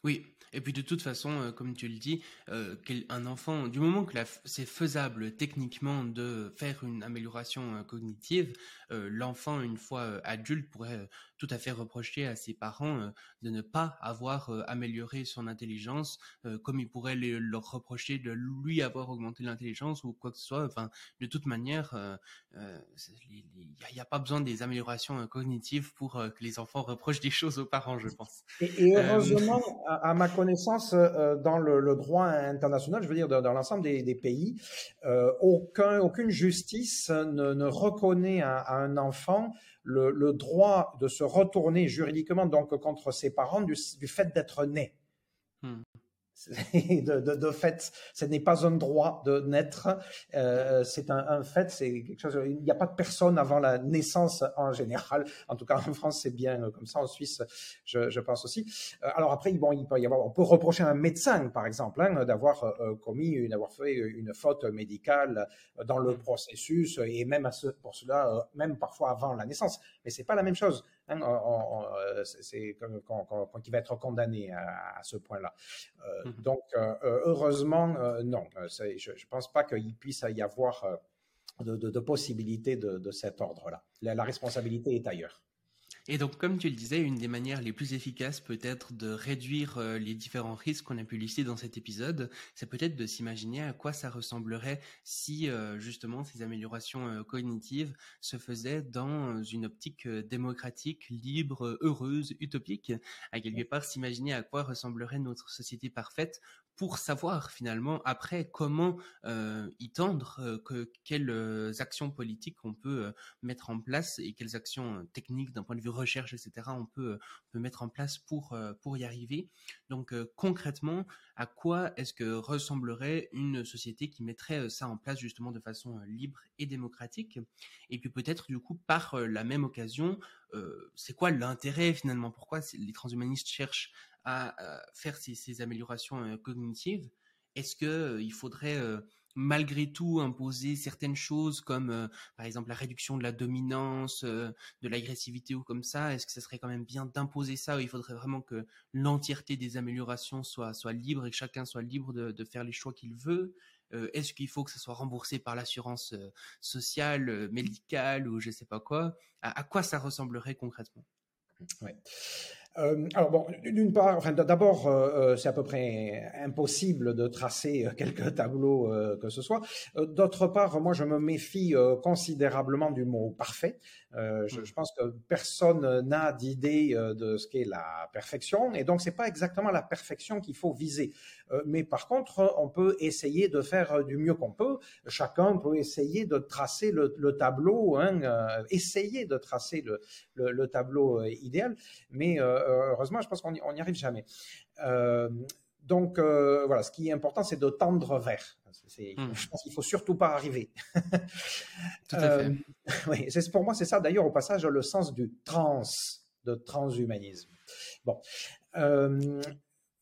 Oui, et puis de toute façon, comme tu le dis, un enfant, du moment que c'est faisable techniquement de faire une amélioration cognitive, l'enfant, une fois adulte, pourrait tout à fait reprocher à ses parents euh, de ne pas avoir euh, amélioré son intelligence, euh, comme il pourrait leur reprocher de lui avoir augmenté l'intelligence ou quoi que ce soit. Enfin, de toute manière, il n'y a, pas besoin des améliorations cognitives pour que les enfants reprochent des choses aux parents, je pense. Et, heureusement, à, ma connaissance, dans le, droit international, je veux dire dans, l'ensemble des, pays, aucun, aucune justice ne, reconnaît à un enfant le, droit de se retourner juridiquement donc contre ses parents du, fait d'être né. Hmm. de, fait, ce n'est pas un droit de naître, euh, c'est un, fait, c'est quelque chose. Il n'y a pas de personne avant la naissance en général. En tout cas, en France, c'est bien comme ça. En Suisse, je, pense aussi. Euh, alors après, bon, il peut y avoir, on peut reprocher à un médecin, par exemple, hein, d'avoir euh, commis, d'avoir fait une faute médicale dans le processus, et même à ce, pour cela, même parfois avant la naissance. Mais c'est pas la même chose. Hein, c'est va être condamné à, ce point-là. Mmh donc, euh, euh, heureusement, euh, non. je ne pense pas qu'il puisse y avoir de, de, possibilités de, cet ordre-là. la responsabilité est ailleurs. Et donc, comme tu le disais, une des manières les plus efficaces peut-être de réduire euh, les différents risques qu'on a pu lister dans cet épisode, c'est peut-être de s'imaginer à quoi ça ressemblerait si euh, justement ces améliorations euh, cognitives se faisaient dans une optique démocratique, libre, heureuse, utopique, à quelque part s'imaginer à quoi ressemblerait notre société parfaite pour savoir finalement après comment euh, y tendre, euh, que, quelles euh, actions politiques on peut mettre en place et quelles actions techniques d'un point de vue recherche, etc. on peut, mettre en place pour, pour y arriver. Donc concrètement, à quoi est-ce que ressemblerait une société qui mettrait ça en place justement de façon libre et démocratique? Et puis peut-être du coup par la même occasion, c'est quoi l'intérêt finalement? Pourquoi les transhumanistes cherchent à faire ces, améliorations euh, cognitives, est-ce que euh, il faudrait euh, malgré tout imposer certaines choses comme par exemple la réduction de la dominance, de l'agressivité ou comme ça? Est-ce que ce serait quand même bien d'imposer ça ou il faudrait vraiment que l'entièreté des améliorations soit, soit libre et que chacun soit libre de, faire les choix qu'il veut? Est-ce qu'il faut que ça soit remboursé par l'assurance sociale, médicale ou je sais pas quoi? À, quoi ça ressemblerait concrètement? Ouais. Euh, alors bon, d'une part, enfin, d'abord, euh, euh, c'est à peu près impossible de tracer quelques tableaux que ce soit. D'autre part, moi, je me méfie considérablement du mot parfait. Je, mmh. je, pense que personne n'a d'idée de ce qu'est la perfection, et donc c'est pas exactement la perfection qu'il faut viser. mais par contre, on peut essayer de faire du mieux qu'on peut. Chacun peut essayer de tracer le, le tableau, hein, essayer de tracer le, le, le tableau idéal, mais euh, heureusement, je pense qu'on n'y arrive jamais. Euh, donc euh, voilà, ce qui est important, c'est de tendre vers. Hmm. Je pense qu'il faut surtout pas arriver. Tout à fait. oui, pour moi, c'est ça d'ailleurs au passage le sens du trans, de transhumanisme. Bon.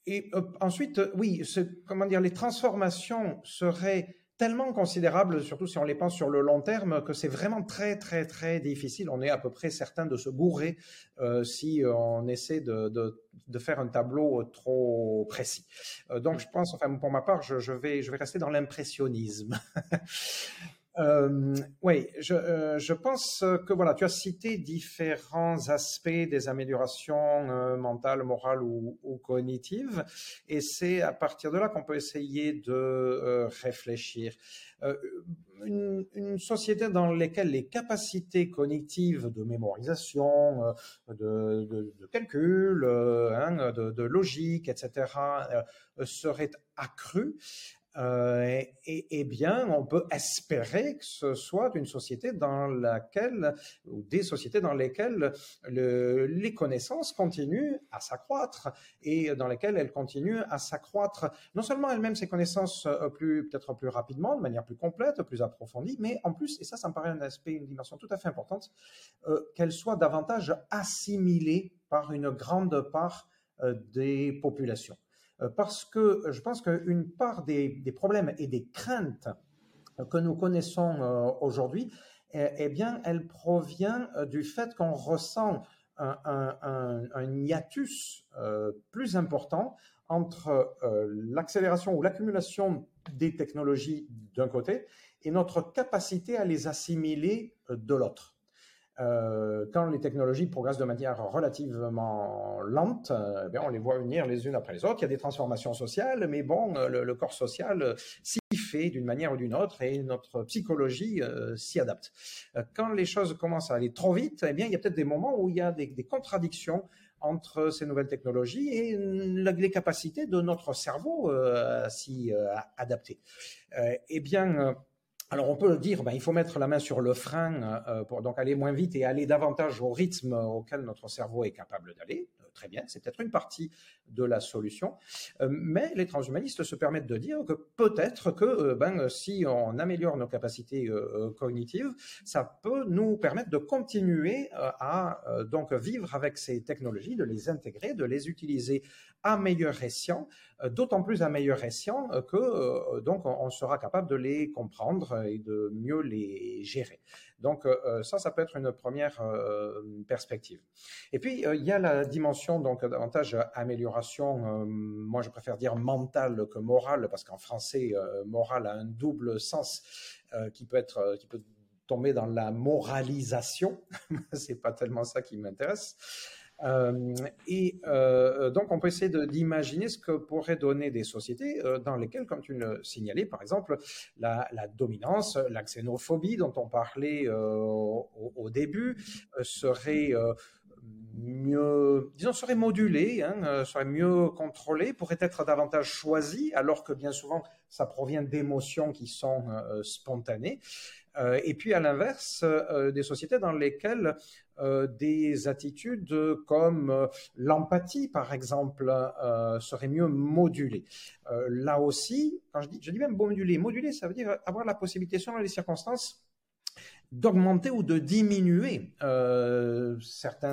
et ensuite, oui, comment dire, les transformations seraient tellement considérables, surtout si on les pense sur le long terme, que c'est vraiment très, très, très difficile. On est à peu près certain de se bourrer euh, si on essaie de, de, de, faire un tableau trop précis. Euh, donc, je pense, enfin, pour ma part, je, je, vais, je vais rester dans l'impressionnisme. Euh, oui, je, euh, je, pense que voilà, tu as cité différents aspects des améliorations euh, mentales, morales ou, ou, cognitives, et c'est à partir de là qu'on peut essayer de euh, réfléchir. Une, une, société dans laquelle les capacités cognitives de mémorisation, de, de, de calcul, hein, de, de, logique, etc., seraient accrues, euh, et, et, bien, on peut espérer que ce soit une société dans laquelle, ou des sociétés dans lesquelles le, les connaissances continuent à s'accroître et dans lesquelles elles continuent à s'accroître, non seulement elles-mêmes ces connaissances euh, plus, peut-être plus rapidement, de manière plus complète, plus approfondie, mais en plus, et ça, ça me paraît un aspect, une dimension tout à fait importante, euh, qu'elles soient davantage assimilées par une grande part euh, des populations. Euh, parce que je pense qu'une part des, problèmes et des craintes que nous connaissons euh, aujourd'hui, eh, eh, bien, elle provient euh, du fait qu'on ressent un, hiatus plus important entre l'accélération ou l'accumulation des technologies d'un côté et notre capacité à les assimiler de l'autre. Euh, quand les technologies progressent de manière relativement lente, eh bien, on les voit venir les unes après les autres. Il y a des transformations sociales, mais bon, euh, le, corps social euh, s'y fait d'une manière ou d'une autre et notre psychologie s'y adapte. quand les choses commencent à aller trop vite, eh bien, il y a peut-être des moments où il y a des, des contradictions entre ces nouvelles technologies et les capacités de notre cerveau à s'y adapter. eh bien, alors on peut dire, ben, il faut mettre la main sur le frein euh, pour donc aller moins vite et aller davantage au rythme auquel notre cerveau est capable d'aller. Euh, très bien, c'est peut-être une partie de la solution. Euh, mais les transhumanistes se permettent de dire que peut-être que ben, si on améliore nos capacités cognitives, ça peut nous permettre de continuer à donc vivre avec ces technologies, de les intégrer, de les utiliser à meilleur escient, euh, d'autant plus à meilleur escient euh, que euh, donc on sera capable de les comprendre et de mieux les gérer. Donc ça, ça peut être une première perspective. Et puis il y a la dimension donc davantage amélioration. moi, je préfère dire mentale que morale parce qu'en français, morale a un double sens qui peut être qui peut tomber dans la moralisation. C'est pas tellement ça qui m'intéresse. Euh, et euh, donc, on peut essayer d'imaginer ce que pourraient donner des sociétés euh, dans lesquelles, comme tu le signalais, par exemple, la, dominance, la xénophobie dont on parlait au, début, serait mieux, disons, serait modulée, hein, serait mieux contrôlée, pourrait être davantage choisie, alors que bien souvent, ça provient d'émotions qui sont spontanées. Euh, et puis à l'inverse, euh, des sociétés dans lesquelles euh, des attitudes comme l'empathie, par exemple, seraient mieux modulées. là aussi, quand je dis, je dis même moduler, moduler, ça veut dire avoir la possibilité, selon les circonstances, d'augmenter ou de diminuer euh,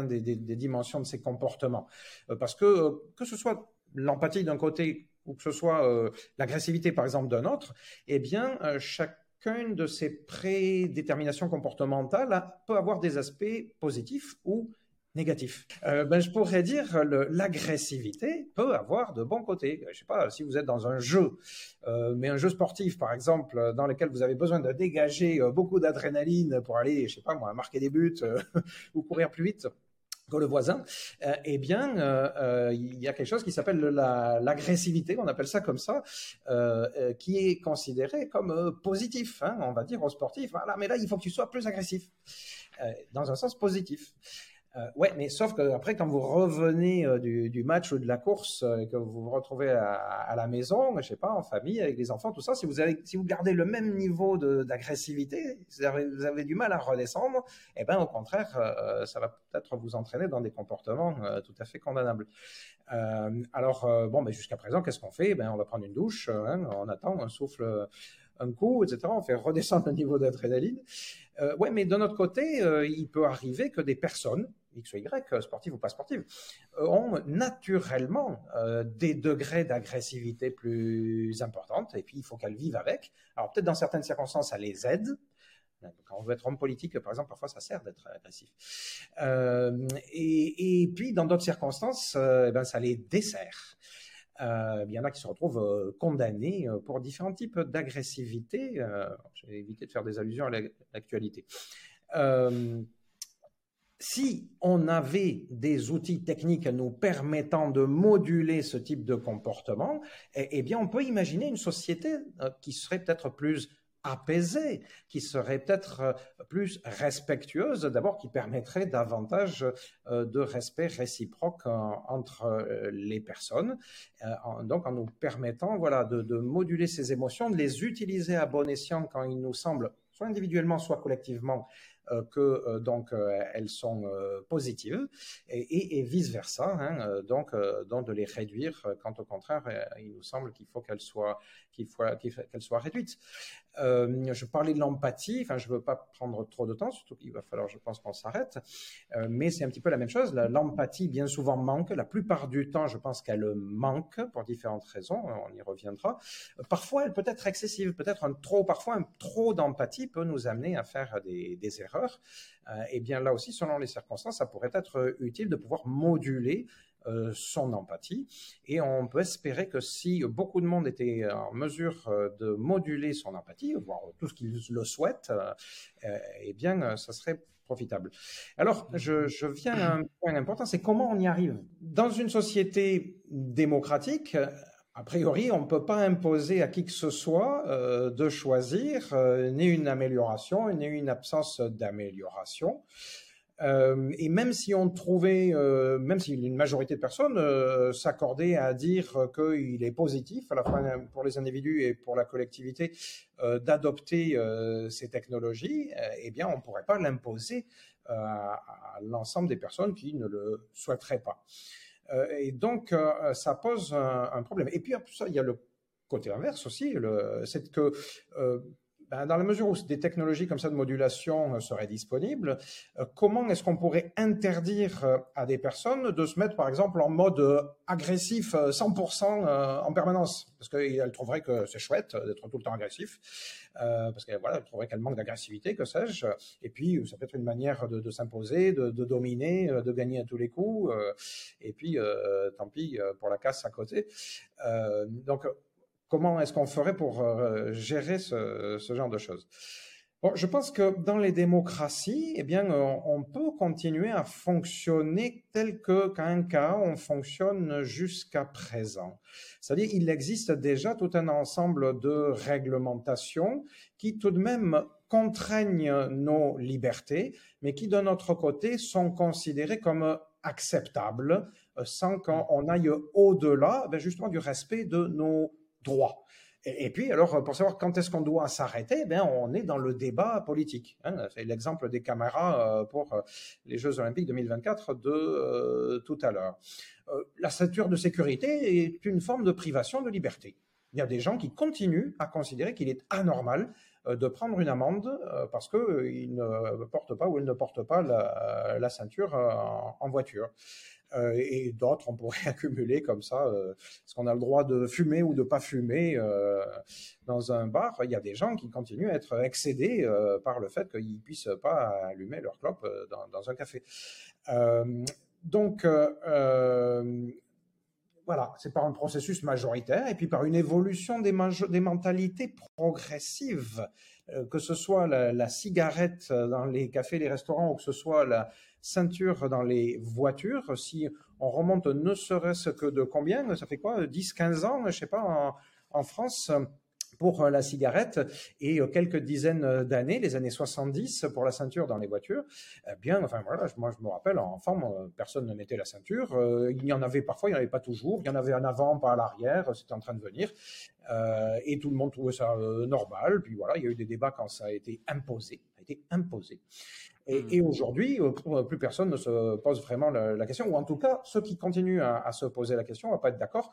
des, des, dimensions de ces comportements. parce que que ce soit l'empathie d'un côté ou que ce soit l'agressivité, par exemple, d'un autre, eh bien, chaque chacune de ces prédéterminations comportementales peut avoir des aspects positifs ou négatifs. Euh, ben, je pourrais dire l'agressivité peut avoir de bons côtés. Je sais pas si vous êtes dans un jeu, euh, mais un jeu sportif par exemple, dans lequel vous avez besoin de dégager euh, beaucoup d'adrénaline pour aller, je sais pas marquer des buts ou courir plus vite que le voisin, euh, eh bien, euh, euh, il y a quelque chose qui s'appelle l'agressivité, on appelle ça comme ça, qui est considéré comme positif. Hein, on va dire aux sportifs, voilà, mais là, il faut que tu sois plus agressif, dans un sens positif. Euh, ouais, mais sauf que après, quand vous revenez euh, du, match ou de la course euh, et que vous vous retrouvez à, la maison, je sais pas, en famille, avec les enfants, tout ça, si vous, avez, si vous gardez le même niveau d'agressivité, vous avez, du mal à redescendre, eh ben, au contraire, ça va peut-être vous entraîner dans des comportements tout à fait condamnables. alors, bon, mais jusqu'à présent, qu'est-ce qu'on fait? Ben, on va prendre une douche, hein, on attend, on souffle un coup, etc. On fait redescendre le niveau d'adrénaline. Euh, ouais, mais de notre côté, il peut arriver que des personnes X ou Y, sportive ou pas sportive, euh, ont naturellement euh, des degrés d'agressivité plus importantes et puis il faut qu'elles vivent avec. Alors peut-être dans certaines circonstances, ça les aide. Quand on veut être homme politique, par exemple, parfois ça sert d'être agressif. Euh, et, puis dans d'autres circonstances, eh ben, ça les dessert. il y en a qui se retrouvent condamnés pour différents types d'agressivité. je vais éviter de faire des allusions à l'actualité si on avait des outils techniques nous permettant de moduler ce type de comportement, eh, eh bien, on peut imaginer une société euh, qui serait peut-être plus apaisée, qui serait peut-être euh, plus respectueuse, d'abord qui permettrait davantage euh, de respect réciproque entre les personnes, donc en nous permettant voilà, de, de moduler ces émotions, de les utiliser à bon escient quand il nous semble, soit individuellement, soit collectivement, que euh, donc euh, elles sont positives et, vice versa, hein, donc, donc de les réduire quand au contraire il nous semble qu'il faut qu'elles soient qu'il faut qu'elles soient réduites. Je parlais de l'empathie, enfin je veux pas prendre trop de temps, surtout qu'il va falloir, je pense qu'on s'arrête, mais c'est un petit peu la même chose. L'empathie bien souvent manque, la plupart du temps je pense qu'elle manque pour différentes raisons, on y reviendra. Parfois elle peut être excessive, peut-être un trop, parfois un trop d'empathie peut nous amener à faire des, erreurs. Et euh, bien là aussi, selon les circonstances, ça pourrait être utile de pouvoir moduler euh, son empathie. Et on peut espérer que si beaucoup de monde était en mesure euh, de moduler son empathie, voire tout ce qu'il le souhaite, eh bien, ça serait profitable. Alors, je, viens à un point important, c'est comment on y arrive. Dans une société démocratique, a priori, on ne peut pas imposer à qui que ce soit euh, de choisir euh, ni une amélioration ni une absence d'amélioration. Euh, et même si on trouvait, même si une majorité de personnes s'accordaient à dire qu'il est positif à la fois pour les individus et pour la collectivité d'adopter ces technologies, eh bien, on ne pourrait pas l'imposer à l'ensemble des personnes qui ne le souhaiteraient pas. Euh, et donc, euh, ça pose un, problème. Et puis, il y a le côté inverse aussi, c'est que euh, dans la mesure où des technologies comme ça de modulation euh, seraient disponibles, euh, comment est-ce qu'on pourrait interdire euh, à des personnes de se mettre, par exemple, en mode agressif 100% en permanence? Parce qu'elles trouveraient que c'est chouette d'être tout le temps agressif, parce qu'elles voilà, trouveraient qu'elles manquent d'agressivité, que sais-je. Et puis, ça peut être une manière de, s'imposer, de, de, dominer, de gagner à tous les coups. et puis, tant pis pour la casse à côté. donc, Comment est-ce qu'on ferait pour euh, gérer ce, genre de choses Bon, je pense que dans les démocraties, eh bien, on, peut continuer à fonctionner tel que, qu'un cas, on fonctionne jusqu'à présent. C'est-à-dire, il existe déjà tout un ensemble de réglementations qui, tout de même, contraignent nos libertés, mais qui, de notre côté, sont considérées comme acceptables, euh, sans qu'on aille au-delà, ben, justement, du respect de nos droit. Et, puis, alors, pour savoir quand est-ce qu'on doit s'arrêter, ben, on est dans le débat politique. Hein. C'est l'exemple des caméras euh, pour euh, les Jeux Olympiques 2024 de euh, tout à l'heure. la ceinture de sécurité est une forme de privation de liberté. Il y a des gens qui continuent à considérer qu'il est anormal de prendre une amende parce qu'ils ne portent pas ou ils ne portent pas la, ceinture en voiture. Euh, et d'autres, on pourrait accumuler comme ça, euh, est-ce qu'on a le droit de fumer ou de pas fumer euh, dans un bar? Il y a des gens qui continuent à être excédés par le fait qu'ils puissent pas allumer leur clope dans, un café. donc, voilà, c'est par un processus majoritaire et puis par une évolution des, mentalités progressives, que ce soit la, cigarette dans les cafés, les restaurants ou que ce soit la, ceinture dans les voitures. Si on remonte ne serait-ce que de combien Ça fait quoi 10, 15 ans, je sais pas, en, en France pour euh, la cigarette et euh, quelques dizaines euh, d'années, les années 70 pour la ceinture dans les voitures. Eh bien, enfin voilà, moi je me rappelle, enfant, personne ne mettait la ceinture. il y en avait parfois, il n'y en avait pas toujours. Il y en avait en avant, pas à l'arrière. C'était en train de venir. et tout le monde trouvait ça normal. Puis voilà, il y a eu des débats quand ça a été imposé, été imposé. Et, mmh. aujourd'hui, plus personne ne se pose vraiment la, question, ou en tout cas, ceux qui continuent à, se poser la question, on va pas être d'accord,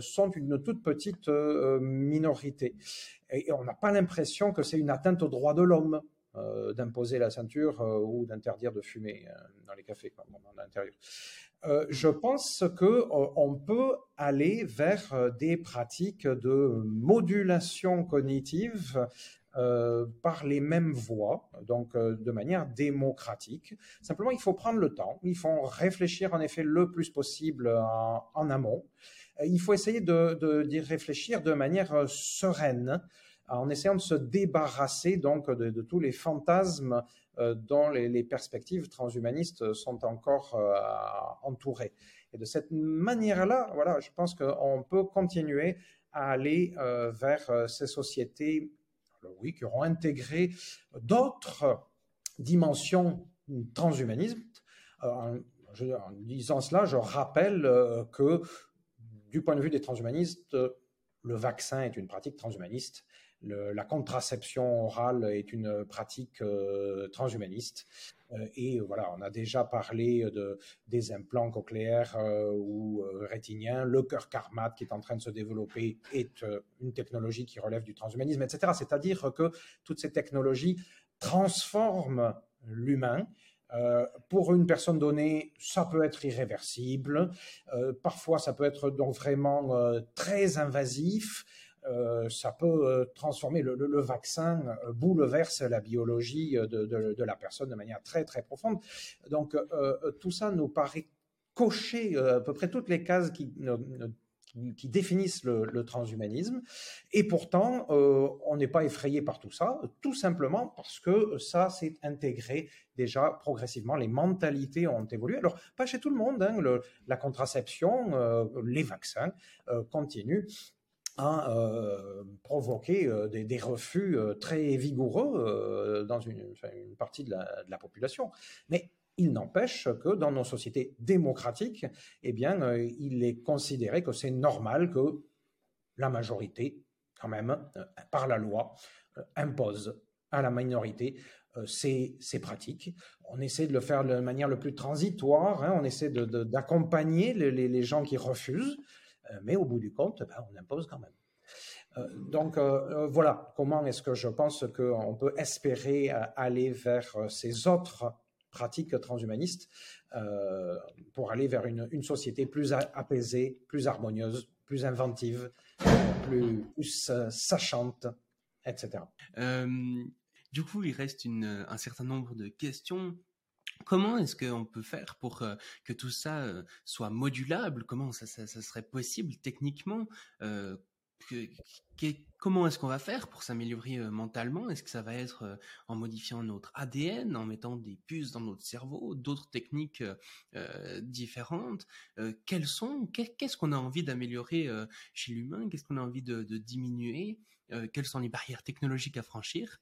sont une toute petite minorité. Et, on n'a pas l'impression que c'est une atteinte aux droits de l'homme d'imposer la ceinture ou d'interdire de fumer dans les cafés, à l'intérieur. je pense que on peut aller vers des pratiques de modulation cognitive euh, par les mêmes voies, donc euh, de manière démocratique. Simplement, il faut prendre le temps, il faut réfléchir en effet le plus possible en, amont. Euh, il faut essayer de, d'y réfléchir de manière sereine, en essayant de se débarrasser donc de, tous les fantasmes dont les, perspectives transhumanistes sont encore entourées. Et de cette manière-là, voilà, je pense qu'on peut continuer à aller vers ces sociétés oui, qui auront intégré d'autres dimensions transhumanisme. Euh, en, disant cela, je rappelle euh, que du point de vue des transhumanistes, le vaccin est une pratique transhumaniste, la contraception orale est une pratique euh, transhumaniste. Euh, et voilà, on a déjà parlé de, des implants cochléaires euh, ou euh, rétiniens. Le cœur karmat qui est en train de se développer est une technologie qui relève du transhumanisme, etc. C'est-à-dire que toutes ces technologies transforment l'humain. pour une personne donnée, ça peut être irréversible. parfois, ça peut être donc vraiment très invasif. Euh, ça peut euh, transformer le, vaccin, euh, bouleverse la biologie de, la personne de manière très très profonde. Donc tout ça nous paraît cocher à peu près toutes les cases qui, définissent le, transhumanisme. Et pourtant, on n'est pas effrayé par tout ça, tout simplement parce que ça s'est intégré déjà progressivement. Les mentalités ont évolué. Alors, pas chez tout le monde. Hein, la contraception, les vaccins continuent a euh, provoqué euh, des, refus euh, très vigoureux dans une, partie de la, population. Mais il n'empêche que dans nos sociétés démocratiques, eh bien, il est considéré que c'est normal que la majorité, quand même, par la loi, impose à la minorité ces, pratiques. On essaie de le faire de manière le plus transitoire, hein. on essaie d'accompagner les, gens qui refusent, euh, mais au bout du compte, ben, on impose quand même. Euh, donc euh, voilà comment est-ce que je pense qu'on peut espérer aller vers ces autres pratiques transhumanistes pour aller vers une, société plus apaisée, plus harmonieuse, plus inventive, plus, sachante, etc. du coup, il reste un certain nombre de questions Comment est-ce qu'on peut faire pour euh, que tout ça euh, soit modulable? Comment ça, serait possible techniquement euh, Comment est-ce qu'on va faire pour s'améliorer mentalement? Est-ce que ça va être en modifiant notre ADN, en mettant des puces dans notre cerveau, d'autres techniques différentes? Quelles sont Qu'est-ce qu'on a envie d'améliorer chez l'humain? Qu'est-ce qu'on a envie de, de diminuer? Quelles sont les barrières technologiques à franchir?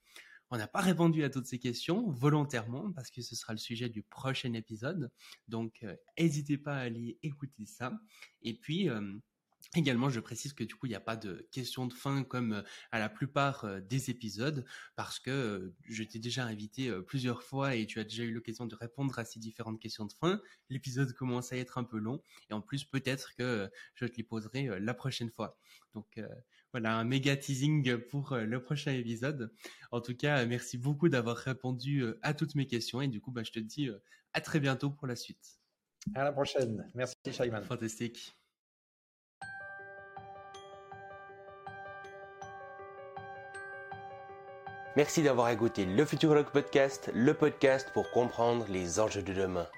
On n'a pas répondu à toutes ces questions volontairement parce que ce sera le sujet du prochain épisode. Donc, n'hésitez pas à aller écouter ça. Et puis, Également, je précise que du coup, il n'y a pas de questions de fin comme à la plupart des épisodes parce que je t'ai déjà invité plusieurs fois et tu as déjà eu l'occasion de répondre à ces différentes questions de fin. L'épisode commence à être un peu long et en plus, peut-être que je te les poserai la prochaine fois. Donc, voilà, un méga teasing pour le prochain épisode. En tout cas, merci beaucoup d'avoir répondu à toutes mes questions et du coup, bah, je te dis à très bientôt pour la suite. À la prochaine. Merci, Shaiman. Fantastique. Merci d'avoir écouté le Futurologue Podcast, le podcast pour comprendre les enjeux de demain.